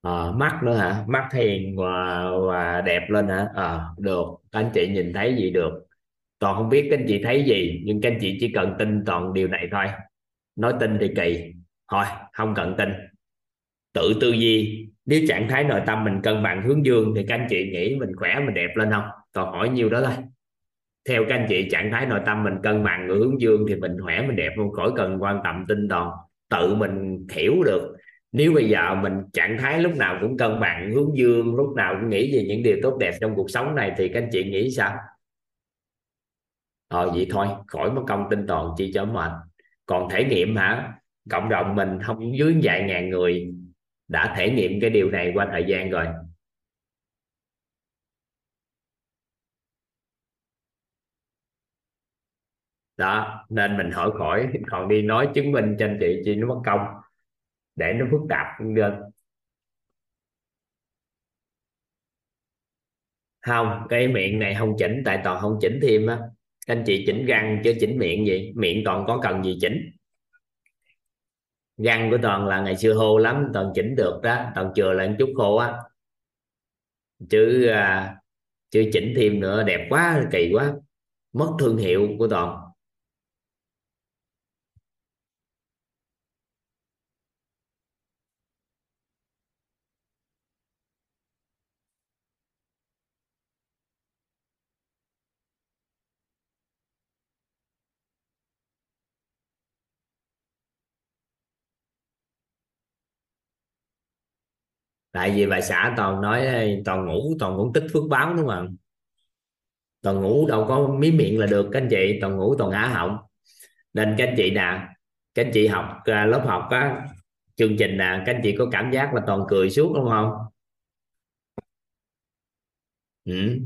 à, mắt nữa hả? Mắt hiền và, và đẹp lên hả? À, được. Các anh chị nhìn thấy gì được? Toàn không biết các anh chị thấy gì nhưng các anh chị chỉ cần tin toàn điều này thôi. Nói tin thì kỳ. Thôi không cần tin tự tư duy. Nếu trạng thái nội tâm mình cân bằng hướng dương thì các anh chị nghĩ mình khỏe, mình đẹp lên không? Còn hỏi nhiêu đó thôi. Theo các anh chị, trạng thái nội tâm mình cân bằng hướng dương thì mình khỏe, mình đẹp không? Khỏi cần quan tâm tinh toàn tự mình hiểu được. Nếu bây giờ mình, trạng thái lúc nào cũng cân bằng hướng dương, lúc nào cũng nghĩ về những điều tốt đẹp trong cuộc sống này thì các anh chị nghĩ sao? Ờ vậy thôi, khỏi mất công tinh toàn chi cho mệt. Còn thể nghiệm hả? Cộng đồng mình không dưới vài ngàn người đã thể nghiệm cái điều này qua thời gian rồi. Đó, nên mình hỏi khỏi, còn đi nói chứng minh cho anh chị chi nó mất công để nó phức tạp lên không, cái miệng này không chỉnh, tại toàn không chỉnh thêm á. Anh chị chỉnh răng chứ chỉnh miệng gì? Miệng toàn có cần gì chỉnh? Răng của toàn là ngày xưa hô lắm toàn chỉnh được đó toàn chừa lại chút khô á. Chứ à, chứ chỉnh thêm nữa đẹp quá kỳ quá. Mất thương hiệu của toàn. Tại vì bà xã toàn nói toàn ngủ, toàn cũng tích phước báo đúng không toàn ngủ đâu có mí miệng là được, các anh chị, toàn ngủ toàn ngã họng nên các anh chị nè, các anh chị học à, lớp học á, chương trình nè, các anh chị có cảm giác là toàn cười suốt đúng không ừ.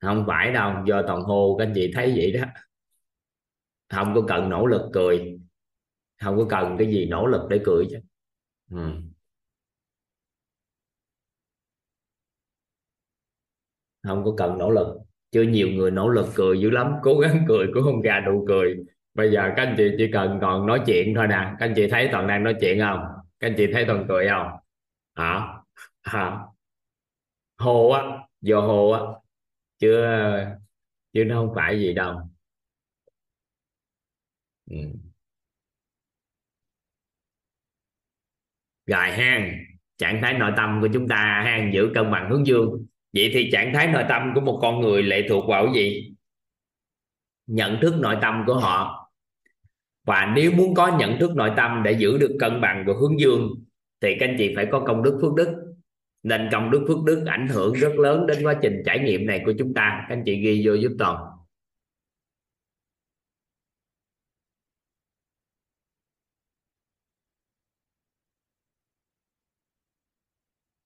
không phải đâu, do toàn hô các anh chị thấy vậy đó không có cần nỗ lực cười, không có cần cái gì nỗ lực để cười chứ ừ. Không có cần nỗ lực. Chưa nhiều người nỗ lực cười dữ lắm, cố gắng *laughs* cười cũng không ra đủ cười. Bây giờ các anh chị chỉ cần còn nói chuyện thôi nè. Các anh chị thấy toàn đang nói chuyện không? Các anh chị thấy toàn cười không? Hả? Hả? Hồ á do hồ á. Chưa chứ nó không phải gì đâu. Ừ. rồi hang, trạng thái nội tâm của chúng ta, hang giữ cân bằng hướng dương vậy thì trạng thái nội tâm của một con người lệ thuộc vào cái gì? Nhận thức nội tâm của họ. Và nếu muốn có nhận thức nội tâm để giữ được cân bằng của hướng dương, thì các anh chị phải có công đức phước đức. Nên công đức phước đức ảnh hưởng rất lớn đến quá trình trải nghiệm này của chúng ta. Các anh chị ghi vô giúp toàn.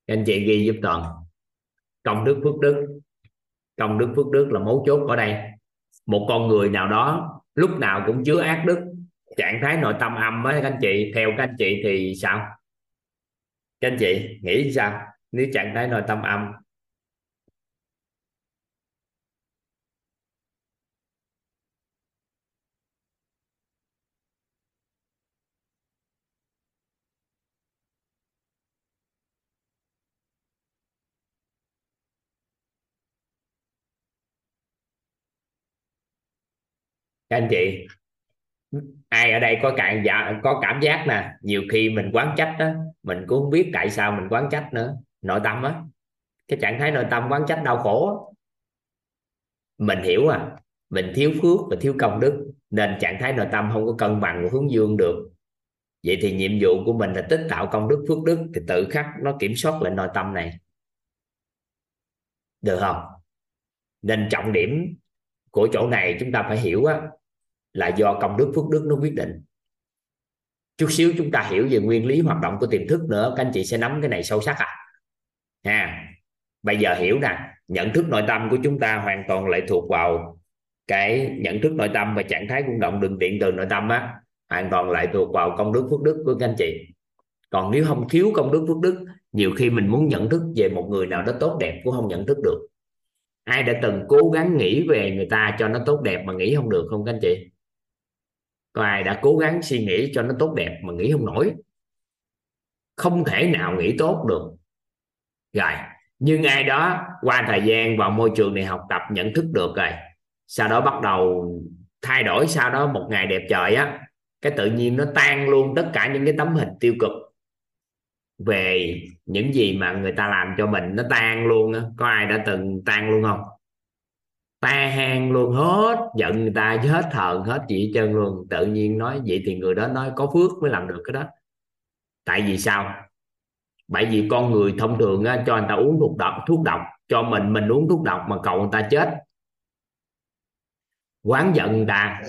Các anh chị ghi giúp toàn công đức phước đức. Công đức phước đức là mấu chốt ở đây. Một con người nào đó lúc nào cũng chứa ác đức, trạng thái nội tâm âm với các anh chị, theo các anh chị thì sao? Các anh chị nghĩ sao? Nếu trạng thái nội tâm âm các anh chị ai ở đây có cảm dạ có cảm giác nè nhiều khi mình quán trách đó mình cũng không biết tại sao mình quán trách nữa nội tâm á. Cái trạng thái nội tâm quán trách đau khổ đó. mình hiểu à mình thiếu phước và thiếu công đức nên trạng thái nội tâm không có cân bằng và hướng dương được. Vậy thì nhiệm vụ của mình là tích tạo công đức phước đức thì tự khắc nó kiểm soát lại nội tâm này. Được không? Nên trọng điểm của chỗ này chúng ta phải hiểu á, là do công đức phước đức nó quyết định. Chút xíu chúng ta hiểu về nguyên lý hoạt động của tiềm thức nữa, các anh chị sẽ nắm cái này sâu sắc à. Ha, bây giờ hiểu nè, nhận thức nội tâm của chúng ta hoàn toàn lệ thuộc vào cái nhận thức nội tâm và trạng thái rung động, đường điện từ nội tâm á, hoàn toàn lại thuộc vào công đức phước đức của các anh chị. Còn nếu không thiếu công đức phước đức, nhiều khi mình muốn nhận thức về một người nào đó tốt đẹp cũng không nhận thức được. Ai đã từng cố gắng nghĩ về người ta cho nó tốt đẹp mà nghĩ không được không các anh chị? Có ai đã cố gắng suy nghĩ cho nó tốt đẹp mà nghĩ không nổi. Không thể nào nghĩ tốt được. Rồi, nhưng ai đó qua thời gian vào môi trường này học tập nhận thức được rồi, sau đó bắt đầu thay đổi sau đó một ngày đẹp trời á, cái tự nhiên nó tan luôn tất cả những cái tấm hình tiêu cực về những gì mà người ta làm cho mình nó tan luôn á. Có ai đã từng tan luôn không? Ta hang luôn hết giận người ta hết hờn hết gì hết trơn luôn. Tự nhiên nói vậy thì người đó nói có phước mới làm được cái đó. Tại vì sao? Bởi vì con người thông thường á, cho người ta uống thuốc độc thuốc độc cho mình mình uống thuốc độc mà cầu người ta chết. Quán giận người ta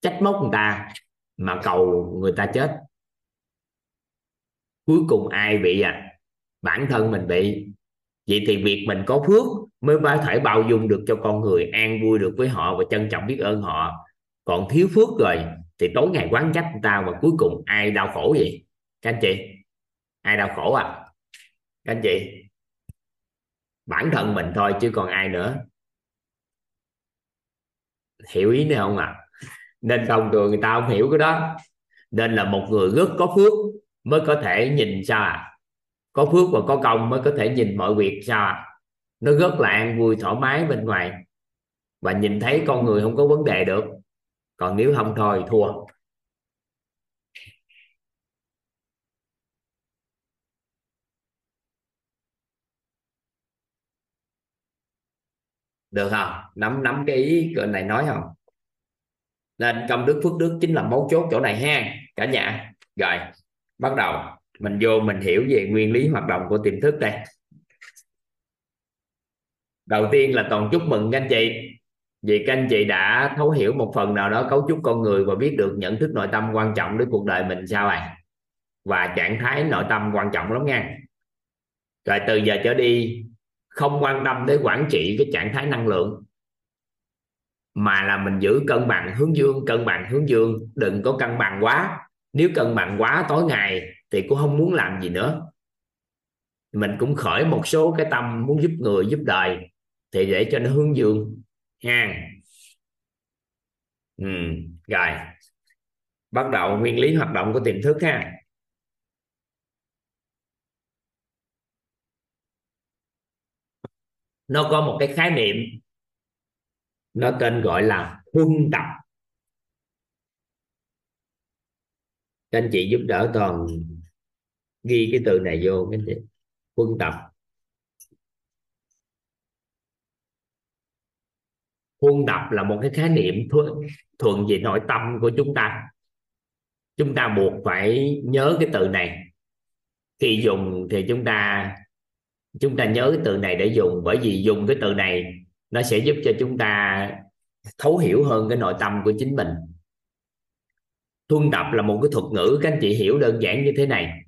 trách móc người ta mà cầu người ta chết. Cuối cùng ai bị à? Bản thân mình bị vậy thì việc mình có phước mới có thể bao dung được cho con người, an vui được với họ và trân trọng biết ơn họ. Còn thiếu phước rồi thì tối ngày quán trách người ta và cuối cùng ai đau khổ vậy? Các anh chị, ai đau khổ à? Các anh chị, bản thân mình thôi chứ còn ai nữa. Hiểu ý này không ạ? À? nên thông thường người ta không hiểu cái đó. Nên là một người rất có phước mới có thể nhìn sao à có phước và có công mới có thể nhìn mọi việc sao nó rất là an vui, thoải mái bên ngoài. Và nhìn thấy con người không có vấn đề được. Còn nếu không thôi, thua. Được không? Nắm nắm cái ý cái này nói không? Nên công đức phước đức chính là mấu chốt chỗ này ha. Cả nhà. Rồi, bắt đầu mình vô mình hiểu về nguyên lý hoạt động của tiềm thức đây. Đầu tiên là toàn chúc mừng các anh chị. Vì các anh chị đã thấu hiểu một phần nào đó cấu trúc con người và biết được nhận thức nội tâm quan trọng đến cuộc đời mình sao này và trạng thái nội tâm quan trọng lắm nha. Rồi từ giờ trở đi, không quan tâm tới quản trị cái trạng thái năng lượng, mà là mình giữ cân bằng hướng dương, cân bằng hướng dương. Đừng có cân bằng quá. Nếu cân bằng quá, tối ngày thì cũng không muốn làm gì nữa. Mình cũng khởi một số cái tâm muốn giúp người giúp đời. Thì để cho nó hướng dương. Ha. Ừ, rồi. Bắt đầu nguyên lý hoạt động của tiềm thức ha. Nó có một cái khái niệm. Nó tên gọi là huân tập. Các anh chị giúp đỡ toàn ghi cái từ này vô cái gì? Quân tập. Quân tập là một cái khái niệm thuận, thuận về nội tâm của chúng ta. Chúng ta buộc phải nhớ cái từ này. Khi dùng thì chúng ta chúng ta nhớ cái từ này để dùng bởi vì dùng cái từ này nó sẽ giúp cho chúng ta thấu hiểu hơn cái nội tâm của chính mình. Thuân tập là một cái thuật ngữ các anh chị hiểu đơn giản như thế này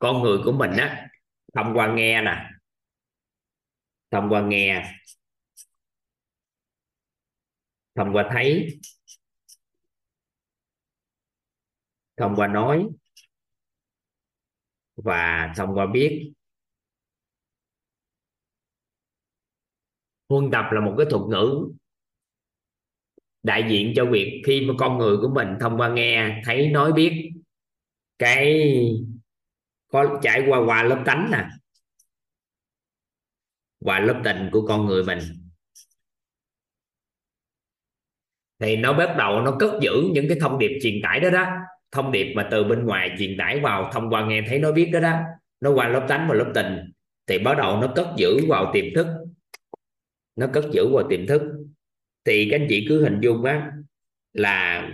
con người của mình á, thông qua nghe nè, thông qua nghe, thông qua thấy, thông qua nói, và thông qua biết. Huân tập là một cái thuật ngữ đại diện cho việc khi mà con người của mình thông qua nghe, thấy, nói, biết, cái có trải qua qua lớp tánh nè. Qua lớp tình của con người mình. Thì nó bắt đầu nó cất giữ những cái thông điệp truyền tải đó đó. Thông điệp mà từ bên ngoài truyền tải vào, thông qua nghe thấy nó biết đó đó. Nó qua lớp tánh và lớp tình. Thì bắt đầu nó cất giữ vào tiềm thức. Nó cất giữ vào tiềm thức. Thì các anh chị cứ hình dung á, là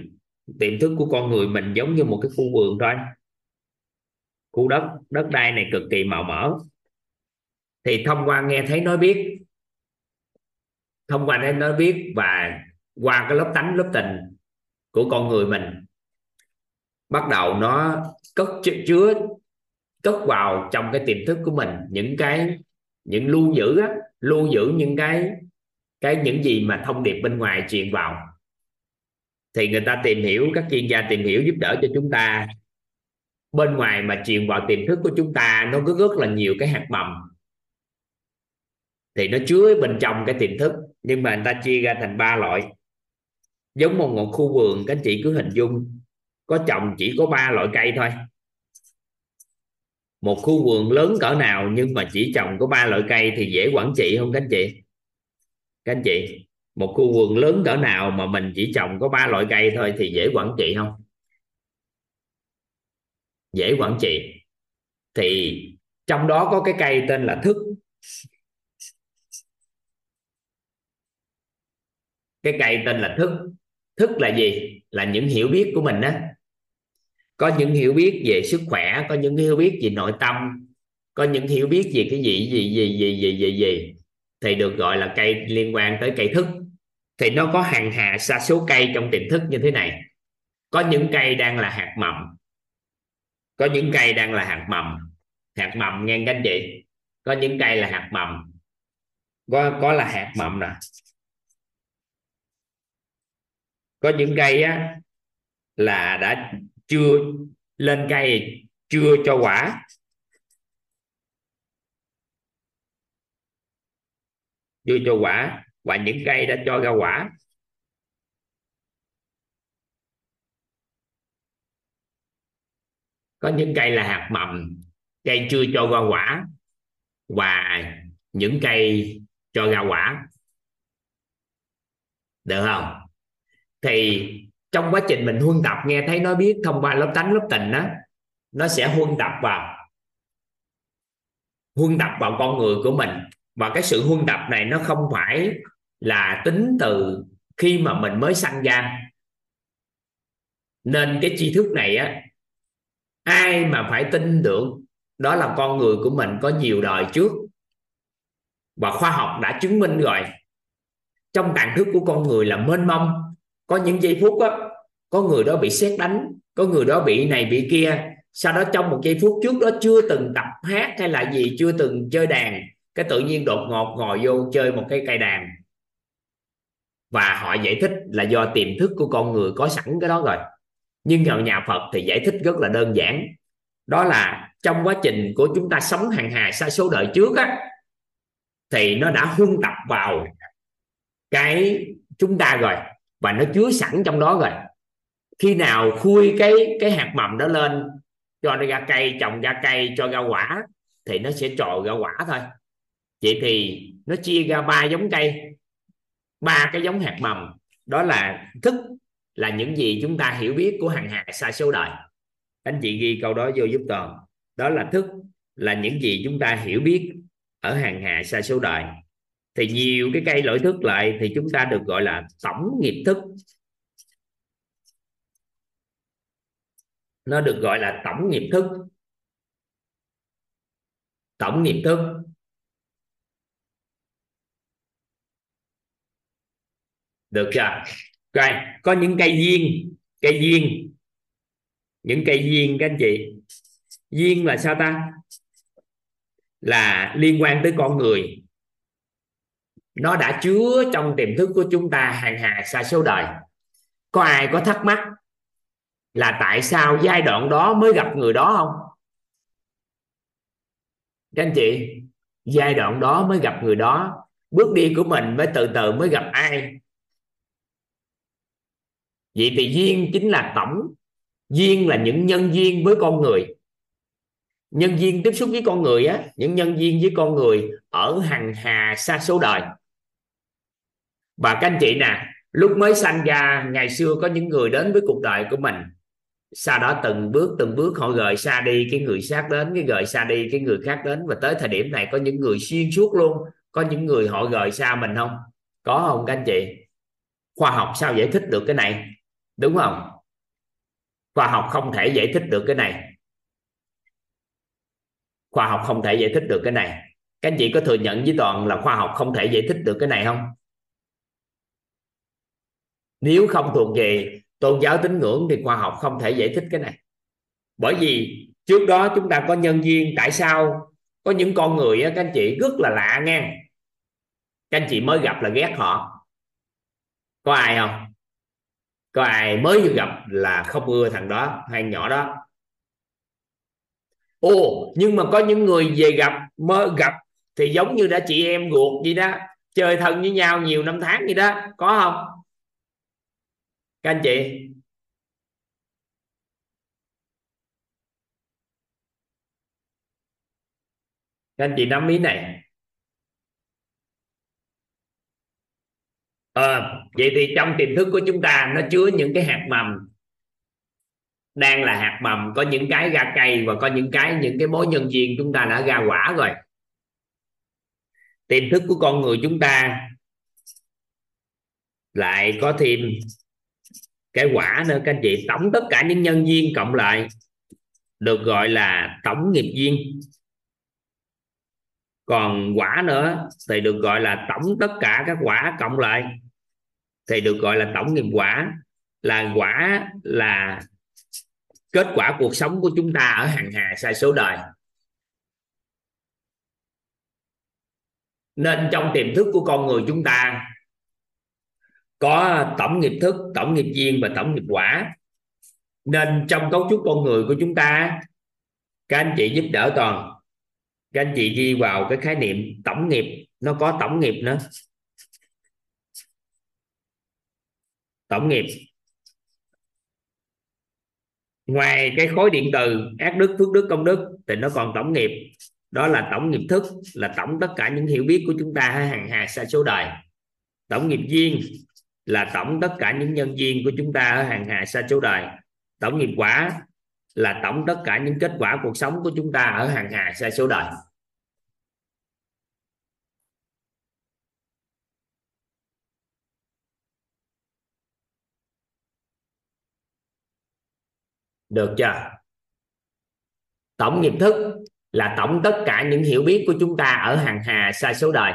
tiềm thức của con người mình giống như một cái khu vườn thôi khu đất đất đai này cực kỳ màu mỡ. Thì thông qua nghe thấy nói biết thông qua nghe nói biết và qua cái lớp tánh lớp tình của con người mình bắt đầu nó cất chứa cất vào trong cái tiềm thức của mình những cái những lưu giữ á, lưu giữ những cái cái những gì mà thông điệp bên ngoài truyền vào. Thì người ta tìm hiểu các chuyên gia tìm hiểu giúp đỡ cho chúng ta bên ngoài mà truyền vào tiềm thức của chúng ta, nó cứ rất là nhiều cái hạt mầm. Thì nó chứa bên trong cái tiềm thức, nhưng mà người ta chia ra thành ba loại. Giống một ngọn khu vườn, các anh chị cứ hình dung. Có trồng chỉ có ba loại cây thôi. Một khu vườn lớn cỡ nào, nhưng mà chỉ trồng có ba loại cây thì dễ quản trị không các anh chị? Các anh chị, một khu vườn lớn cỡ nào mà mình chỉ trồng có ba loại cây thôi thì dễ quản trị không? Dễ quản trị. Thì trong đó có cái cây tên là thức. Cái cây tên là thức. Thức là gì? Là những hiểu biết của mình á. Có những hiểu biết về sức khỏe, có những hiểu biết về nội tâm, có những hiểu biết về cái gì gì gì gì gì gì gì. Thì được gọi là cây liên quan tới cây thức. Thì nó có hàng hà sa số cây trong tiềm thức như thế này. Có những cây đang là hạt mầm có những cây đang là hạt mầm. Hạt mầm nghe các anh chị có những cây là hạt mầm. Có có là hạt mầm nè. Có những cây á, là đã chưa lên cây, chưa cho quả. Chưa cho quả. Và những cây đã cho ra quả. Có những cây là hạt mầm, cây chưa cho ra quả. Và những cây cho ra quả. Được không? Thì trong quá trình mình huân tập, nghe thấy nó biết thông qua lớp tánh, lớp tình đó nó sẽ huân tập vào. Huân tập vào con người của mình. Và cái sự huân tập này nó không phải là tính từ khi mà mình mới sanh ra. Nên cái tri thức này á ai mà phải tin tưởng đó là con người của mình có nhiều đời trước và khoa học đã chứng minh rồi. Trong tàn thức của con người là mênh mông. Có những giây phút đó, có người đó bị xét đánh có người đó bị này bị kia. Sau đó trong một giây phút trước đó chưa từng tập hát hay là gì chưa từng chơi đàn cái tự nhiên đột ngột ngồi vô chơi một cái cây đàn. Và họ giải thích là do tiềm thức của con người có sẵn cái đó rồi nhưng ở nhà Phật thì giải thích rất là đơn giản. Đó là trong quá trình của chúng ta sống hàng hà sa số đời trước á, thì nó đã huân tập vào cái chúng ta rồi và nó chứa sẵn trong đó rồi. Khi nào khui cái cái hạt mầm đó lên, cho nó ra cây, trồng ra cây, cho ra quả, thì nó sẽ trồi ra quả thôi. Vậy thì nó chia ra ba giống cây, ba cái giống hạt mầm. Đó là thức là những gì chúng ta hiểu biết của hàng hà xa số đời. Anh chị ghi câu đó vô giúp toàn. Đó là thức, là những gì chúng ta hiểu biết ở hàng hà xa số đời. Thì nhiều cái cây lỗi thức lại thì chúng ta được gọi là tổng nghiệp thức. Nó được gọi là tổng nghiệp thức. Tổng nghiệp thức. Được chưa? Rồi, có những cây duyên cây duyên những cây duyên các anh chị. Duyên là sao ta? Là liên quan tới con người. Nó đã chứa trong tiềm thức của chúng ta hàng hà xa số đời. Có ai có thắc mắc là tại sao giai đoạn đó mới gặp người đó không? Các anh chị, giai đoạn đó mới gặp người đó. Bước đi của mình mới từ từ mới gặp ai? Vậy thì duyên chính là tổng. Duyên là những nhân duyên với con người. Nhân duyên tiếp xúc với con người á, những nhân duyên với con người ở hằng hà xa số đời. Và các anh chị nè, lúc mới sanh ra, ngày xưa có những người đến với cuộc đời của mình. Sau đó từng bước từng bước họ gợi xa đi, cái người khác đến, cái gợi xa đi, cái người khác đến. Và tới thời điểm này có những người xuyên suốt luôn, có những người họ gợi xa mình không? Có không các anh chị? Khoa học sao giải thích được cái này? Đúng không? Khoa học không thể giải thích được cái này. Khoa học không thể giải thích được cái này. Các anh chị có thừa nhận với toàn là khoa học không thể giải thích được cái này không? Nếu không thuộc về tôn giáo tín ngưỡng thì khoa học không thể giải thích cái này. Bởi vì trước đó chúng ta có nhân duyên tại sao có những con người các anh chị, rất là lạ nghe các anh chị mới gặp là ghét họ. Có ai không? Có ai mới vừa gặp là không ưa thằng đó hay nhỏ đó? Ồ, nhưng mà có những người về gặp mới gặp thì giống như đã chị em ruột gì đó, chơi thân với nhau nhiều năm tháng gì đó, có không? Các anh chị? Các anh chị nắm ý này. À, vậy thì trong tiềm thức của chúng ta nó chứa những cái hạt mầm. Đang là hạt mầm có những cái ra cây và có những cái những cái mối nhân duyên chúng ta đã ra quả rồi. Tiềm thức của con người chúng ta lại có thêm cái quả nữa các anh chị. Tổng tất cả những nhân duyên cộng lại được gọi là tổng nghiệp duyên còn quả nữa thì được gọi là tổng tất cả các quả cộng lại thì được gọi là tổng nghiệp quả, là quả là kết quả cuộc sống của chúng ta ở hàng hà sai số đời. Nên trong tiềm thức của con người chúng ta, có tổng nghiệp thức, tổng nghiệp duyên và tổng nghiệp quả. Nên trong cấu trúc con người của chúng ta, các anh chị giúp đỡ toàn. Các anh chị ghi vào cái khái niệm tổng nghiệp, nó có tổng nghiệp nữa. Tổng nghiệp. Ngoài cái khối điện từ, ác đức, phước đức, công đức, thì nó còn tổng nghiệp. Đó là tổng nghiệp thức, là tổng tất cả những hiểu biết của chúng ta ở hàng hà xa số đời. Tổng nghiệp duyên, là tổng tất cả những nhân duyên của chúng ta ở hàng hà xa số đời. Tổng nghiệp quả, là tổng tất cả những kết quả cuộc sống của chúng ta ở hàng hà xa số đời. Được chưa? Tổng nghiệp thức là tổng tất cả những hiểu biết của chúng ta ở hàng hà xa số đời.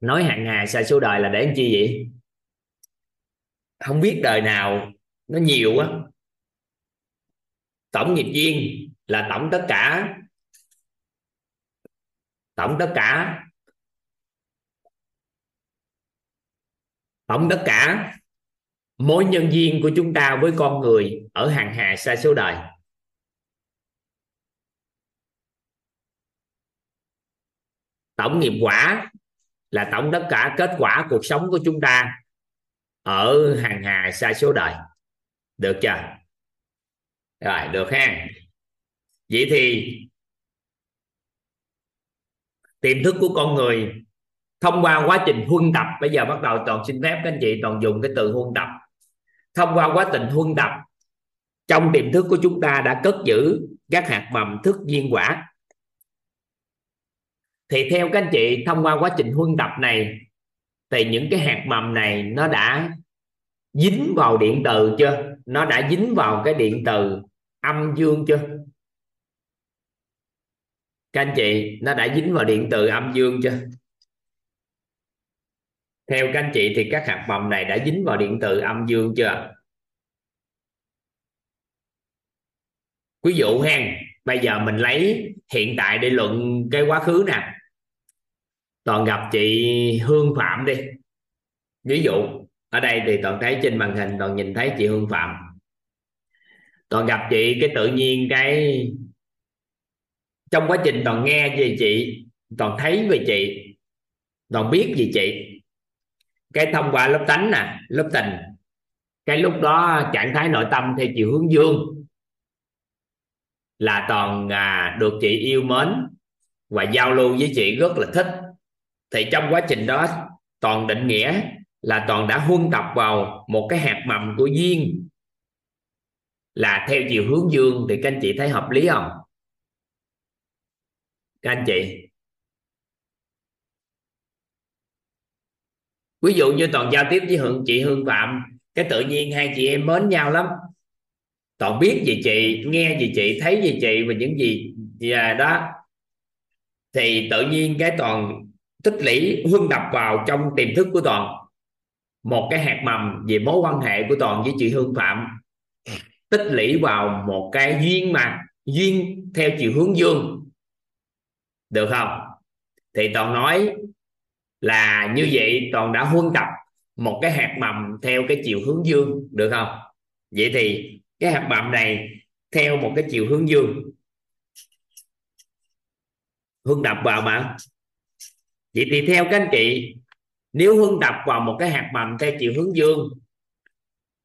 Nói hàng hà xa số đời là để làm chi vậy? Không biết đời nào nó nhiều quá. Tổng nghiệp duyên là tổng tất cả. Tổng tất cả. Tổng tất cả mối nhân duyên của chúng ta với con người ở hàng hà xa số đời. Tổng nghiệp quả là tổng tất cả kết quả cuộc sống của chúng ta ở hàng hà xa số đời. Được chưa? Rồi, được ha. Vậy thì tiềm thức của con người thông qua quá trình huân tập. Bây giờ bắt đầu toàn xin phép các anh chị toàn dùng cái từ huân tập thông qua quá trình huân tập, trong tiềm thức của chúng ta đã cất giữ các hạt mầm thức viên quả. Thì theo các anh chị, thông qua quá trình huân tập này, thì những cái hạt mầm này nó đã dính vào điện từ chưa? Nó đã dính vào cái điện từ âm dương chưa? Các anh chị, nó đã dính vào điện từ âm dương chưa? Theo các anh chị thì các hạt mầm này đã dính vào điện từ âm dương chưa? Ví dụ hen bây giờ mình lấy hiện tại để luận cái quá khứ nè. Toàn gặp chị hương phạm đi. Ví dụ, ở đây thì toàn thấy trên màn hình, toàn nhìn thấy chị hương phạm. Toàn gặp chị cái tự nhiên cái, trong quá trình toàn nghe về chị, toàn thấy về chị, toàn biết về chị cái thông qua lớp tánh nè lớp tình. Cái lúc đó trạng thái nội tâm theo chiều hướng dương. Là toàn à, được chị yêu mến và giao lưu với chị rất là thích. Thì trong quá trình đó toàn định nghĩa là toàn đã huân tập vào một cái hạt mầm của duyên. Là theo chiều hướng dương thì các anh chị thấy hợp lý không? Các anh chị? Ví dụ như toàn giao tiếp với hương chị hương phạm cái tự nhiên hai chị em mến nhau lắm. Toàn biết về chị, nghe về chị, thấy về chị và những gì và đó. Thì tự nhiên cái toàn tích lũy huân đập vào trong tiềm thức của toàn. Một cái hạt mầm về mối quan hệ của toàn với chị hương phạm tích lũy vào một cái duyên mà, duyên theo chiều hướng dương. Được không? Thì toàn nói là như vậy, toàn đã huân tập một cái hạt mầm theo cái chiều hướng dương, được không? Vậy thì cái hạt mầm này theo một cái chiều hướng dương. Hương tập vào mà. Vậy thì theo các anh chị, nếu hương tập vào một cái hạt mầm theo chiều hướng dương,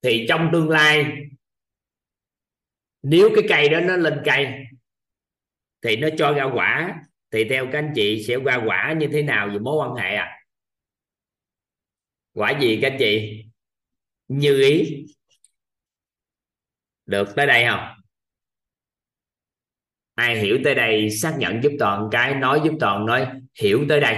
thì trong tương lai, nếu cái cây đó nó lên cây, thì nó cho ra quả thì theo các anh chị sẽ qua quả như thế nào về mối quan hệ à quả gì các anh chị? Như ý. Được, tới đây không? Ai hiểu tới đây xác nhận giúp toàn cái, nói giúp toàn nói, hiểu tới đây.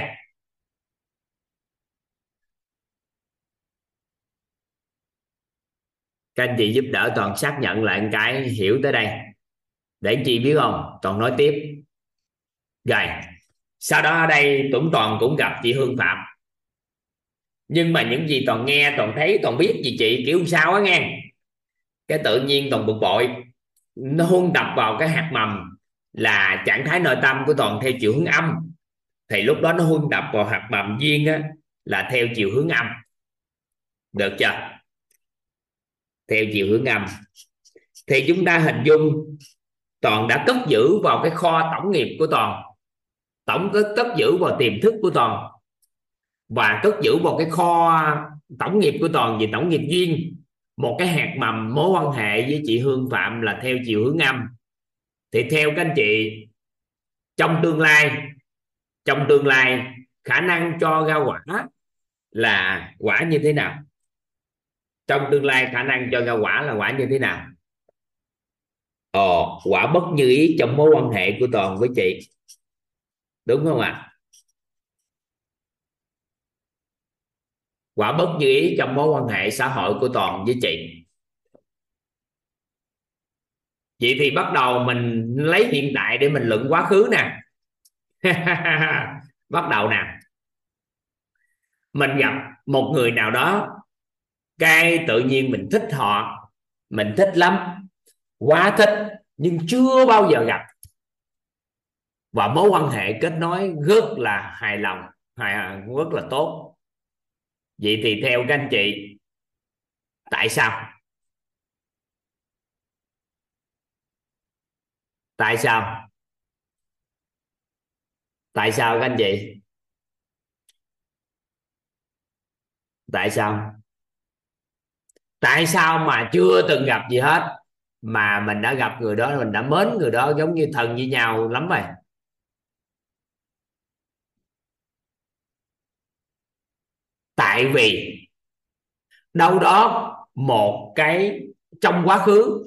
Các anh chị giúp đỡ toàn xác nhận lại cái, hiểu tới đây. Để anh chị biết không? Toàn nói tiếp rồi, sau đó ở đây Tuấn Toàn cũng gặp chị Hương Phạm. Nhưng mà những gì toàn nghe, toàn thấy, toàn biết gì chị kiểu sao á nghe. Cái tự nhiên toàn bực bội. Nó hôn đập vào cái hạt mầm là trạng thái nội tâm của toàn theo chiều hướng âm. Thì lúc đó nó hôn đập vào hạt mầm duyên á, là theo chiều hướng âm. Được chưa? Theo chiều hướng âm. Thì chúng ta hình dung toàn đã cất giữ vào cái kho tổng nghiệp của toàn tổng cất, cất giữ vào tiềm thức của toàn. Và cất giữ vào cái kho tổng nghiệp của toàn về tổng nghiệp duyên. Một cái hạt mầm mối quan hệ với chị Hương Phạm là theo chiều hướng âm. Thì theo các anh chị trong tương lai trong tương lai khả năng cho ra quả là quả như thế nào? Trong tương lai khả năng cho ra quả là quả như thế nào? Ồ quả bất như ý trong mối quan hệ của toàn với chị đúng không ạ? À? quả bất như ý trong mối quan hệ xã hội của toàn với chị. Vậy thì bắt đầu mình lấy hiện tại để mình luận quá khứ nè. *laughs* Bắt đầu nè. Mình gặp một người nào đó, cái tự nhiên mình thích họ, mình thích lắm, quá thích nhưng chưa bao giờ gặp và mối quan hệ kết nối rất là hài lòng, hài rất là tốt. Vậy thì theo các anh chị, tại sao? Tại sao? Tại sao các anh chị? Tại sao? Tại sao mà chưa từng gặp gì hết? Mà mình đã gặp người đó, mình đã mến người đó giống như thần với nhau lắm rồi. Tại vì đâu đó một cái trong quá khứ,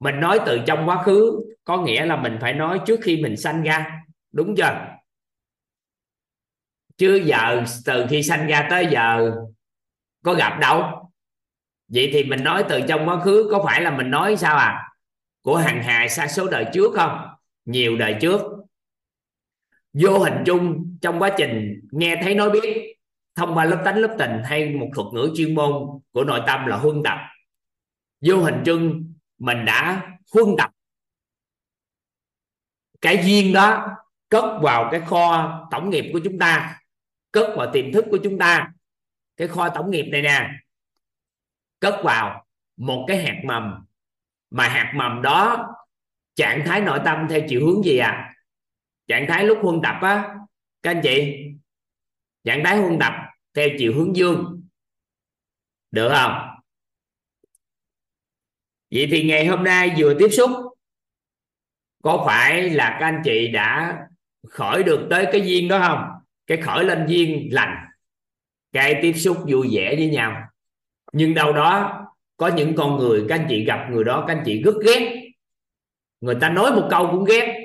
mình nói từ trong quá khứ có nghĩa là mình phải nói trước khi mình sanh ra, đúng chưa? Chứ giờ, từ khi sanh ra tới giờ có gặp đâu. Vậy thì mình nói từ trong quá khứ có phải là mình nói sao à? Của hàng hà xa số đời trước không? Nhiều đời trước. Vô hình chung trong quá trình nghe thấy nói biết thông qua lớp tánh, lớp tình hay một thuật ngữ chuyên môn của nội tâm là huân tập. Vô hình chung, mình đã huân tập. Cái duyên đó cất vào cái kho tổng nghiệp của chúng ta, cất vào tiềm thức của chúng ta. Cái kho tổng nghiệp này nè, cất vào một cái hạt mầm. Mà hạt mầm đó, trạng thái nội tâm theo chiều hướng gì à trạng thái lúc huân tập á, các anh chị trạng thái huân tập theo chiều hướng dương. Được không? Vậy thì ngày hôm nay vừa tiếp xúc, có phải là các anh chị đã khởi được tới cái duyên đó không? Cái khởi lên duyên lành, cái tiếp xúc vui vẻ với nhau. Nhưng đâu đó có những con người, các anh chị gặp người đó, các anh chị rất ghét. Người ta nói một câu cũng ghét,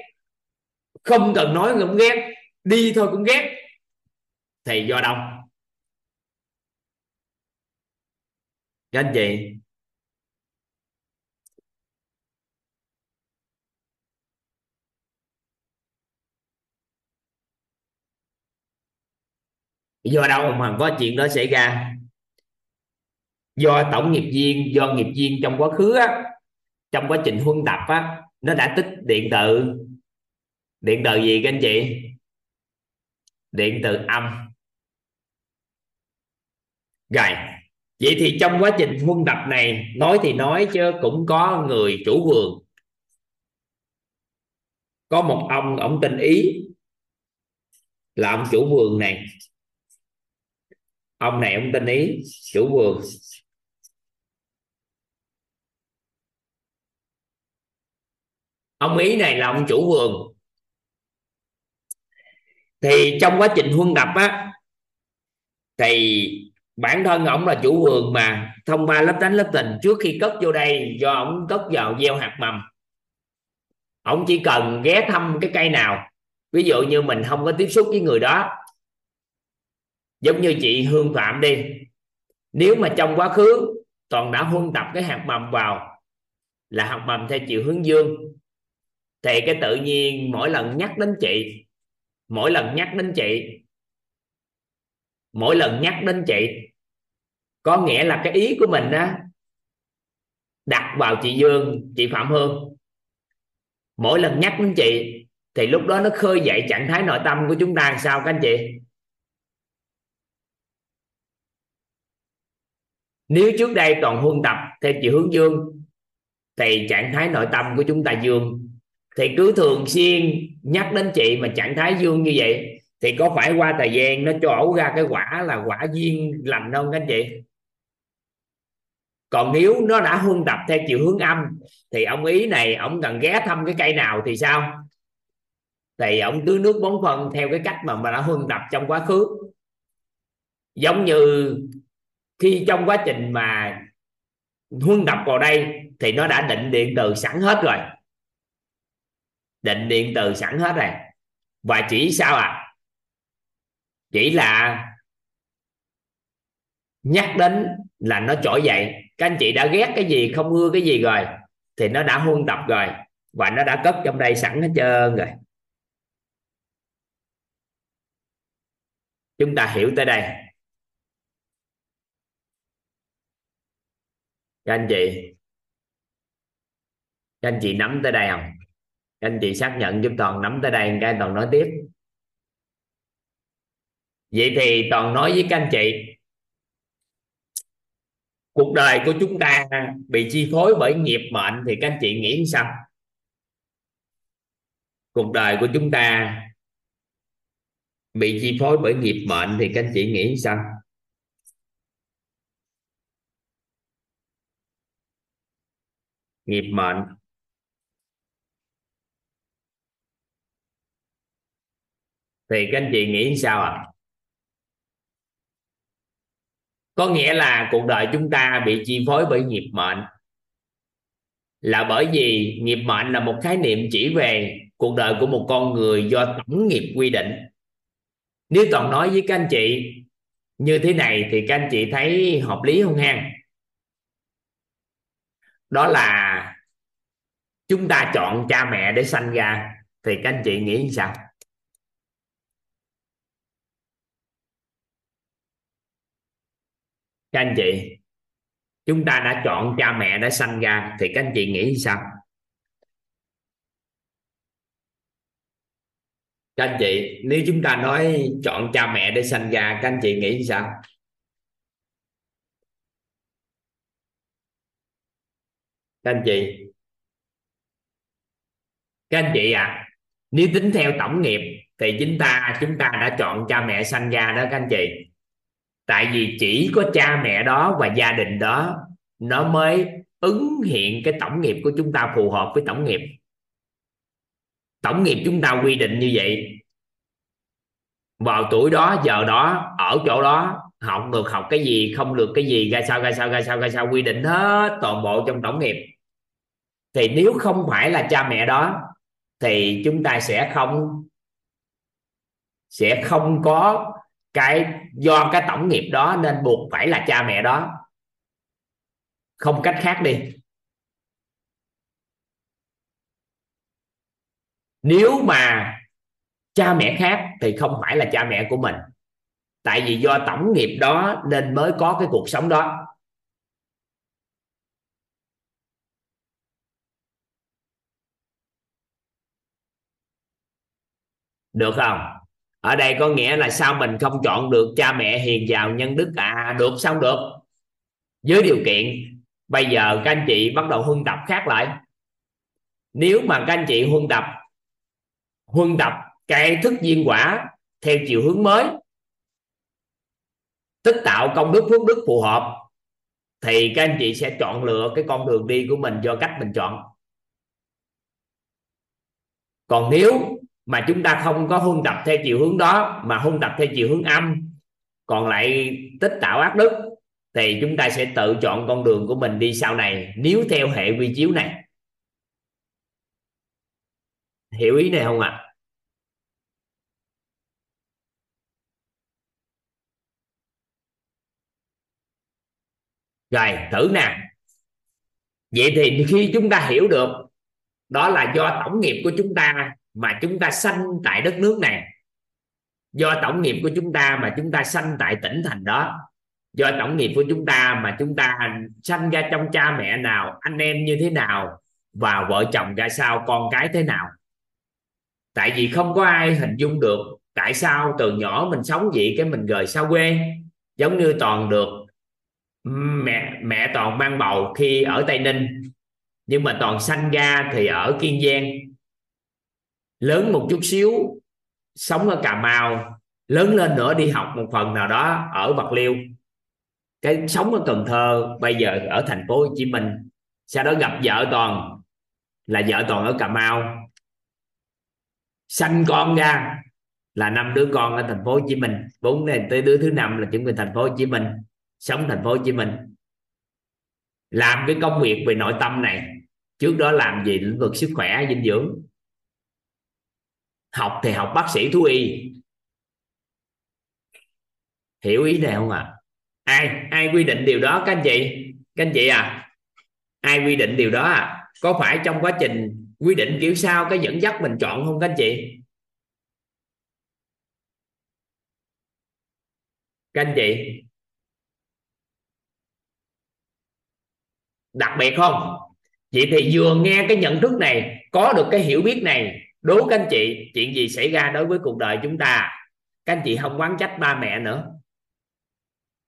không cần nói cũng ghét, đi thôi cũng ghét thì do đâu các anh chị do đâu mà có chuyện đó xảy ra? Do tổng nghiệp viên, do nghiệp viên trong quá khứ á trong quá trình huân tập á nó đã tích điện tử điện tử gì các anh chị? Điện tử âm rồi, vậy thì trong quá trình huân tập này, nói thì nói chứ cũng có người chủ vườn. Có một ông ông tên ý, là ông chủ vườn này. Ông này, ông tên ý, chủ vườn. Ông ý này là ông chủ vườn. Thì trong quá trình huân đập á, thì bản thân ông là chủ vườn mà, thông qua lớp đánh lớp tình, trước khi cất vô đây, do ông cất vào gieo hạt mầm. Ông chỉ cần ghé thăm cái cây nào, ví dụ như mình không có tiếp xúc với người đó, giống như chị Hương Phạm đi. Nếu mà trong quá khứ toàn đã huân tập cái hạt mầm vào, là hạt mầm theo chiều hướng dương, thì cái tự nhiên mỗi lần nhắc đến chị, mỗi lần nhắc đến chị, mỗi lần nhắc đến chị có nghĩa là cái ý của mình đó đặt vào chị Dương, chị Phạm Hương. Mỗi lần nhắc đến chị, thì lúc đó nó khơi dậy trạng thái nội tâm của chúng ta sao các anh chị? Nếu trước đây toàn huân tập theo chị hướng dương, thì trạng thái nội tâm của chúng ta dương. Thì cứ thường xuyên nhắc đến chị mà trạng thái dương như vậy, thì có phải qua thời gian nó cho ổ ra cái quả là quả duyên lành không các anh chị? Còn nếu nó đã huân tập theo chiều hướng âm, thì ông ý này, ông cần ghé thăm cái cây nào thì sao? Thì ông tưới nước bón phân theo cái cách mà mà đã huân tập trong quá khứ. Giống như khi trong quá trình mà huân tập vào đây, thì nó đã định điện từ sẵn hết rồi. Định điện từ sẵn hết rồi. Và chỉ sao à chỉ là nhắc đến là nó trỗi dậy các anh chị đã ghét cái gì, không ưa cái gì rồi, thì nó đã huân tập rồi, và nó đã cất trong đây sẵn hết trơn rồi. Chúng ta hiểu tới đây. Các anh chị, các anh chị nắm tới đây không? Các anh chị xác nhận giúp toàn nắm tới đây cái toàn nói tiếp. Vậy thì toàn nói với các anh chị cuộc đời của chúng ta bị chi phối bởi nghiệp mệnh thì các anh chị nghĩ sao? Cuộc đời của chúng ta bị chi phối bởi nghiệp mệnh thì các anh chị nghĩ sao? Nghiệp mệnh. Thì các anh chị nghĩ sao ạ? à? Có nghĩa là cuộc đời chúng ta bị chi phối bởi nghiệp mệnh. Là bởi vì nghiệp mệnh là một khái niệm chỉ về cuộc đời của một con người do tổng nghiệp quy định. Nếu toàn nói với các anh chị như thế này thì các anh chị thấy hợp lý không ha đó là chúng ta chọn cha mẹ để sanh ra thì các anh chị nghĩ sao? Các anh chị, chúng ta đã chọn cha mẹ đã sanh ra, thì các anh chị nghĩ sao? Các anh chị, nếu chúng ta nói chọn cha mẹ để sanh ra, các anh chị nghĩ sao? Các anh chị, các anh chị à nếu tính theo tổng nghiệp, thì chúng ta chúng ta đã chọn cha mẹ sanh ra đó, các anh chị tại vì chỉ có cha mẹ đó và gia đình đó, nó mới ứng hiện cái tổng nghiệp của chúng ta phù hợp với tổng nghiệp. Tổng nghiệp chúng ta quy định như vậy. Vào tuổi đó, giờ đó, ở chỗ đó, học được học cái gì, không được cái gì, ra sao ra sao ra sao ra sao, quy định hết toàn bộ trong tổng nghiệp. Thì nếu không phải là cha mẹ đó, thì chúng ta sẽ không sẽ không có cái do cái tổng nghiệp đó nên buộc phải là cha mẹ đó. Không cách khác đi. Nếu mà cha mẹ khác thì không phải là cha mẹ của mình. Tại vì do tổng nghiệp đó nên mới có cái cuộc sống đó. Được không? Ở đây có nghĩa là sao mình không chọn được cha mẹ hiền giàu nhân đức? À được, sao được? Dưới điều kiện, bây giờ các anh chị bắt đầu huân tập khác lại. Nếu mà các anh chị huân tập huân tập cái thức viên quả theo chiều hướng mới, tích tạo công đức, phước đức phù hợp, thì các anh chị sẽ chọn lựa cái con đường đi của mình do cách mình chọn. Còn nếu mà chúng ta không có huân tập theo chiều hướng đó, mà huân tập theo chiều hướng âm. Còn lại tích tạo ác đức, thì chúng ta sẽ tự chọn con đường của mình đi sau này nếu theo hệ quy chiếu này. Hiểu ý này không ạ? À? rồi, thử nè. Vậy thì khi chúng ta hiểu được, đó là do tổng nghiệp của chúng ta mà chúng ta sanh tại đất nước này. Do tổng nghiệp của chúng ta mà chúng ta sanh tại tỉnh thành đó. Do tổng nghiệp của chúng ta mà chúng ta sanh ra trong cha mẹ nào, anh em như thế nào, và vợ chồng ra sao, con cái thế nào. Tại vì không có ai hình dung được tại sao từ nhỏ mình sống vậy, cái mình rời xa quê. Giống như toàn được mẹ mẹ toàn mang bầu khi ở tây ninh. Nhưng mà toàn sanh ra thì ở kiên giang lớn một chút xíu, sống ở cà mau, lớn lên nữa đi học một phần nào đó ở bạc liêu. Cái sống ở Cần Thơ bây giờ ở thành phố Hồ Chí Minh, sau đó gặp vợ toàn, là vợ toàn ở Cà Mau. Sanh con ra là năm đứa con ở thành phố Hồ Chí Minh, bốn này tới đứa thứ năm là chuẩn bị thành phố Hồ Chí Minh, sống thành phố Hồ Chí Minh. Làm cái công việc về nội tâm này, trước đó làm gì lĩnh vực sức khỏe, dinh dưỡng học thì học bác sĩ thú y. Hiểu ý này không ạ? À? ai ai quy định điều đó các anh chị? Các anh chị à ai quy định điều đó à? Có phải trong quá trình quy định kiểu sao cái dẫn dắt mình chọn không các anh chị? Các anh chị. Đặc biệt không? Vậy thì vừa nghe cái nhận thức này, có được cái hiểu biết này đố các anh chị, chuyện gì xảy ra đối với cuộc đời chúng ta? Các anh chị không quán trách ba mẹ nữa.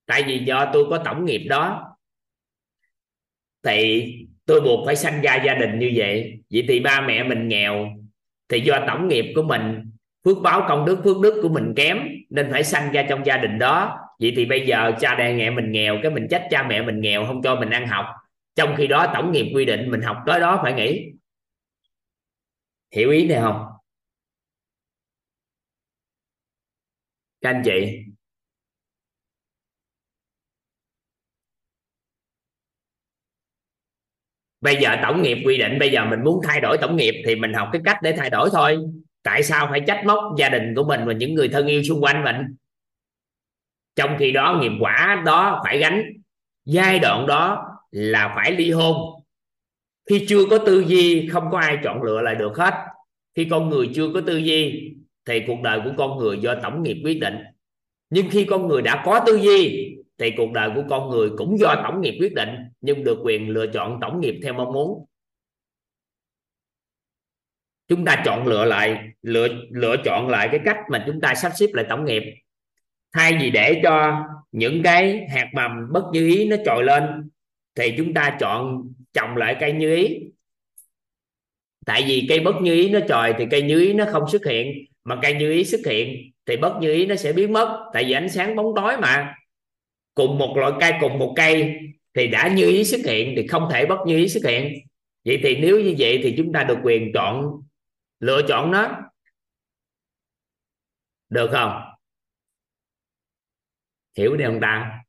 Tại vì do tôi có tổng nghiệp đó, thì tôi buộc phải sanh ra gia đình như vậy. Vậy thì ba mẹ mình nghèo, thì do tổng nghiệp của mình, phước báo công đức, phước đức của mình kém, nên phải sanh ra trong gia đình đó. Vậy thì bây giờ cha mẹ mình nghèo, cái mình trách cha mẹ mình nghèo, không cho mình ăn học. Trong khi đó tổng nghiệp quy định mình học tới đó, phải nghỉ hiểu ý này không? Các anh chị. Bây giờ tổng nghiệp quy định, bây giờ mình muốn thay đổi tổng nghiệp thì mình học cái cách để thay đổi thôi. Tại sao phải trách móc gia đình của mình và những người thân yêu xung quanh mình? Trong khi đó, nghiệp quả đó phải gánh. Giai đoạn đó là phải ly hôn khi chưa có tư duy, không có ai chọn lựa lại được hết. Khi con người chưa có tư duy, thì cuộc đời của con người do tổng nghiệp quyết định. Nhưng khi con người đã có tư duy, thì cuộc đời của con người cũng do tổng nghiệp quyết định, nhưng được quyền lựa chọn tổng nghiệp theo mong muốn. Chúng ta chọn lựa lại, lựa lựa chọn lại cái cách mà chúng ta sắp xếp lại tổng nghiệp. Thay vì để cho những cái hạt mầm bất như ý nó trồi lên, thì chúng ta chọn trồng lại cây như ý. Tại vì cây bất như ý nó trồi thì cây như ý nó không xuất hiện. Mà cây như ý xuất hiện thì bất như ý nó sẽ biến mất. Tại vì ánh sáng bóng tối mà. Cùng một loại cây, cùng một cây thì đã như ý xuất hiện thì không thể bất như ý xuất hiện. Vậy thì nếu như vậy thì chúng ta được quyền chọn, lựa chọn nó. Được không? Hiểu đi ông ta?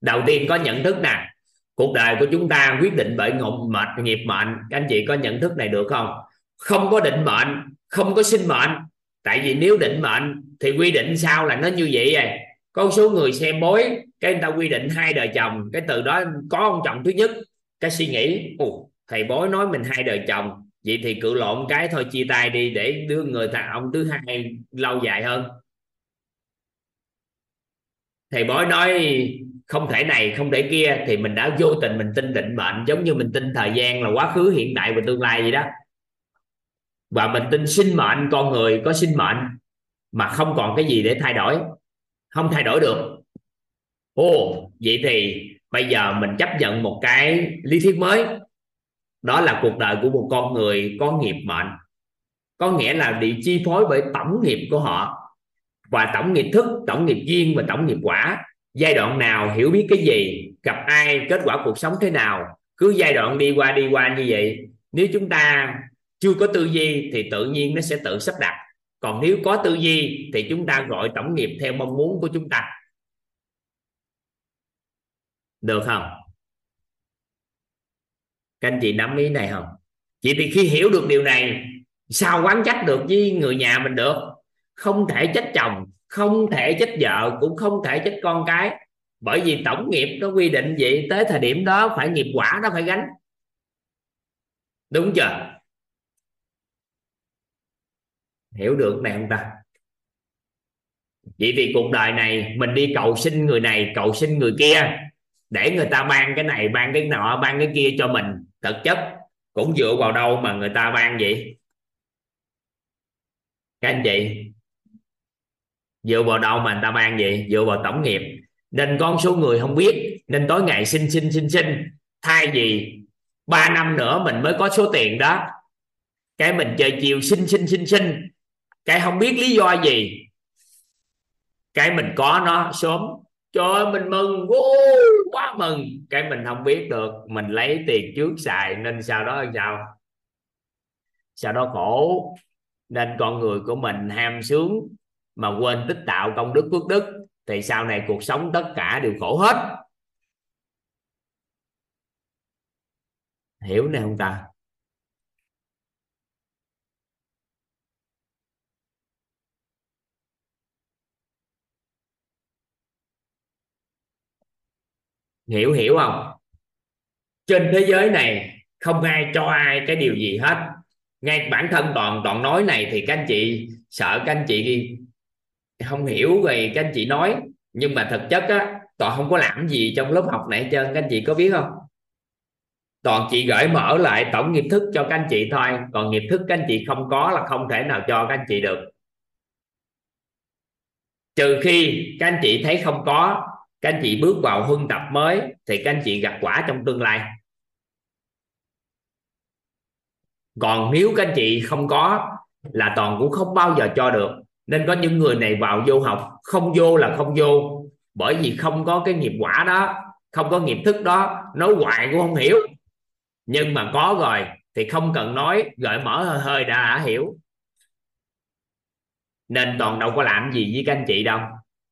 Đầu tiên có nhận thức nè cuộc đời của chúng ta quyết định bởi ngộ mệt nghiệp mệnh. Các anh chị có nhận thức này được không? Không có định mệnh không có sinh mệnh. Tại vì nếu định mệnh thì quy định sao là nó như vậy rồi có số người xem bối cái người ta quy định hai đời chồng cái từ đó có ông chồng thứ nhất. Cái suy nghĩ Ồ, thầy bối nói mình hai đời chồng. Vậy thì cự lộn cái thôi chia tay đi để đưa người ta ông thứ hai lâu dài hơn. Thầy bói nói không thể này, không thể kia, thì mình đã vô tình mình tin định mệnh, giống như mình tin thời gian là quá khứ, hiện tại và tương lai gì đó. Và mình tin sinh mệnh, con người có sinh mệnh, mà không còn cái gì để thay đổi, không thay đổi được. Ồ, vậy thì bây giờ mình chấp nhận một cái lý thuyết mới, đó là cuộc đời của một con người có nghiệp mệnh. Có nghĩa là bị chi phối bởi tổng nghiệp của họ, và tổng nghiệp thức, tổng nghiệp duyên và tổng nghiệp quả giai đoạn nào hiểu biết cái gì, gặp ai, kết quả cuộc sống thế nào, cứ giai đoạn đi qua đi qua như vậy. Nếu chúng ta chưa có tư duy thì tự nhiên nó sẽ tự sắp đặt. Còn nếu có tư duy thì chúng ta gọi tổng nghiệp theo mong muốn của chúng ta. Được không? Các anh chị nắm ý này không? Chị thì khi hiểu được điều này, sao quán trách được với người nhà mình được? Không thể trách chồng không thể trách vợ, cũng không thể trách con cái. Bởi vì tổng nghiệp nó quy định vậy, tới thời điểm đó phải nghiệp quả nó phải gánh. Đúng chưa? Hiểu được này không ta? Vậy thì cuộc đời này, mình đi cầu xin người này, cầu xin người kia, để người ta ban cái này, ban cái nọ, ban cái kia cho mình. Thực chất, cũng dựa vào đâu mà người ta ban vậy? Các anh chị dựa vào đâu mà người ta mang vậy? Dựa vào tổng nghiệp. Nên con số người không biết nên tối ngày xin xin xin xin. Thay vì 3 năm nữa mình mới có số tiền đó. Cái mình chơi chiều xin xin xin xin. Cái không biết lý do gì. Cái mình có nó sớm. Trời ơi mình mừng. Wow, quá mừng. Cái mình không biết được. Mình lấy tiền trước xài nên sau đó là sao? Sau đó khổ. Nên con người của mình ham sướng mà quên tích tạo công đức phước đức, thì sau này cuộc sống tất cả đều khổ hết. Hiểu này không ta. Hiểu hiểu không? Trên thế giới này không ai cho ai cái điều gì hết. Ngay bản thân toàn toàn nói này thì các anh chị, sợ các anh chị không hiểu rồi các anh chị nói, nhưng mà thực chất á, toàn không có làm gì trong lớp học này hết trơn, các anh chị có biết không? Toàn chị gửi mở lại tổng nghiệp thức cho các anh chị thôi, còn nghiệp thức các anh chị không có là không thể nào cho các anh chị được. Trừ khi các anh chị thấy không có, các anh chị bước vào huân tập mới, thì các anh chị gặp quả trong tương lai. Còn nếu các anh chị không có, là toàn cũng không bao giờ cho được nên có những người này vào vô học không vô là không vô. Bởi vì không có cái nghiệp quả đó không có nghiệp thức đó nói hoài cũng không hiểu. Nhưng mà có rồi thì không cần nói gợi mở hơi hơi đã, đã hiểu. Nên toàn đâu có làm gì với các anh chị đâu.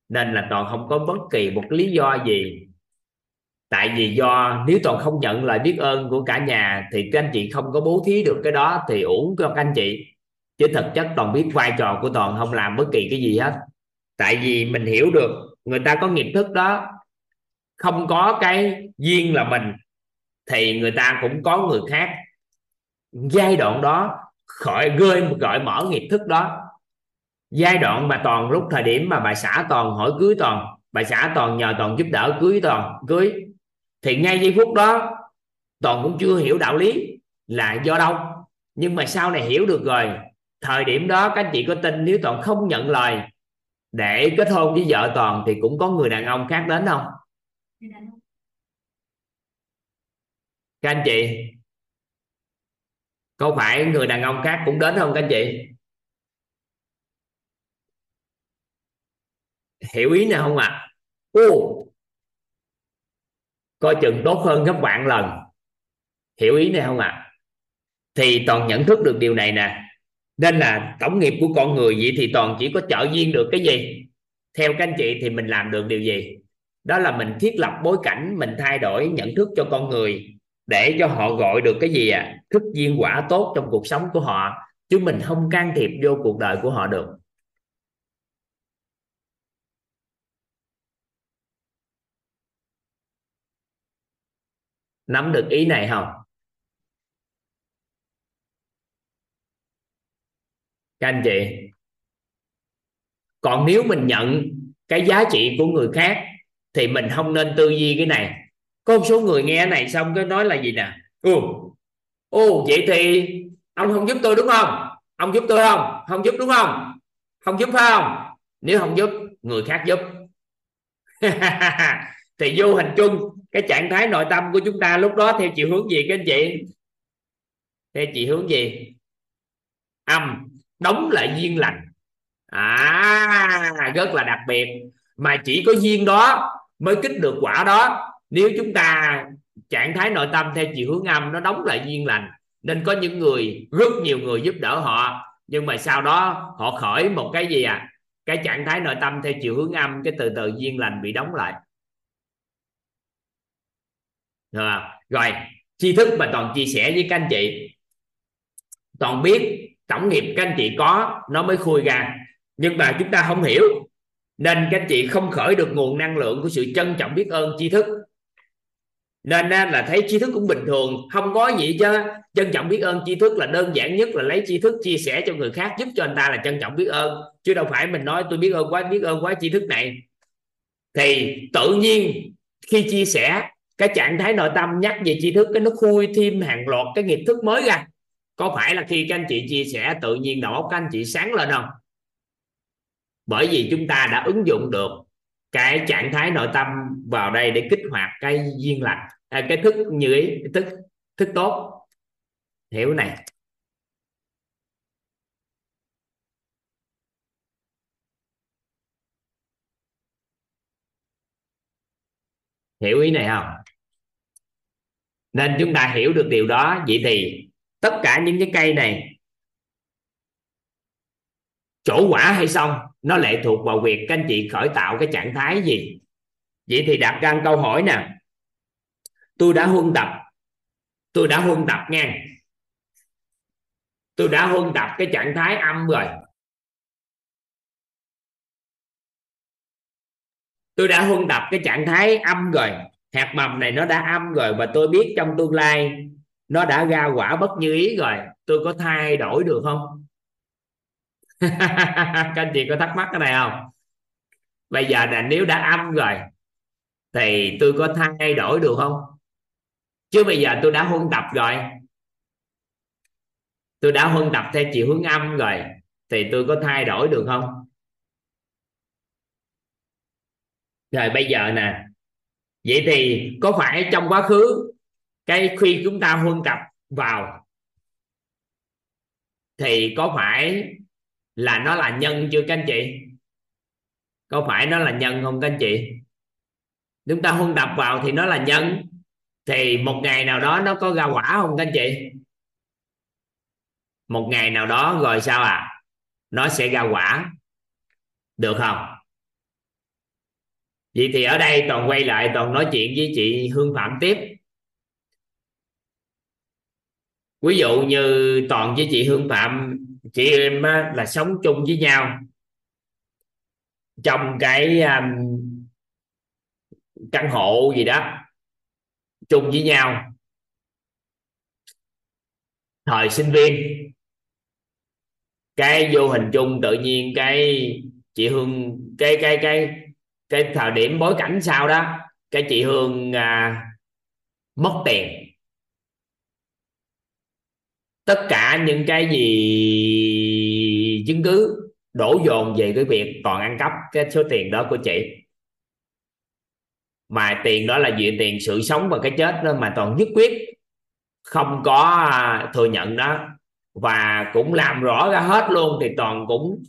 Nên là toàn không có bất kỳ một lý do gì. Tại vì do nếu toàn không nhận lời biết ơn của cả nhà thì các anh chị không có bố thí được cái đó thì uổng cho các anh chị chứ thực chất toàn biết vai trò của toàn không làm bất kỳ cái gì hết. Tại vì mình hiểu được người ta có nghiệp thức đó, không có cái duyên là mình, thì người ta cũng có người khác. Giai đoạn đó, khỏi gơi gọi mở nghiệp thức đó. Giai đoạn mà toàn lúc thời điểm mà bà xã toàn hỏi cưới toàn, bà xã toàn nhờ toàn giúp đỡ cưới toàn, cưới, thì ngay giây phút đó, toàn cũng chưa hiểu đạo lý là do đâu. Nhưng mà sau này hiểu được rồi thời điểm đó các anh chị có tin nếu toàn không nhận lời để kết hôn với vợ toàn thì cũng có người đàn ông khác đến không? Các anh chị có phải người đàn ông khác cũng đến không các anh chị? Hiểu ý nào không ạ? À? Ô, coi chừng tốt hơn gấp vạn lần. Hiểu ý này không ạ? À? thì toàn nhận thức được điều này nè nên là tổng nghiệp của con người vậy thì toàn chỉ có trợ duyên được cái gì? Theo các anh chị thì mình làm được điều gì? Đó là mình thiết lập bối cảnh, mình thay đổi nhận thức cho con người để cho họ gọi được cái gì à thức duyên quả tốt trong cuộc sống của họ. Chứ mình không can thiệp vô cuộc đời của họ được. Nắm được ý này không? Các anh chị. Còn nếu mình nhận cái giá trị của người khác thì mình không nên tư duy cái này. Có một số người nghe này xong cái nói là gì nè? Ừ. Ô, vậy thì ông không giúp tôi đúng không? Ông giúp tôi không? Không giúp đúng không? Không giúp phải không? Nếu không giúp, người khác giúp. *laughs* Thì vô hình chung, cái trạng thái nội tâm của chúng ta lúc đó theo chiều hướng gì các anh chị? Theo chiều hướng gì? Âm đóng lại duyên lành. À rất là đặc biệt. Mà chỉ có duyên đó mới kích được quả đó. Nếu chúng ta trạng thái nội tâm theo chiều hướng âm nó đóng lại duyên lành nên có những người rất nhiều người giúp đỡ họ. Nhưng mà sau đó họ khởi một cái gì à? Cái trạng thái nội tâm theo chiều hướng âm cái từ từ duyên lành bị đóng lại. Rồi, rồi tri thức mà toàn chia sẻ với các anh chị. Toàn biết tổng nghiệp các anh chị có, nó mới khui ra. Nhưng mà chúng ta không hiểu, nên các anh chị không khởi được nguồn năng lượng của sự trân trọng biết ơn tri thức. Nên là thấy tri thức cũng bình thường, không có gì chứ trân trọng biết ơn tri thức là đơn giản nhất, là lấy tri thức chia sẻ cho người khác, giúp cho anh ta là trân trọng biết ơn. Chứ đâu phải mình nói, tôi biết ơn quá, biết ơn quá tri thức này. Thì tự nhiên khi chia sẻ, cái trạng thái nội tâm nhắc về tri thức, cái nó khui thêm hàng loạt cái nghiệp thức mới ra có phải là khi các anh chị chia sẻ tự nhiên đầu óc các anh chị sáng lên không? Bởi vì chúng ta đã ứng dụng được cái trạng thái nội tâm vào đây để kích hoạt cái duyên lành à, cái thức như ý thức thức tốt. Hiểu này. Hiểu ý này không? Nên chúng ta hiểu được điều đó. Vậy thì tất cả những cái cây này chỗ quả hay xong, nó lệ thuộc vào việc các anh chị khởi tạo cái trạng thái gì. Vậy thì đặt ra câu hỏi nè. Tôi đã huân tập. Tôi đã huân tập nha. Tôi đã huân tập cái trạng thái âm rồi. Tôi đã huân tập cái trạng thái âm rồi. Hạt mầm này nó đã âm rồi và tôi biết trong tương lai nó đã ra quả bất như ý rồi. Tôi có thay đổi được không? *laughs* Các anh chị có thắc mắc cái này không? Bây giờ là nếu đã âm rồi, thì tôi có thay đổi được không? Chứ bây giờ tôi đã huân tập rồi. Tôi đã huân tập theo chiều hướng âm rồi, thì tôi có thay đổi được không? Rồi bây giờ nè, vậy thì có phải trong quá khứ cái khi chúng ta huân tập vào thì có phải là nó là nhân chưa các anh chị? Có phải nó là nhân không các anh chị? Chúng ta huân tập vào thì nó là nhân, thì một ngày nào đó nó có ra quả không các anh chị? Một ngày nào đó rồi sao à? Nó sẽ ra quả. Được không? Vậy thì ở đây toàn quay lại, toàn nói chuyện với chị hương phạm tiếp. Ví dụ như toàn với chị hương phạm chị em là sống chung với nhau. Trong cái um, căn hộ gì đó chung với nhau. Thời sinh viên. Cái vô hình chung tự nhiên cái chị hương cái cái cái cái thời điểm bối cảnh sau đó cái chị hương à, mất tiền tất cả những cái gì chứng cứ đổ dồn về cái việc còn ăn cắp cái số tiền đó của chị. Mà tiền đó là gì tiền sự sống và cái chết đó mà toàn nhất quyết, không có à, thừa nhận đó. Và cũng làm rõ ra hết luôn thì toàn cũng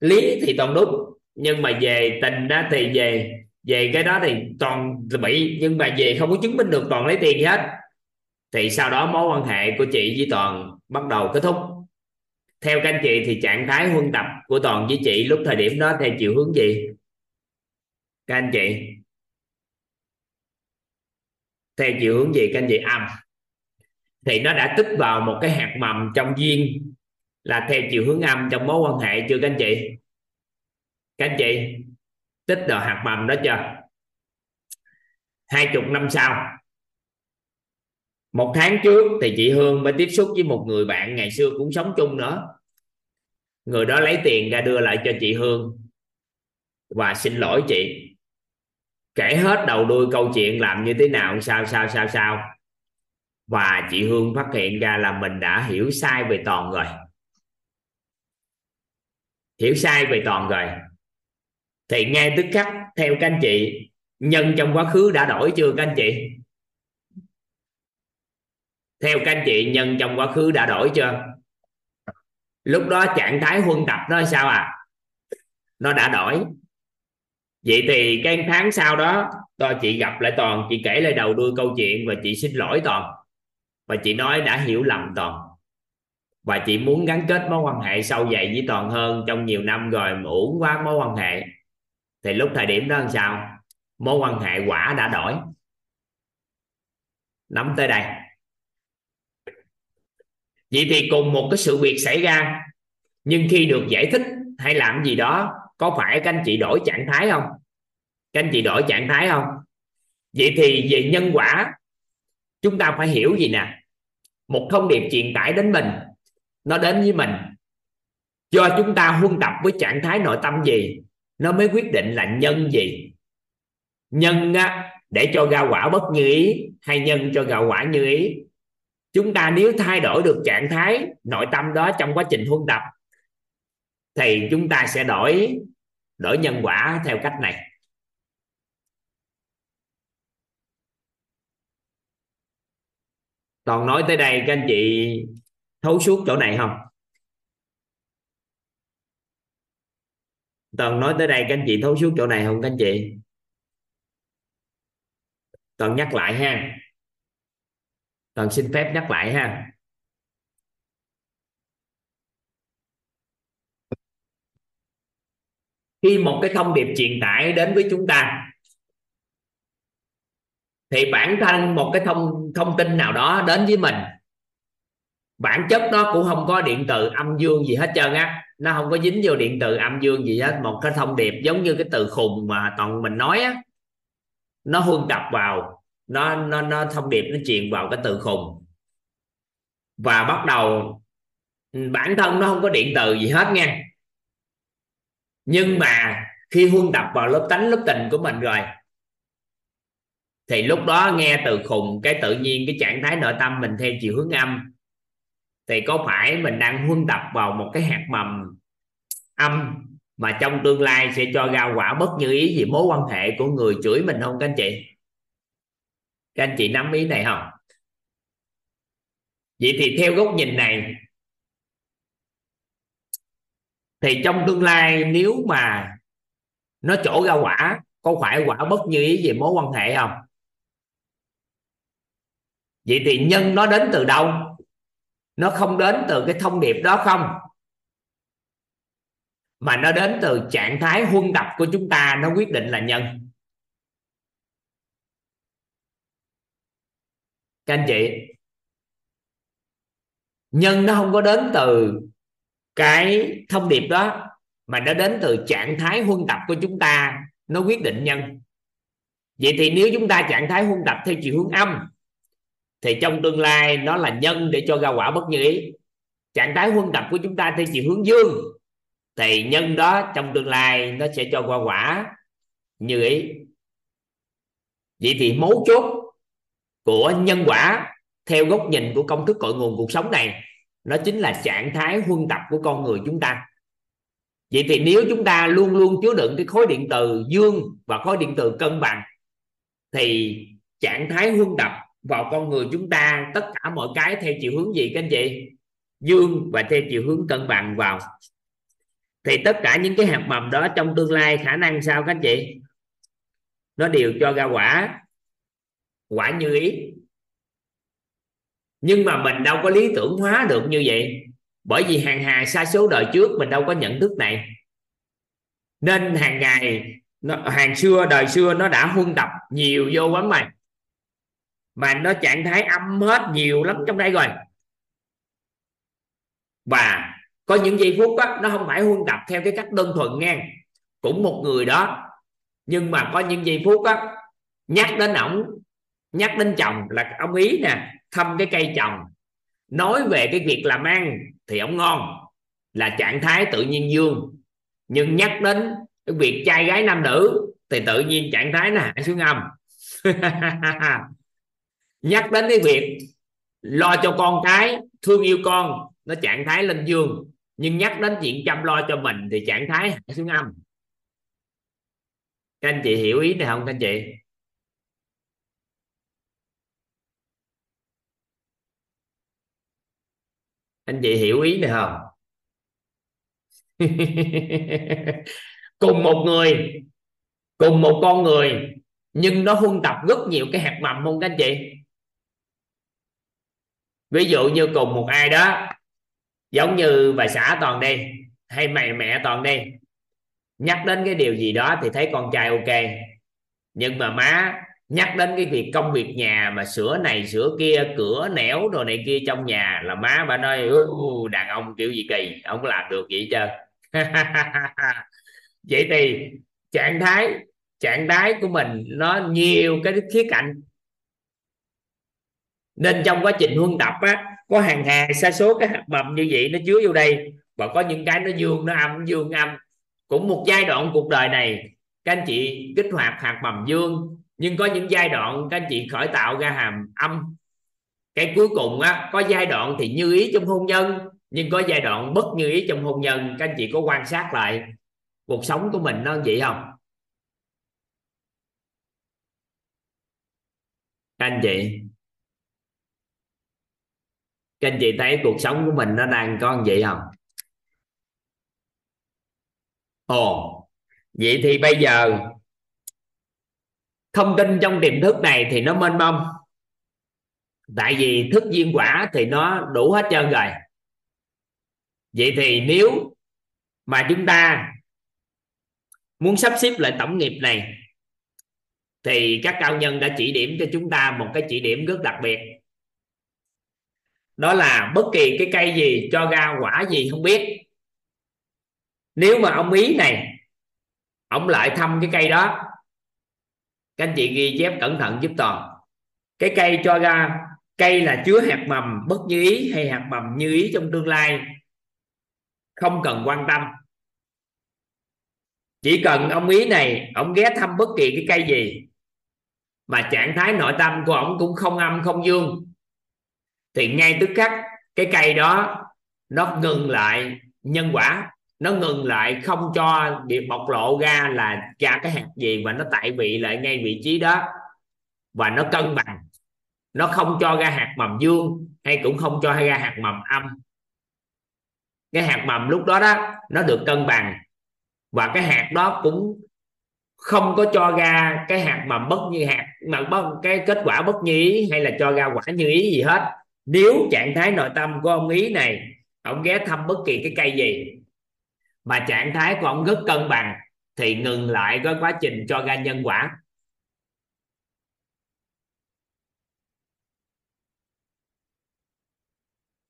lý thì toàn đúng. Nhưng mà về tình đó thì về về cái đó thì toàn bị, nhưng mà về không có chứng minh được toàn lấy tiền gì hết thì sau đó mối quan hệ của chị với toàn bắt đầu kết thúc. Theo các anh chị thì trạng thái huân tập của toàn với chị lúc thời điểm đó theo chiều hướng gì? Các anh chị? Theo chiều hướng gì các anh chị? Âm thì nó đã tích vào một cái hạt mầm trong duyên là theo chiều hướng âm trong mối quan hệ chưa các anh chị? Các anh chị, tích vào hạt mầm đó chưa? Hai chục năm sau một tháng trước thì chị Hương mới tiếp xúc với một người bạn ngày xưa cũng sống chung nữa. Người đó lấy tiền ra đưa lại cho chị Hương. Và xin lỗi chị. Kể hết đầu đuôi câu chuyện làm như thế nào, sao sao sao sao. Và chị Hương phát hiện ra là mình đã hiểu sai về toàn rồi hiểu sai về toàn rồi thì ngay tức khắc, theo các anh chị, nhân trong quá khứ đã đổi chưa các anh chị? Theo các anh chị, nhân trong quá khứ đã đổi chưa? Lúc đó trạng thái huân tập nó sao à? Nó đã đổi. Vậy thì cái tháng sau đó tôi chị gặp lại toàn, chị kể lại đầu đuôi câu chuyện và chị xin lỗi toàn. Và chị nói đã hiểu lầm toàn. Và chị muốn gắn kết mối quan hệ sâu dày với toàn hơn trong nhiều năm rồi mà uổng quá mối quan hệ. Thì lúc thời điểm đó làm sao? Mối quan hệ quả đã đổi. Nắm tới đây vậy thì cùng một cái sự việc xảy ra. Nhưng khi được giải thích hay làm gì đó có phải các anh chị đổi trạng thái không? Các anh chị đổi trạng thái không? Vậy thì về nhân quả chúng ta phải hiểu gì nè? Một thông điệp truyền tải đến mình nó đến với mình. Do chúng ta huân tập với trạng thái nội tâm gì nó mới quyết định là nhân gì. Nhân á, để cho ra quả bất như ý hay nhân cho ra quả như ý? Chúng ta nếu thay đổi được trạng thái nội tâm đó trong quá trình huân tập, thì chúng ta sẽ đổi đổi nhân quả theo cách này. Toàn nói tới đây các anh chị thấu suốt chỗ này không? Toàn nói tới đây các anh chị thấu suốt chỗ này không các anh chị? Toàn nhắc lại ha toàn xin phép nhắc lại ha. Khi một cái thông điệp truyền tải đến với chúng ta, thì bản thân một cái thông thông tin nào đó đến với mình, bản chất nó cũng không có điện từ âm dương gì hết trơn á. Nó không có dính vô điện từ âm dương gì hết. Một cái thông điệp giống như cái từ khùng mà toàn mình nói á, nó huân tập vào nó nó nó thông điệp nó truyền vào cái từ khùng. Và bắt đầu ừ, bản thân nó không có điện từ gì hết nha nhưng mà khi huân tập vào lớp tánh, lớp tình của mình rồi, thì lúc đó nghe từ khùng cái tự nhiên cái trạng thái nội tâm mình theo chiều hướng âm. Thì có phải mình đang huân tập vào một cái hạt mầm âm mà trong tương lai sẽ cho ra quả bất như ý gì mối quan hệ của người chửi mình không các anh chị? Các anh chị nắm ý này không? Vậy thì theo góc nhìn này, thì trong tương lai nếu mà nó trổ ra quả, có phải quả bất như ý về mối quan hệ không? Vậy thì nhân nó đến từ đâu? Nó không đến từ cái thông điệp đó không? Mà nó đến từ trạng thái huân đập của chúng ta, nó quyết định là nhân. Các anh chị, nhân nó không có đến từ cái thông điệp đó, mà nó đến từ trạng thái huân tập của chúng ta, nó quyết định nhân. Vậy thì nếu chúng ta trạng thái huân tập theo chiều hướng âm, thì trong tương lai nó là nhân để cho ra quả bất như ý. Trạng thái huân tập của chúng ta theo chiều hướng dương, thì nhân đó trong tương lai nó sẽ cho qua quả như ý. Vậy thì mấu chốt của nhân quả theo góc nhìn của công thức cội nguồn cuộc sống này, nó chính là trạng thái huân tập của con người chúng ta. Vậy thì nếu chúng ta luôn luôn chứa đựng cái khối điện từ dương và khối điện từ cân bằng, thì trạng thái huân tập vào con người chúng ta, tất cả mọi cái theo chiều hướng gì, các anh chị? Dương và theo chiều hướng cân bằng vào. Thì tất cả những cái hạt mầm đó trong tương lai khả năng sao, các anh chị? Nó đều cho ra quả quả như ý. Nhưng mà mình đâu có lý tưởng hóa được như vậy. Bởi vì hàng hà sa số đời trước mình đâu có nhận thức này. Nên hàng ngày nó, hàng xưa đời xưa nó đã huân tập nhiều vô lắm mày mà nó trạng thái âm hết nhiều lắm trong đây rồi. Và có những giây phút đó, nó không phải huân tập theo cái cách đơn thuần nghe. Cũng một người đó. Nhưng mà có những giây phút đó nhắc đến ổng nhắc đến chồng là ông ý nè, thăm cái cây chồng nói về cái việc làm ăn thì ông ngon, là trạng thái tự nhiên dương. Nhưng nhắc đến cái việc trai gái nam nữ thì tự nhiên trạng thái là xuống âm. *laughs* Nhắc đến cái việc lo cho con cái, thương yêu con, nó trạng thái lên dương. Nhưng nhắc đến chuyện chăm lo cho mình thì trạng thái xuống âm. Các anh chị hiểu ý này không các anh chị? Anh chị hiểu ý này không? *laughs* Cùng một người, cùng một con người, nhưng nó huân tập rất nhiều cái hạt mầm không các anh chị? Ví dụ như cùng một ai đó, giống như bà xã toàn đi, hay mẹ mẹ toàn đi, nhắc đến cái điều gì đó thì thấy con trai ok, nhưng mà má nhắc đến cái việc công việc nhà mà sửa này, sửa kia, cửa, nẻo đồ này kia trong nhà là má bà nói đàn ông kiểu gì kỳ không có làm được vậy chưa *laughs* vậy thì trạng thái trạng thái của mình nó nhiều cái khía cạnh. Nên trong quá trình huân tập á, có hàng hà sa số cái hạt mầm như vậy nó chứa vô đây, và có những cái nó dương nó âm dương âm. Cũng một giai đoạn cuộc đời này, các anh chị kích hoạt hạt mầm dương nhưng có những giai đoạn các anh chị khởi tạo ra hàm âm. Cái cuối cùng á, có giai đoạn thì như ý trong hôn nhân, nhưng có giai đoạn bất như ý trong hôn nhân. Các anh chị có quan sát lại cuộc sống của mình nó vậy không? Các anh chị, các anh chị thấy cuộc sống của mình nó đang có vậy không? Ồ, vậy thì bây giờ thông tin trong tiềm thức này thì nó mênh mông. Tại vì thức duyên quả thì nó đủ hết trơn rồi. Vậy thì nếu mà chúng ta muốn sắp xếp lại tổng nghiệp này, thì các cao nhân đã chỉ điểm cho chúng ta một cái chỉ điểm rất đặc biệt. Đó là bất kỳ cái cây gì, cho ra quả gì không biết. Nếu mà ông ý này, ông lại thăm cái cây đó các anh chị ghi chép cẩn thận giúp toàn. Cái cây cho ra, cây là chứa hạt mầm, bất như ý hay hạt mầm như ý trong tương lai. Không cần quan tâm. Chỉ cần ông ý này, ông ghé thăm bất kỳ cái cây gì. Mà trạng thái nội tâm của ông cũng không âm, không dương. Thì ngay tức khắc, cái cây đó, nó ngừng lại, nhân quả nó ngừng lại không cho việc bộc lộ ra là ra cái hạt gì và nó tại vị lại ngay vị trí đó. Và nó cân bằng. Nó không cho ra hạt mầm dương hay cũng không cho ra hạt mầm âm. Cái hạt mầm lúc đó đó, nó được cân bằng. Và cái hạt đó cũng không có cho ra cái hạt mầm bất như hạt mà bất, cái kết quả bất như ý hay là cho ra quả như ý gì hết. Nếu trạng thái nội tâm của ông ý này, ông ghé thăm bất kỳ cái cây gì mà trạng thái của ông rất cân bằng thì ngừng lại cái quá trình cho ra nhân quả.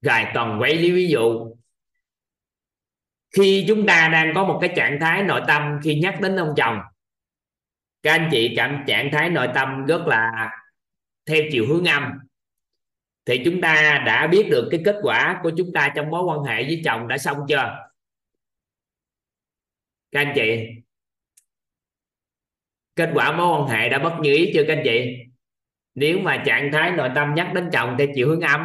Rồi, toàn quay lý ví dụ. Khi chúng ta đang có một cái trạng thái nội tâm khi nhắc đến ông chồng, các anh chị cảm trạng thái nội tâm rất là theo chiều hướng âm. Thì chúng ta đã biết được cái kết quả của chúng ta trong mối quan hệ với chồng đã xong chưa? Các anh chị, kết quả mối quan hệ đã bất như ý chưa các anh chị? Nếu mà trạng thái nội tâm nhắc đến chồng theo chiều hướng âm.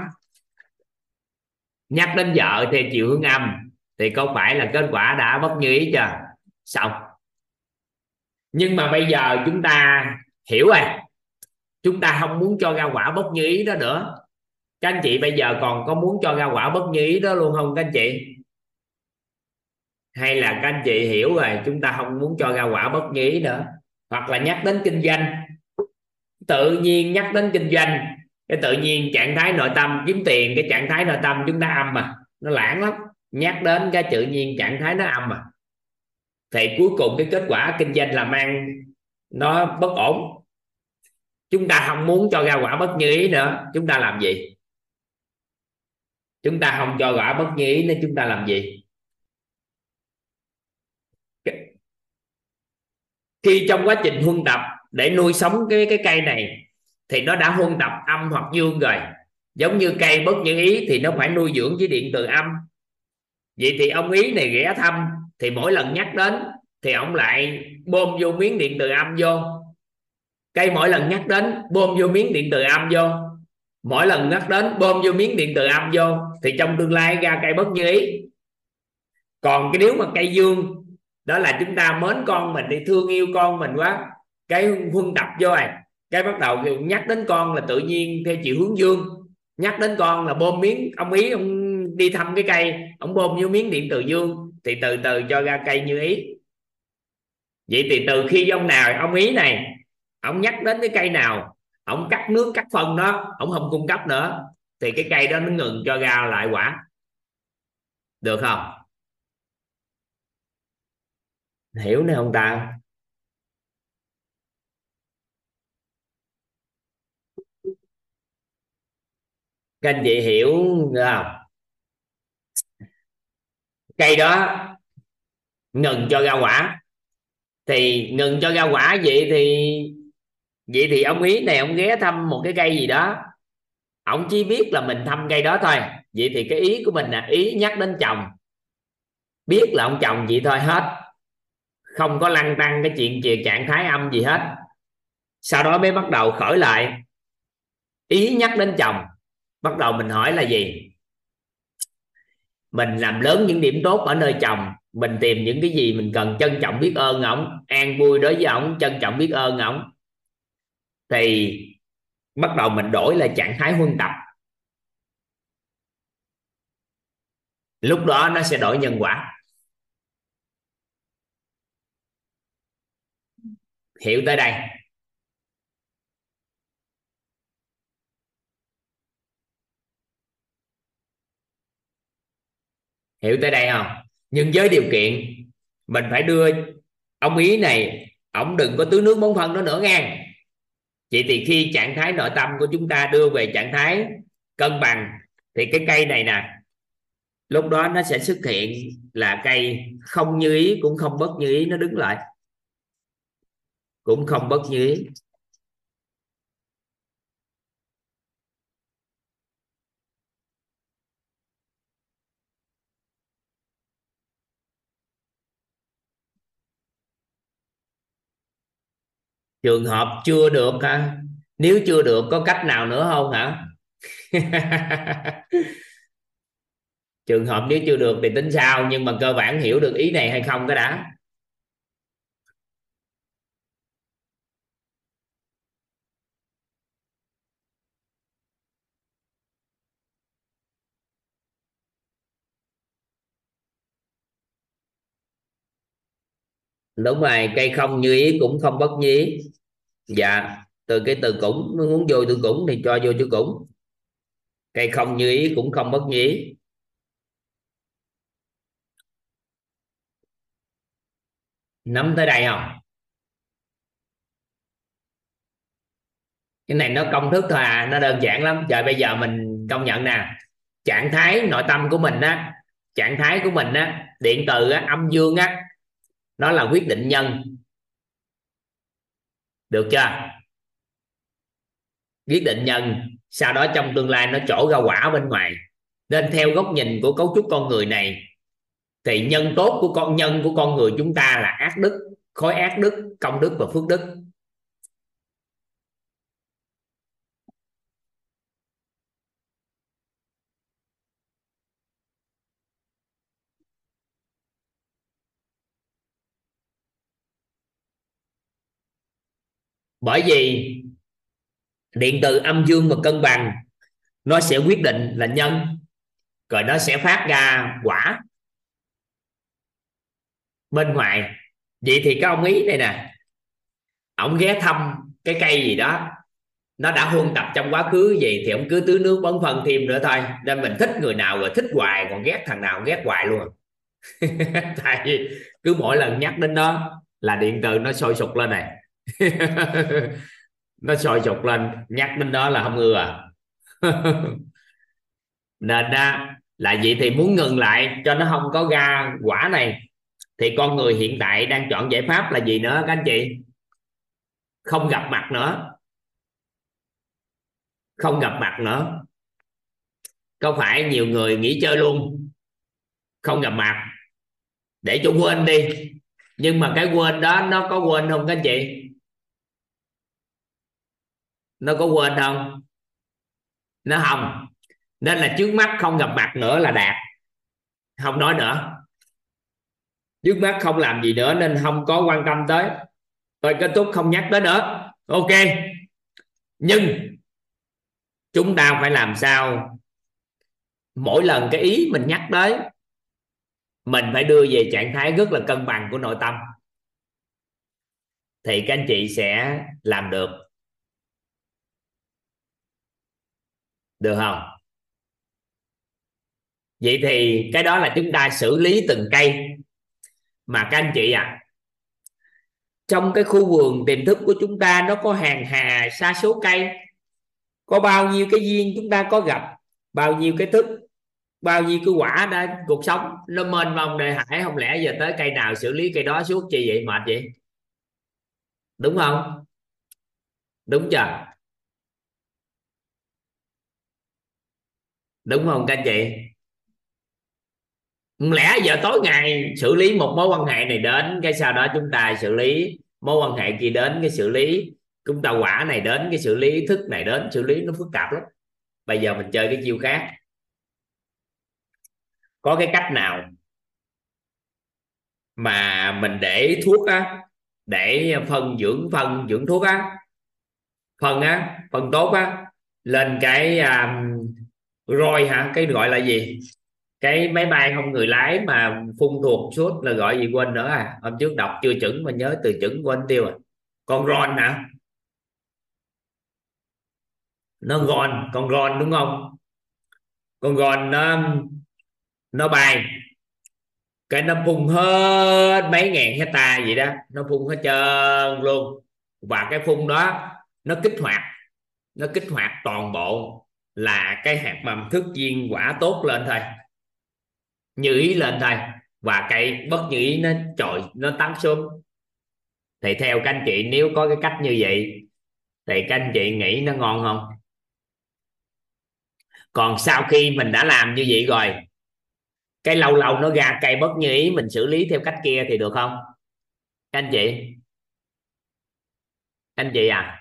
Nhắc đến vợ theo chiều hướng âm. Thì có phải là kết quả đã bất như ý chưa? Xong. Nhưng mà bây giờ chúng ta hiểu rồi. Chúng ta không muốn cho ra quả bất như ý đó nữa. Các anh chị bây giờ còn có muốn cho ra quả bất như ý đó luôn không các anh chị? Hay là các anh chị hiểu rồi, chúng ta không muốn cho ra quả bất như nữa. Hoặc là nhắc đến kinh doanh. Tự nhiên nhắc đến kinh doanh, cái tự nhiên trạng thái nội tâm, kiếm tiền, cái trạng thái nội tâm chúng ta âm mà nó lãng lắm. Nhắc đến cái tự nhiên trạng thái nó âm mà thì cuối cùng cái kết quả kinh doanh làm ăn nó bất ổn. Chúng ta không muốn cho ra quả bất như ý nữa. Chúng ta làm gì? Chúng ta không cho quả bất như ý nên chúng ta làm gì? Khi trong quá trình huân tập để nuôi sống cái cái cây này, thì nó đã huân tập âm hoặc dương rồi. Giống như cây bất như ý thì nó phải nuôi dưỡng với điện từ âm. Vậy thì ông ý này ghé thăm, thì mỗi lần nhắc đến, thì ông lại bơm vô miếng điện từ âm vô. Cây mỗi lần nhắc đến, bơm vô miếng điện từ âm vô. Mỗi lần nhắc đến, bơm vô miếng điện từ âm vô, thì trong tương lai ra cây bất như ý. Còn cái nếu mà cây dương đó là chúng ta mến con mình đi, thương yêu con mình quá. Cái huân tập vô này cái bắt đầu nhắc đến con là tự nhiên theo chiều hướng dương. Nhắc đến con là bơm miếng, ông ý, ông đi thăm cái cây, ông bơm vô miếng điện từ dương. Thì từ từ cho ra cây như ý. Vậy thì từ khi ông nào, ông ý này, ông nhắc đến cái cây nào, ông cắt nước, cắt phân đó, ông không cung cấp nữa, thì cái cây đó nó ngừng cho ra lại quả. Được không? Hiểu nè ông ta các anh chị hiểu không? Cây đó, ngừng cho ra quả. Thì ngừng cho ra quả, vậy thì vậy thì ông ý này, ông ghé thăm một cái cây gì đó. Ông chỉ biết là mình thăm cây đó thôi. Vậy thì cái ý của mình là ý nhắc đến chồng. Biết là ông chồng vậy thôi, hết không có lăn tăng cái chuyện chuyện trạng thái âm gì hết. Sau đó mới bắt đầu khởi lại. Ý nhắc đến chồng, bắt đầu mình hỏi là gì? Mình làm lớn những điểm tốt ở nơi chồng, mình tìm những cái gì mình cần trân trọng biết ơn ổng, an vui đối với ổng, trân trọng biết ơn ổng. Thì bắt đầu mình đổi lại trạng thái huân tập. Lúc đó nó sẽ đổi nhân quả. hiểu tới đây. Hiểu tới đây không? Nhưng với điều kiện, mình phải đưa ông ý này ông đừng có tưới nước bốn phân đó nữa nghe. Vậy thì khi trạng thái nội tâm của chúng ta đưa về trạng thái cân bằng, thì cái cây này nè, lúc đó nó sẽ xuất hiện là cây không như ý cũng không bất như ý, nó đứng lại cũng không bất như ý. Trường hợp chưa được hả? Nếu chưa được, có cách nào nữa không hả? *laughs* Trường hợp nếu chưa được thì tính sao? Nhưng mà cơ bản hiểu được ý này hay không cái đã. Đúng rồi cây không như ý cũng không bất như ý. Dạ từ cái từ cũng muốn vô từ cũng thì cho vô chữ cũng. Cây không như ý cũng không bất như ý. Nắm tới đây không? Cái này nó công thức thôi à nó đơn giản lắm. Trời bây giờ mình công nhận nè. Trạng thái nội tâm của mình á trạng thái của mình á điện từ á, âm dương á nó là quyết định nhân. Được chưa? Quyết định nhân, sau đó trong tương lai nó trổ ra quả bên ngoài. Nên theo góc nhìn của cấu trúc con người này, thì nhân tốt của con, nhân của con người chúng ta là ác đức, khối ác đức, công đức và phước đức. Bởi vì điện từ âm dương mà cân bằng, nó sẽ quyết định là nhân, rồi nó sẽ phát ra quả bên ngoài. Vậy thì cái ông ý này nè, ông ghé thăm cái cây gì đó, nó đã huân tập trong quá khứ gì thì ông cứ tưới nước bón phân thêm nữa thôi. Nên mình thích người nào rồi thích hoài, còn ghét thằng nào ghét hoài luôn. *laughs* Tại vì cứ mỗi lần nhắc đến nó là điện từ nó sôi sục lên này. *laughs* nó sôi sục lên, nhắc đến đó là không ưa à *laughs* nên đó là vậy thì muốn ngừng lại cho nó không có ra quả này, thì con người hiện tại đang chọn giải pháp là gì nữa, các anh chị? Không gặp mặt nữa. Không gặp mặt nữa. Có phải nhiều người nghỉ chơi luôn? Không gặp mặt. Để cho quên đi. Nhưng mà cái quên đó nó có quên không, các anh chị? Nó có quên không? Nó không. Nên là trước mắt không gặp mặt nữa là đạt. Không nói nữa. Trước mắt không làm gì nữa nên không có quan tâm tới. Tôi kết thúc không nhắc tới nữa. Ok. Nhưng chúng ta phải làm sao? Mỗi lần cái ý mình nhắc tới, mình phải đưa về trạng thái rất là cân bằng của nội tâm. Thì các anh chị sẽ làm được. Được không? Vậy thì cái đó là chúng ta xử lý từng cây. Mà các anh chị à trong cái khu vườn tiềm thức của chúng ta nó có hàng hà, sa số cây. Có bao nhiêu cái duyên chúng ta có gặp, bao nhiêu cái thức, bao nhiêu cái quả đã cuộc sống. Nó mênh mông đề hải không lẽ giờ tới cây nào xử lý cây đó suốt chi vậy, mệt vậy? Đúng không? Đúng chưa? Đúng không các anh chị? Lẽ giờ tối ngày xử lý một mối quan hệ này đến cái sau đó chúng ta xử lý mối quan hệ kia đến cái xử lý chúng ta quả này đến cái xử lý thức này đến xử lý nó phức tạp lắm. Bây giờ mình chơi cái chiêu khác. Có cái cách nào mà mình để thuốc á để phân dưỡng phân dưỡng thuốc á phân á phân tốt á lên cái um, rồi hả? Cái gọi là gì? Cái máy bay không người lái mà phun thuộc suốt là gọi gì quên nữa à? Hôm trước đọc chưa chuẩn mà nhớ từ chuẩn quên tiêu à. Con ron hả? Nó ron, con ron đúng không? Con ron nó nó bay. Cái nó phun hết mấy ngàn hecta vậy đó. Nó phun hết trơn luôn. Và cái phun đó, nó kích hoạt. Nó kích hoạt toàn bộ là cái hạt mầm thức duyên quả tốt lên thôi. Như ý lên thôi. Và cây bất như ý nó trội nó tăng xuống. Thì theo các anh chị, nếu có cái cách như vậy, thì các anh chị nghĩ nó ngon không? Còn sau khi mình đã làm như vậy rồi, cái lâu lâu nó ra cây bất như ý, mình xử lý theo cách kia thì được không? Các anh chị? Anh chị à?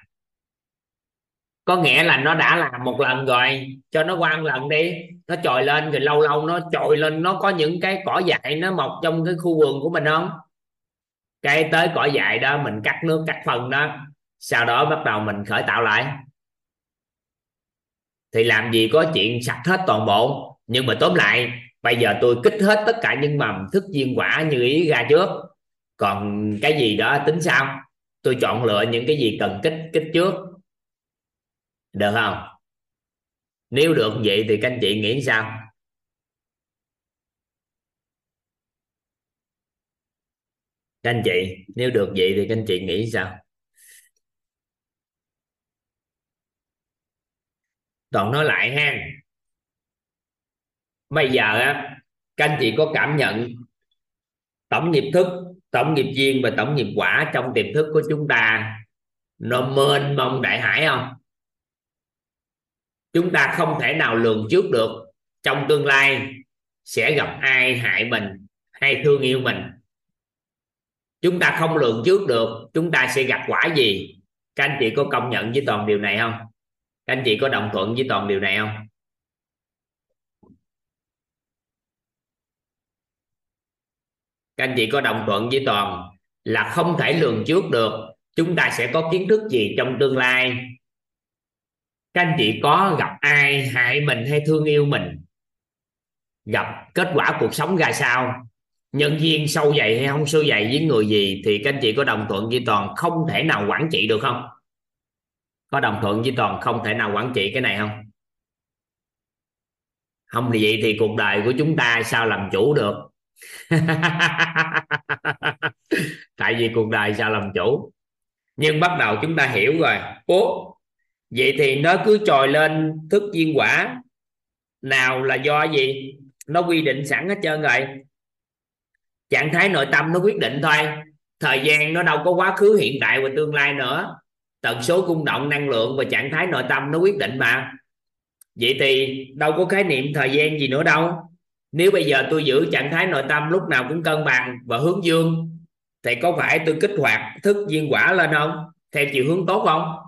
Có nghĩa là nó đã làm một lần rồi cho nó qua một lần đi. Nó trồi lên rồi lâu lâu nó trồi lên nó có những cái cỏ dại nó mọc trong cái khu vườn của mình không? Cái tới cỏ dại đó mình cắt nước cắt phân đó sau đó bắt đầu mình khởi tạo lại. Thì làm gì có chuyện sạch hết toàn bộ. Nhưng mà tóm lại bây giờ tôi kích hết tất cả những mầm thức viên quả như ý ra trước. Còn cái gì đó tính sao? Tôi chọn lựa những cái gì cần kích kích trước được không? Nếu được vậy thì các anh chị nghĩ sao? Các anh chị, nếu được vậy thì các anh chị nghĩ sao? Toàn nói lại ha. Bây giờ á, các anh chị có cảm nhận tổng nghiệp thức, tổng nghiệp duyên và tổng nghiệp quả trong tiềm thức của chúng ta nó mênh mông đại hải không? Chúng ta không thể nào lường trước được trong tương lai sẽ gặp ai hại mình hay thương yêu mình. Chúng ta không lường trước được chúng ta sẽ gặp quả gì. Các anh chị có công nhận với toàn điều này không? Các anh chị có đồng thuận với toàn điều này không? Các anh chị có đồng thuận với toàn là không thể lường trước được chúng ta sẽ có kiến thức gì trong tương lai các anh chị có gặp ai hại mình hay thương yêu mình? Gặp kết quả cuộc sống ra sao? Nhân viên sâu dày hay không sâu dày với người gì? Thì các anh chị có đồng thuận với toàn không thể nào quản trị được không? Có đồng thuận với toàn không thể nào quản trị cái này không? Không thì vậy thì cuộc đời của chúng ta sao làm chủ được? *laughs* Tại vì cuộc đời sao làm chủ? Nhưng bắt đầu chúng ta hiểu rồi. Ố vậy thì nó cứ trồi lên thức viên quả. Nào là do gì? Nó quy định sẵn hết trơn rồi. Trạng thái nội tâm nó quyết định thôi. Thời gian nó đâu có quá khứ, hiện tại và tương lai nữa. Tần số cung động, năng lượng và trạng thái nội tâm nó quyết định mà. Vậy thì đâu có khái niệm thời gian gì nữa đâu. Nếu bây giờ tôi giữ trạng thái nội tâm lúc nào cũng cân bằng và hướng dương, thì có phải tôi kích hoạt thức viên quả lên không? Theo chiều hướng tốt không?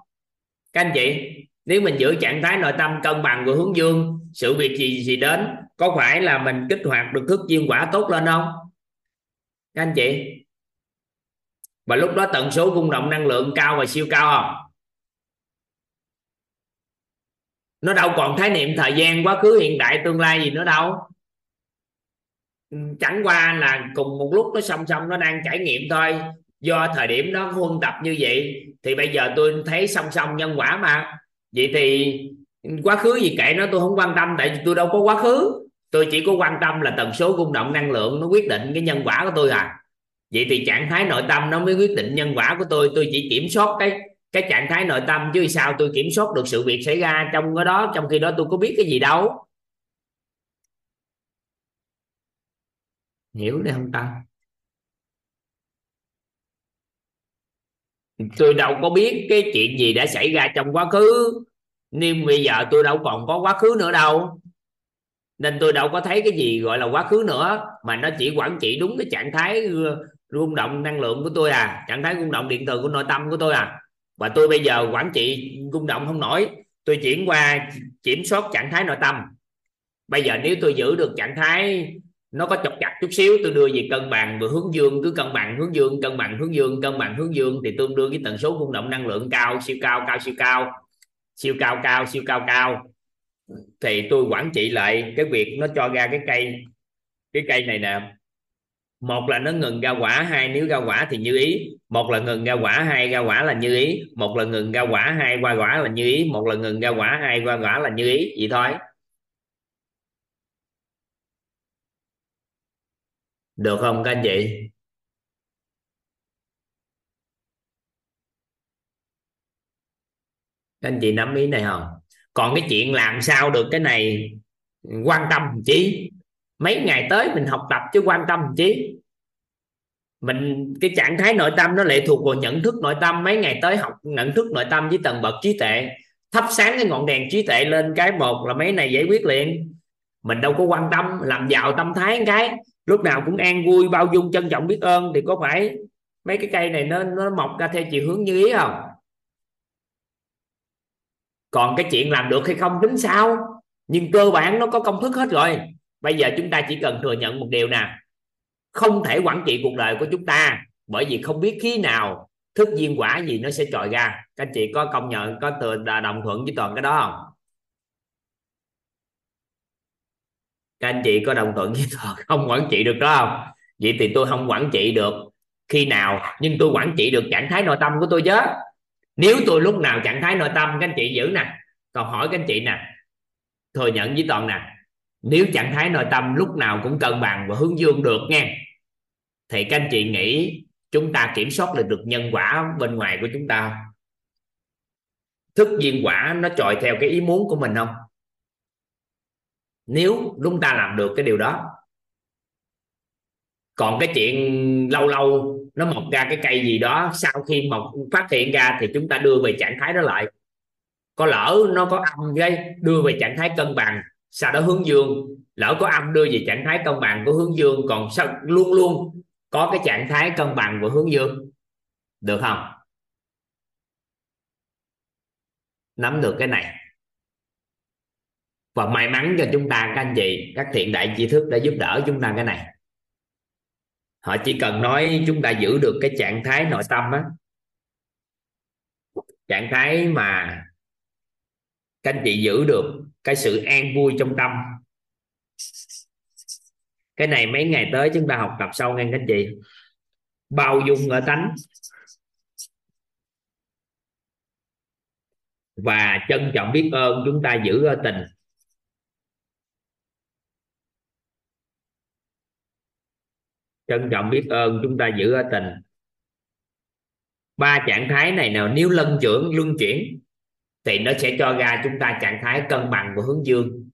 Các anh chị, nếu mình giữ trạng thái nội tâm cân bằng của hướng dương, sự việc gì gì đến, có phải là mình kích hoạt được thức duyên quả tốt lên không? Các anh chị. Và lúc đó tần số rung động năng lượng cao và siêu cao không? Nó đâu còn khái niệm thời gian quá khứ, hiện tại tương lai gì nữa đâu. Chẳng qua là cùng một lúc nó song song, nó đang trải nghiệm thôi do thời điểm đó huân tập như vậy, thì bây giờ tôi thấy song song nhân quả mà. Vậy thì quá khứ gì kệ nó tôi không quan tâm, tại vì tôi đâu có quá khứ. Tôi chỉ có quan tâm là tần số rung động năng lượng nó quyết định cái nhân quả của tôi à. Vậy thì trạng thái nội tâm nó mới quyết định nhân quả của tôi. Tôi chỉ kiểm soát cái cái trạng thái nội tâm chứ sao tôi kiểm soát được sự việc xảy ra trong cái đó, trong khi đó tôi có biết cái gì đâu. Hiểu đấy không ta? Tôi đâu có biết cái chuyện gì đã xảy ra trong quá khứ. Nhưng bây giờ tôi đâu còn có quá khứ nữa đâu. Nên tôi đâu có thấy cái gì gọi là quá khứ nữa, mà nó chỉ quản trị đúng cái trạng thái ờ, rung động năng lượng của tôi à. Trạng thái rung động điện từ của nội tâm của tôi à. Và tôi bây giờ quản trị rung động không nổi. Tôi chuyển qua kiểm soát trạng thái nội tâm. Bây giờ nếu tôi giữ được trạng thái nó có chọc chặt chút xíu, tôi đưa về cân bằng vừa hướng dương, cứ cân bằng, hướng dương, cân bằng, hướng dương, cân bằng, hướng dương, thì tương đương với tần số rung động năng lượng cao, siêu cao cao, siêu cao siêu cao cao, siêu cao cao. Thì tôi quản trị lại cái việc nó cho ra cái cây cái cây này nè. Một là nó ngừng ra quả, hai nếu ra quả thì như ý. Một là ngừng ra quả, hai ra quả là như ý. Một là ngừng ra quả, hai qua quả là như ý. Một là ngừng ra quả, hai qua quả là như ý. Vậy thôi. Được không các anh chị? Các anh chị nắm ý này không? Còn cái chuyện làm sao được cái này quan tâm chí mấy ngày tới mình học tập chứ quan tâm chí mình, cái trạng thái nội tâm nó lệ thuộc vào nhận thức nội tâm. Mấy ngày tới học nhận thức nội tâm với tầng bậc trí tuệ. Thắp sáng cái ngọn đèn trí tuệ lên cái một là mấy này giải quyết liền. Mình đâu có quan tâm, làm giàu tâm thái cái lúc nào cũng an vui, bao dung, trân trọng biết ơn. Thì có phải mấy cái cây này nó nó mọc ra theo chiều hướng như ý không? Còn cái chuyện làm được hay không tính sao? Nhưng cơ bản nó có công thức hết rồi. Bây giờ chúng ta chỉ cần thừa nhận một điều nè. Không thể quản trị cuộc đời của chúng ta bởi vì không biết khí nào thức duyên quả gì nó sẽ trồi ra. Các chị có công nhận, có từ đồng thuận với toàn cái đó không? Các anh chị có đồng thuận với *laughs* toàn không? Quản trị được đó không? Vậy thì tôi không quản trị được khi nào, nhưng tôi quản trị được trạng thái nội tâm của tôi chứ. Nếu tôi lúc nào trạng thái nội tâm, các anh chị giữ nè. Còn hỏi các anh chị nè. Thừa nhận với toàn nè. Nếu trạng thái nội tâm lúc nào cũng cân bằng và hướng dương được nghe, thì các anh chị nghĩ chúng ta kiểm soát được được nhân quả bên ngoài của chúng ta thức duyên quả nó trội theo cái ý muốn của mình không? Nếu chúng ta làm được cái điều đó, còn cái chuyện lâu lâu nó mọc ra cái cây gì đó, sau khi mọc, phát hiện ra thì chúng ta đưa về trạng thái đó lại. Có lỡ nó có âm gây đưa về trạng thái cân bằng, sau đó hướng dương. Lỡ có âm đưa về trạng thái cân bằng của hướng dương, còn sao luôn luôn có cái trạng thái cân bằng của hướng dương. Được không? Nắm được cái này và may mắn cho chúng ta, các anh chị, các thiện đại tri thức đã giúp đỡ chúng ta cái này. Họ chỉ cần nói chúng ta giữ được cái trạng thái nội tâm á. Trạng thái mà các anh chị giữ được cái sự an vui trong tâm. Cái này mấy ngày tới chúng ta học tập sâu nghe các anh chị. Bao dung ở tánh. Và trân trọng biết ơn chúng ta giữ ở tình. Trân trọng biết ơn chúng ta giữ ở tình. Ba trạng thái này nào, nếu lân trưởng, luân chuyển, thì nó sẽ cho ra chúng ta trạng thái cân bằng và hướng dương.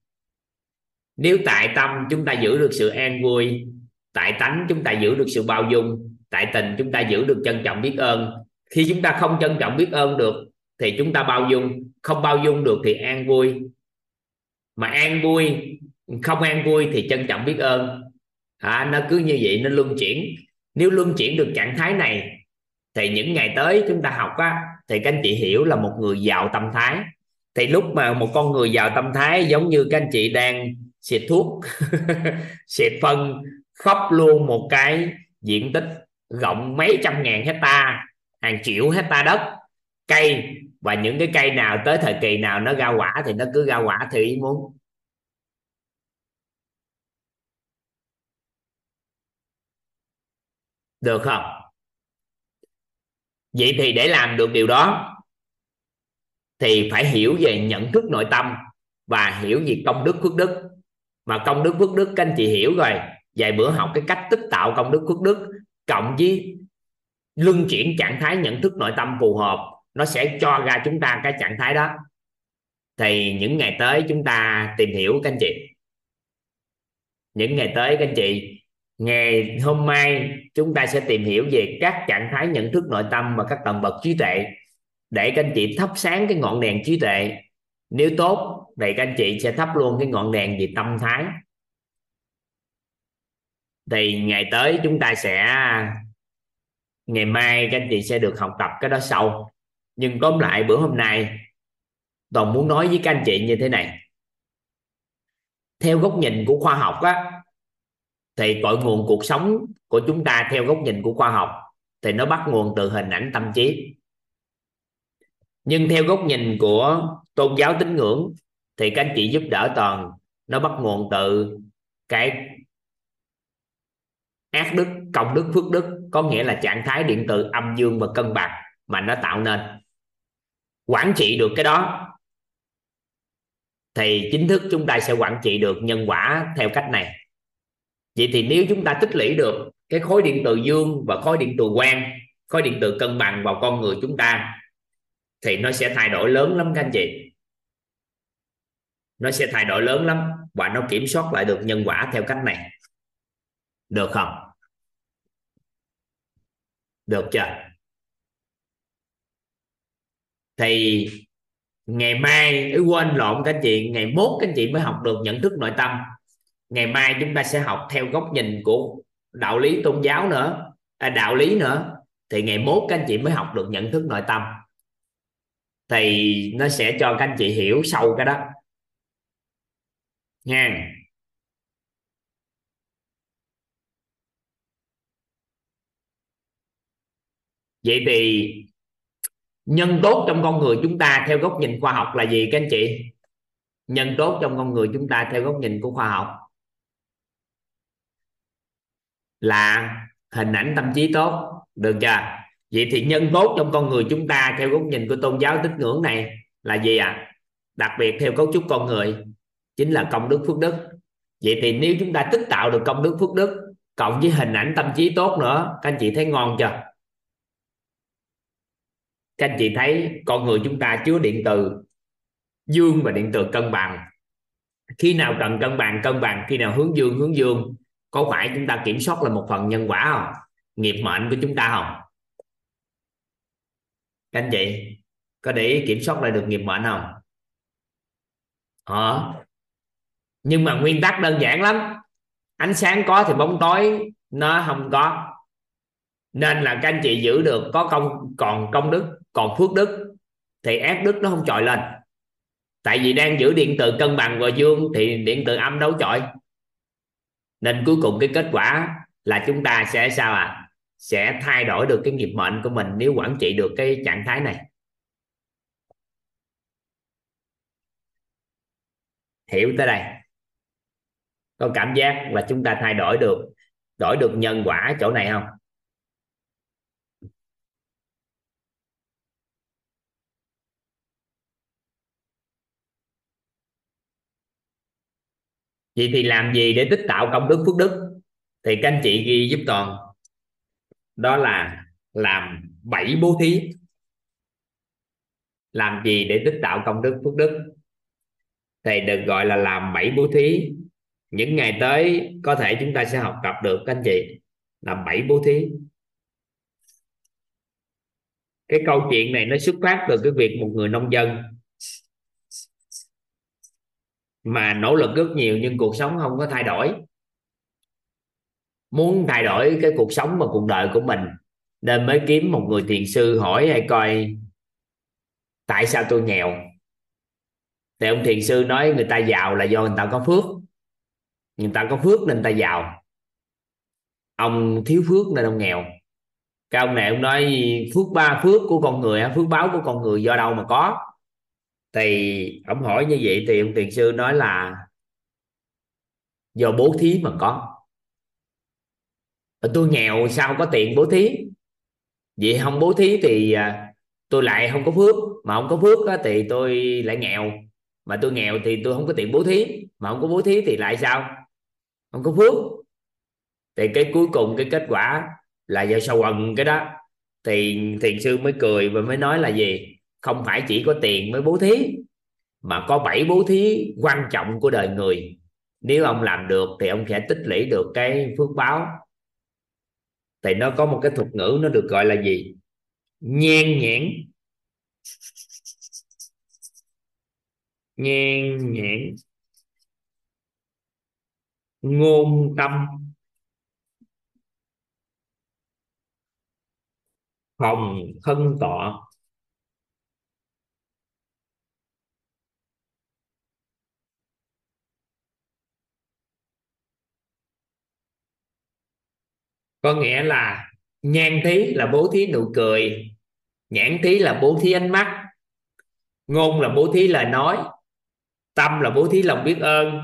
Nếu tại tâm chúng ta giữ được sự an vui, tại tánh chúng ta giữ được sự bao dung, tại tình chúng ta giữ được trân trọng biết ơn, khi chúng ta không trân trọng biết ơn được, thì chúng ta bao dung, không bao dung được thì an vui. Mà an vui, không an vui thì trân trọng biết ơn à, nó cứ như vậy nó luân chuyển. Nếu luân chuyển được trạng thái này thì những ngày tới chúng ta học á thì các anh chị hiểu là một người giàu tâm thái. Thì lúc mà một con người giàu tâm thái giống như các anh chị đang xịt thuốc *laughs* xịt phân khóc luôn một cái diện tích rộng mấy trăm ngàn hecta hàng triệu hecta đất cây. Và những cái cây nào tới thời kỳ nào nó ra quả thì nó cứ ra quả thì ý muốn. Được không? Vậy thì để làm được điều đó, thì phải hiểu về nhận thức nội tâm và hiểu về công đức phước đức. Mà công đức phước đức, các anh chị hiểu rồi. Vài bữa học cái cách tích tạo công đức phước đức, cộng với luân chuyển trạng thái nhận thức nội tâm phù hợp, nó sẽ cho ra chúng ta cái trạng thái đó. Thì những ngày tới chúng ta tìm hiểu, các anh chị. Những ngày tới, các anh chị ngày hôm mai, chúng ta sẽ tìm hiểu về các trạng thái nhận thức nội tâm và các tầng bậc trí tuệ. Để các anh chị thắp sáng cái ngọn đèn trí tuệ, nếu tốt thì các anh chị sẽ thắp luôn cái ngọn đèn về tâm thái. Thì ngày tới chúng ta sẽ, ngày mai các anh chị sẽ được học tập cái đó sâu nhưng tóm lại, bữa hôm nay, toàn muốn nói với các anh chị như thế này. Theo góc nhìn của khoa học á thì cội nguồn cuộc sống của chúng ta theo góc nhìn của khoa học thì nó bắt nguồn từ hình ảnh tâm trí. Nhưng theo góc nhìn của tôn giáo tín ngưỡng thì các anh chị giúp đỡ toàn, nó bắt nguồn từ cái ác đức, công đức, phước đức, có nghĩa là trạng thái điện từ âm dương và cân bằng mà nó tạo nên. Quản trị được cái đó thì chính thức chúng ta sẽ quản trị được nhân quả theo cách này vậy thì nếu chúng ta tích lũy được cái khối điện từ dương và khối điện từ quang, khối điện từ cân bằng vào con người chúng ta, thì nó sẽ thay đổi lớn lắm các anh chị. Nó sẽ thay đổi lớn lắm và nó kiểm soát lại được nhân quả theo cách này. Được không? Được chưa? Thì ngày mai, quên lộn các anh chị, ngày mốt các anh chị mới học được nhận thức nội tâm ngày mai chúng ta sẽ học theo góc nhìn của đạo lý tôn giáo nữa à, đạo lý nữa. Thì ngày mốt các anh chị mới học được nhận thức nội tâm. Thì nó sẽ cho các anh chị hiểu sâu cái đó. Nha. Vậy thì nhân tốt trong con người chúng ta theo góc nhìn khoa học là gì các anh chị? Nhân tốt trong con người chúng ta theo góc nhìn của khoa học là hình ảnh tâm trí tốt, được chưa? Vậy thì nhân tốt trong con người chúng ta theo góc nhìn của tôn giáo tín ngưỡng này là gì ạ? À? đặc biệt theo cấu trúc con người, chính là công đức phước đức. Vậy thì nếu chúng ta tích tạo được công đức phước đức, cộng với hình ảnh tâm trí tốt nữa, các anh chị thấy ngon chưa? Các anh chị thấy con người chúng ta chứa điện từ dương và điện từ cân bằng. Khi nào cần cân bằng cân bằng, khi nào hướng dương hướng dương có phải chúng ta kiểm soát là một phần nhân quả không? Nghiệp mệnh của chúng ta không? Các anh chị, có để ý kiểm soát lại được nghiệp mệnh không? Ờ nhưng mà nguyên tắc đơn giản lắm. Ánh sáng có thì bóng tối, nó không có. Nên là các anh chị giữ được có công, còn công đức, còn phước đức, thì ác đức nó không trội lên. Tại vì đang giữ điện từ cân bằng và dương thì điện từ âm đấu chọi nên cuối cùng cái kết quả là chúng ta sẽ sao à sẽ thay đổi được cái nghiệp mệnh của mình nếu quản trị được cái trạng thái này. Hiểu tới đây. Có cảm giác là chúng ta thay đổi được đổi được nhân quả chỗ này không? Vậy thì làm gì để tích tạo công đức phước đức? Thì các anh chị ghi giúp toàn. Đó là làm bảy bố thí. Làm gì để tích tạo công đức phước đức? Thì được gọi là làm bảy bố thí. Những ngày tới có thể chúng ta sẽ học tập được, các anh chị. Làm bảy bố thí. Cái câu chuyện này nó xuất phát từ cái việc một người nông dân mà nỗ lực rất nhiều nhưng cuộc sống không có thay đổi. Muốn thay đổi cái cuộc sống và cuộc đời của mình, nên mới kiếm một người thiền sư hỏi hay coi tại sao tôi nghèo. Thì ông thiền sư nói người ta giàu là do người ta có phước. Người ta có phước nên người ta giàu. Ông thiếu phước nên ông nghèo. Cái ông này ông nói phước ba phước của con người phước báo của con người do đâu mà có? Thì ông hỏi như vậy thì ông thiền sư nói là do bố thí mà có. Tôi nghèo sao có tiền bố thí? Vậy không bố thí thì à, tôi lại không có phước. Mà không có phước thì tôi lại nghèo. Mà tôi nghèo thì tôi không có tiền bố thí. Mà không có bố thí thì lại sao? Không có phước. Thì cái cuối cùng, cái kết quả là do sao quần cái đó. Thì thiền sư mới cười và mới nói là gì? Không phải chỉ có tiền mới bố thí, mà có bảy bố thí quan trọng của đời người. Nếu ông làm được thì ông sẽ tích lũy được cái phước báo. Thì nó có một cái thuật ngữ, nó được gọi là gì? Nhan nhãn. Nhan nhãn. Ngôn tâm. Phòng thân tọa. Có nghĩa là nhan thí là bố thí nụ cười, nhãn thí là bố thí ánh mắt, ngôn là bố thí lời nói, tâm là bố thí lòng biết ơn,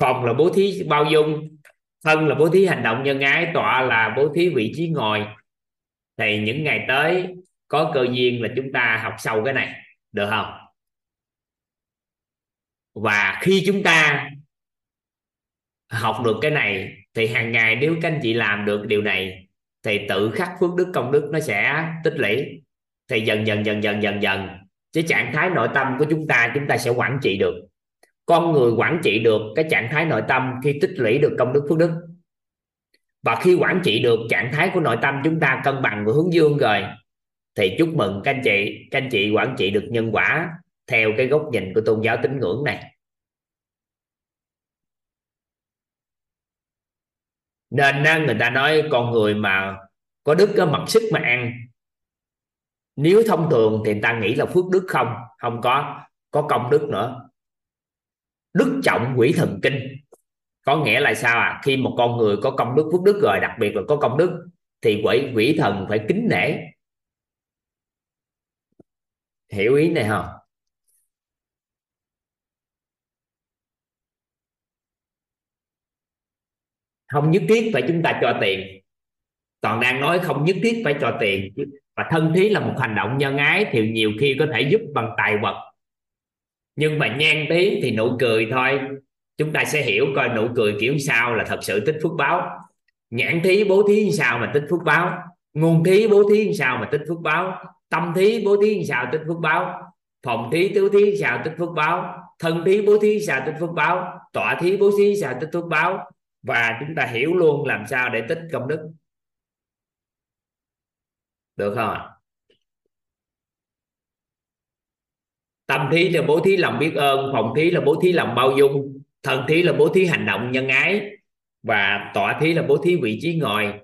phòng là bố thí bao dung, thân là bố thí hành động nhân ái, tọa là bố thí vị trí ngồi. Thì những ngày tới, có cơ duyên là chúng ta học sâu cái này, được không? Và khi chúng ta học được cái này thì hàng ngày nếu các anh chị làm được điều này thì tự khắc phước đức công đức nó sẽ tích lũy. Thì dần dần dần dần dần dần cái trạng thái nội tâm của chúng ta chúng ta sẽ quản trị được. Con người quản trị được cái trạng thái nội tâm khi tích lũy được công đức phước đức. Và khi quản trị được trạng thái của nội tâm chúng ta cân bằng và hướng dương rồi, thì chúc mừng các anh chị, các anh chị quản trị được nhân quả theo cái góc nhìn của tôn giáo tín ngưỡng này. Nên người ta nói con người mà có đức có mặc sức mà ăn. Nếu thông thường thì người ta nghĩ là phước đức không? Không có. Có công đức nữa. Đức trọng quỷ thần kinh. Có nghĩa là sao à? Khi một con người có công đức, phước đức rồi, đặc biệt là có công đức, thì quỷ quỷ thần phải kính nể. Hiểu ý này không? Không nhất thiết phải chúng ta cho tiền. Toàn đang nói không nhất thiết phải cho tiền. Và thân thí là một hành động nhân ái thì nhiều khi có thể giúp bằng tài vật. Nhưng mà nhan tí thì nụ cười thôi. Chúng ta sẽ hiểu coi nụ cười kiểu sao là thật sự tích phước báo. Nhãn thí bố thí sao mà tích phước báo? Ngôn thí bố thí sao mà tích phước báo? Tâm thí bố thí sao tích phước báo? Phòng thí tứ thí sao tích phước báo? Thân thí bố thí sao tích phước báo? Tọa thí bố thí sao tích phước báo? Và chúng ta hiểu luôn làm sao để tích công đức. Được không ạ? Tâm thí là bố thí lòng biết ơn, phòng thí là bố thí lòng bao dung, thân thí là bố thí hành động nhân ái, và tọa thí là bố thí vị trí ngồi.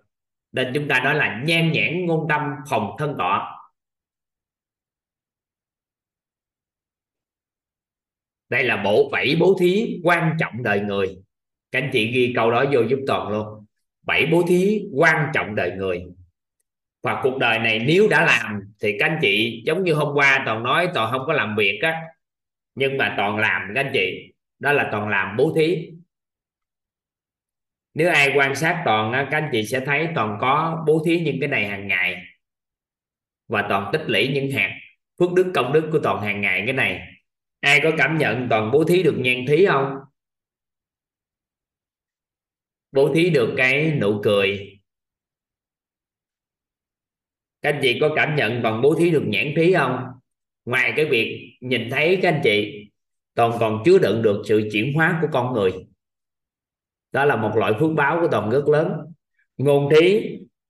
Nên chúng ta nói là nhan nhãn ngôn tâm phòng thân tọa. Đây là bộ bảy bố thí quan trọng đời người các anh chị ghi câu đó vô giúp toàn luôn. Bảy bố thí quan trọng đời người. Và cuộc đời này nếu đã làm thì các anh chị, giống như hôm qua toàn nói toàn không có làm việc á, nhưng mà toàn làm các anh chị. Đó là toàn làm bố thí. Nếu ai quan sát toàn các anh chị sẽ thấy toàn có bố thí những cái này hàng ngày. Và toàn tích lũy những hạt phước đức công đức của toàn hàng ngày cái này. Ai có cảm nhận toàn bố thí được nhan thí không? Bố thí được cái nụ cười. Các anh chị có cảm nhận toàn bố thí được nhãn thí không? Ngoài cái việc nhìn thấy các anh chị toàn còn chứa đựng được sự chuyển hóa của con người. Đó là một loại phước báo của toàn rất lớn. Ngôn thí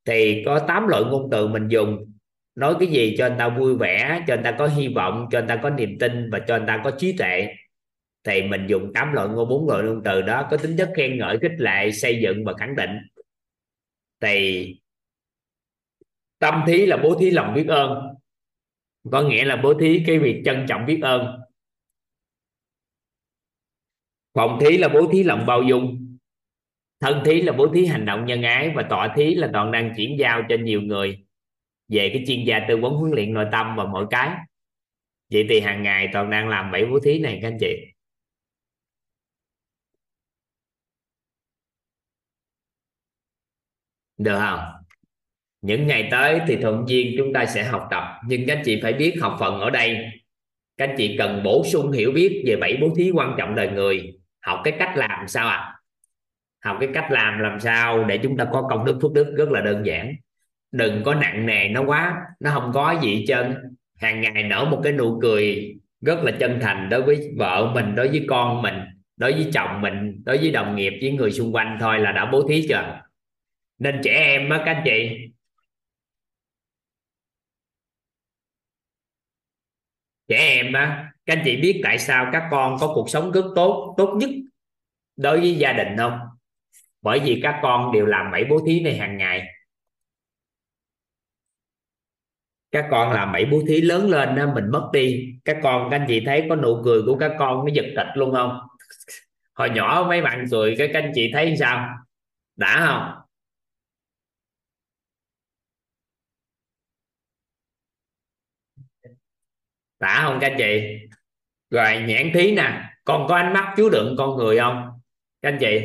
thì có 8 loại ngôn từ mình dùng. Nói cái gì cho anh ta vui vẻ, cho anh ta có hy vọng, cho anh ta có niềm tin và cho anh ta có trí tuệ thì mình dùng tám loại ngôn, bốn loại ngôn từ đó, có tính chất khen ngợi, khích lệ, xây dựng và khẳng định. Thì tâm thí là bố thí lòng biết ơn, có nghĩa là bố thí cái việc trân trọng biết ơn. Phòng thí là bố thí lòng bao dung, thân thí là bố thí hành động nhân ái và tọa thí là toàn đang chuyển giao cho nhiều người về cái chuyên gia tư vấn huấn luyện nội tâm và mọi cái. Vậy thì hàng ngày toàn đang làm bảy bố thí này các anh chị. Được không? Những ngày tới thì thuận duyên chúng ta sẽ học tập, nhưng các anh chị phải biết học phần ở đây. Các anh chị cần bổ sung hiểu biết về bảy bố thí quan trọng đời người. Học cái cách làm sao ạ? À? học cái cách làm làm sao để chúng ta có công đức, phước đức rất là đơn giản. Đừng có nặng nề nó quá, nó không có gì hết trơn. Hàng ngày nở một cái nụ cười rất là chân thành đối với vợ mình, đối với con mình, đối với chồng mình, đối với đồng nghiệp, với người xung quanh thôi là đã bố thí chưa? Nên trẻ em á các anh chị. Trẻ em á các anh chị biết tại sao các con có cuộc sống rất tốt tốt nhất đối với gia đình không? Bởi vì các con đều làm bảy bố thí này hàng ngày. Các con làm bảy bố thí lớn lên đó, mình mất đi. Các con các anh chị thấy có nụ cười của các con nó giật tịch luôn không? Hồi nhỏ mấy bạn cười cái các anh chị thấy sao? Đã không? Đã không các anh chị? Rồi, nhãn thí nè. Con có ánh mắt chứa đựng con người không? Các anh chị?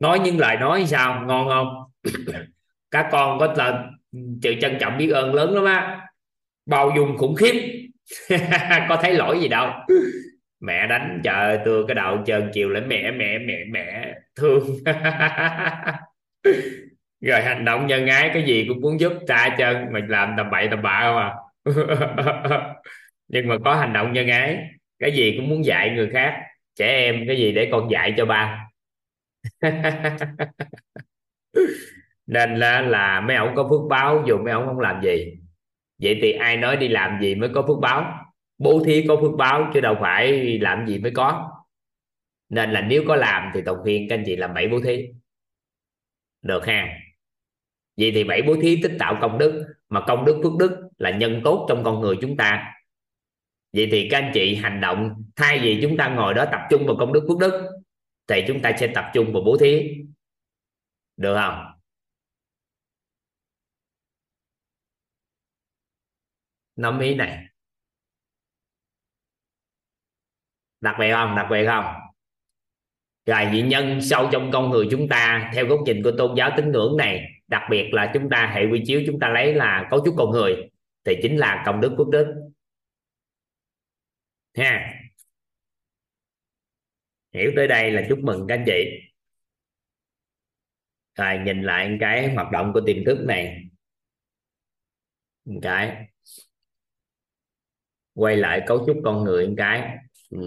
Nói những lời nói sao? Ngon không? *coughs* Các con có là sự trân trọng biết ơn lớn lắm á. Bao dung khủng khiếp. *laughs* Có thấy lỗi gì đâu. Mẹ đánh trời tôi cái đầu trơn chiều lại mẹ mẹ mẹ mẹ thương. *laughs* Rồi hành động nhân ái, cái gì cũng muốn giúp cha chân mình làm tầm bậy tầm bạ không à? *laughs* nhưng mà có hành động nhân ái cái gì cũng muốn dạy người khác trẻ em cái gì để con dạy cho ba. *laughs* Nên là, là mấy ông có phước báo dù mấy ông không làm gì. Vậy thì ai nói đi làm gì mới có phước báo? Bố thí có phước báo chứ đâu phải làm gì mới có. Nên là nếu có làm thì tổng khuyên các anh chị làm bảy bố thí. Được ha? Vậy thì bảy bố thí tích tạo công đức mà công đức phước đức là nhân tốt trong con người chúng ta vậy thì các anh chị hành động, thay vì chúng ta ngồi đó tập trung vào công đức phước đức, thì chúng ta sẽ tập trung vào bố thí. Được không? Nắm ý này. Đặc biệt không? Đặc biệt không? Rồi, vị nhân sâu trong con người chúng ta, theo góc nhìn của tôn giáo tín ngưỡng này, đặc biệt là chúng ta hệ quy chiếu, chúng ta lấy là cấu trúc con người, thì chính là công đức phước đức ha. Hiểu tới đây là chúc mừng các anh chị. Rồi, nhìn lại cái hoạt động của tiềm thức này. Một cái. Quay lại cấu trúc con người một cái. Ừ.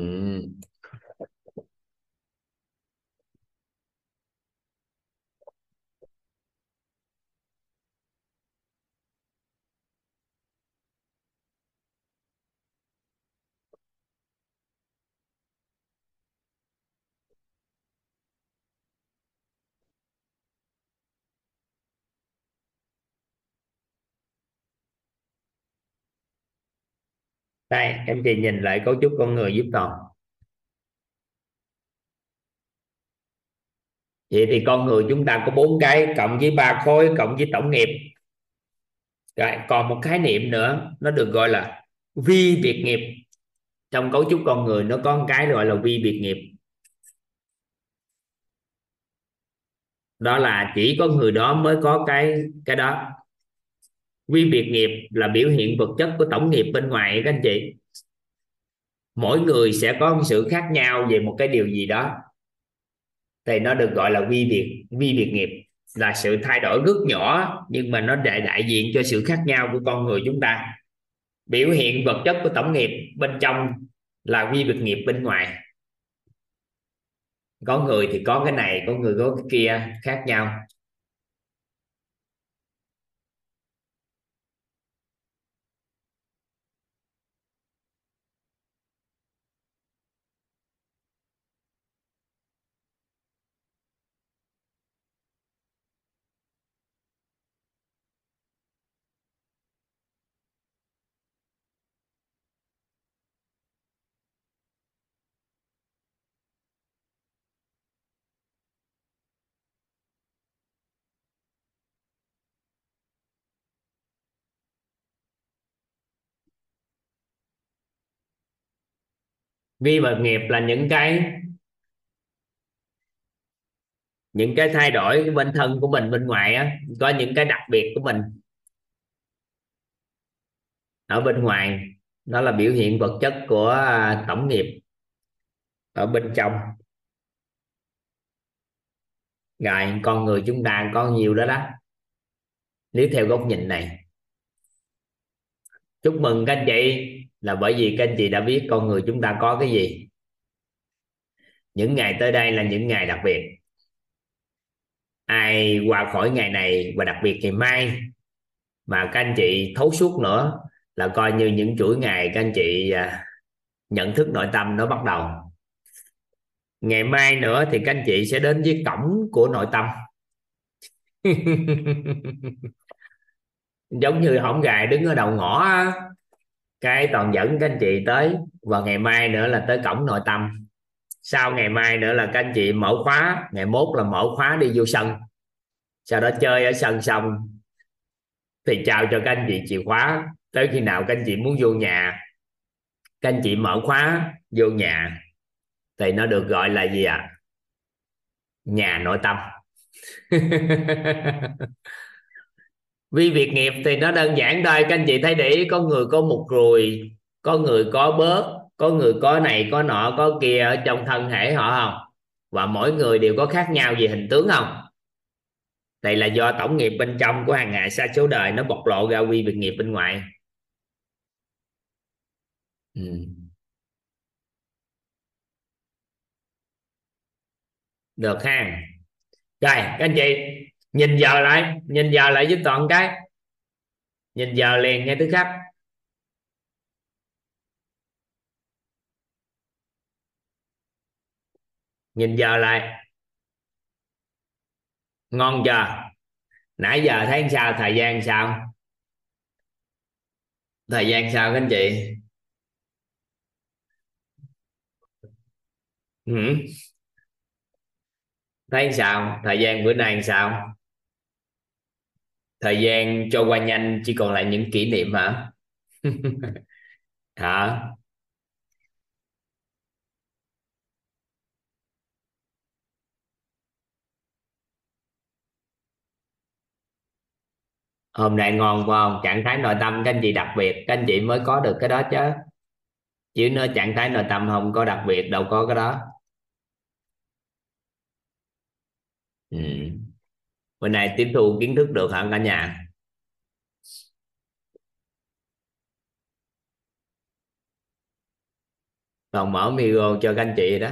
đây, em chị nhìn lại cấu trúc con người giúp toàn vậy thì con người chúng ta có bốn cái, cộng với ba khối, cộng với tổng nghiệp. Rồi, còn một khái niệm nữa, nó được gọi là vi biệt nghiệp. Trong cấu trúc con người, nó có một cái gọi là vi biệt nghiệp. Đó là chỉ có người đó mới có cái cái đó vi biệt nghiệp là biểu hiện vật chất của tổng nghiệp bên ngoài các anh chị. Mỗi người sẽ có một sự khác nhau về một cái điều gì đó. Thì nó được gọi là vi biệt vi biệt nghiệp là sự thay đổi rất nhỏ, nhưng mà nó đại đại diện cho sự khác nhau của con người chúng ta. Biểu hiện vật chất của tổng nghiệp bên trong là vi biệt nghiệp bên ngoài. Có người thì có cái này, có người có cái kia, khác nhau. Vi và nghiệp là những cái những cái thay đổi bên thân của mình, bên ngoài á, có những cái đặc biệt của mình. Ở bên ngoài, đó là biểu hiện vật chất của à, tổng nghiệp ở bên trong. Rồi, con người chúng ta có nhiều đó đó. Nếu theo góc nhìn này, chúc mừng các anh chị là bởi vì các anh chị đã biết con người chúng ta có cái gì. Những ngày tới đây là những ngày đặc biệt. Ai qua khỏi ngày này và đặc biệt ngày mai mà các anh chị thấu suốt nữa là coi như những chuỗi ngày các anh chị à, nhận thức nội tâm nó bắt đầu. Ngày mai nữa thì các anh chị sẽ đến với cổng của nội tâm. *laughs* Giống như hổng gài đứng ở đầu ngõ cái toàn dẫn các anh chị tới, và ngày mai nữa là tới cổng nội tâm. Sau ngày mai nữa là các anh chị mở khóa, ngày mốt là mở khóa đi vô sân. Sau đó chơi ở sân xong, thì chào cho các anh chị chìa khóa. Tới khi nào các anh chị muốn vô nhà, các anh chị mở khóa vô nhà, thì nó được gọi là gì ạ? À? nhà nội tâm. *laughs* vi việc nghiệp thì nó đơn giản thôi. Các anh chị thấy để ý, có người có một ruồi, có người có bớt, có người có này, có nọ, có kia ở trong thân thể họ không? Và mỗi người đều có khác nhau về hình tướng không? Đây là do tổng nghiệp bên trong của hàng ngày, sa số đời, nó bộc lộ ra quy việc nghiệp bên ngoài. Ừ. được ha. Rồi, các anh chị nhìn giờ lại, nhìn giờ lại giúp toàn cái. Nhìn giờ liền nghe thứ khắc. Nhìn giờ lại. Ngon chưa nãy giờ thấy sao? Thời gian sao? Thời gian sao các anh chị? Ừ. thấy sao? Thời gian bữa nay sao? Thời gian trôi qua nhanh chỉ còn lại những kỷ niệm hả? *laughs* Hả? Hôm nay ngon phải không? Trạng thái nội tâm các anh chị đặc biệt, các anh chị mới có được cái đó chứ. Chứ nó trạng thái nội tâm không có đặc biệt, đâu có cái đó. Ừ bữa nay tiếp thu kiến thức được hả cả nhà còn mở micro cho các anh chị đó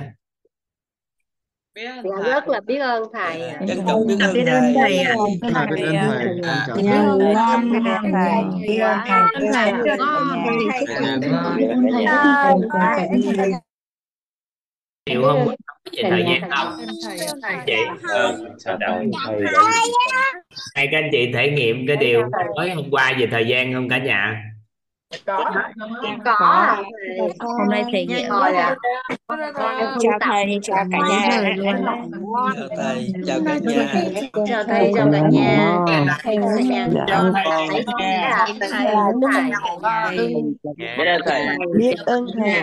dạ rất là biết ơn thầy ạ. trân trọng biết ơn biết ơn thầy thầy ạ À, biết ơn thầy trọng biết Dạ, ơn thầy biết ơn thầy thầy biết ơn thầy Dạ, ngon. biết ơn thầy biết ơn thầy hiểu không về thời gian không chị hay các anh chị thể nghiệm cái điều mới hôm qua về thời gian không cả nhà có có hôm nay thể nghiệm rồi ạ em chào thầy chào cả nhà chào thầy chào cả nhà chào thầy chào cả nhà thầy cả nhà chào thầy biết ơn thầy biết ơn thầy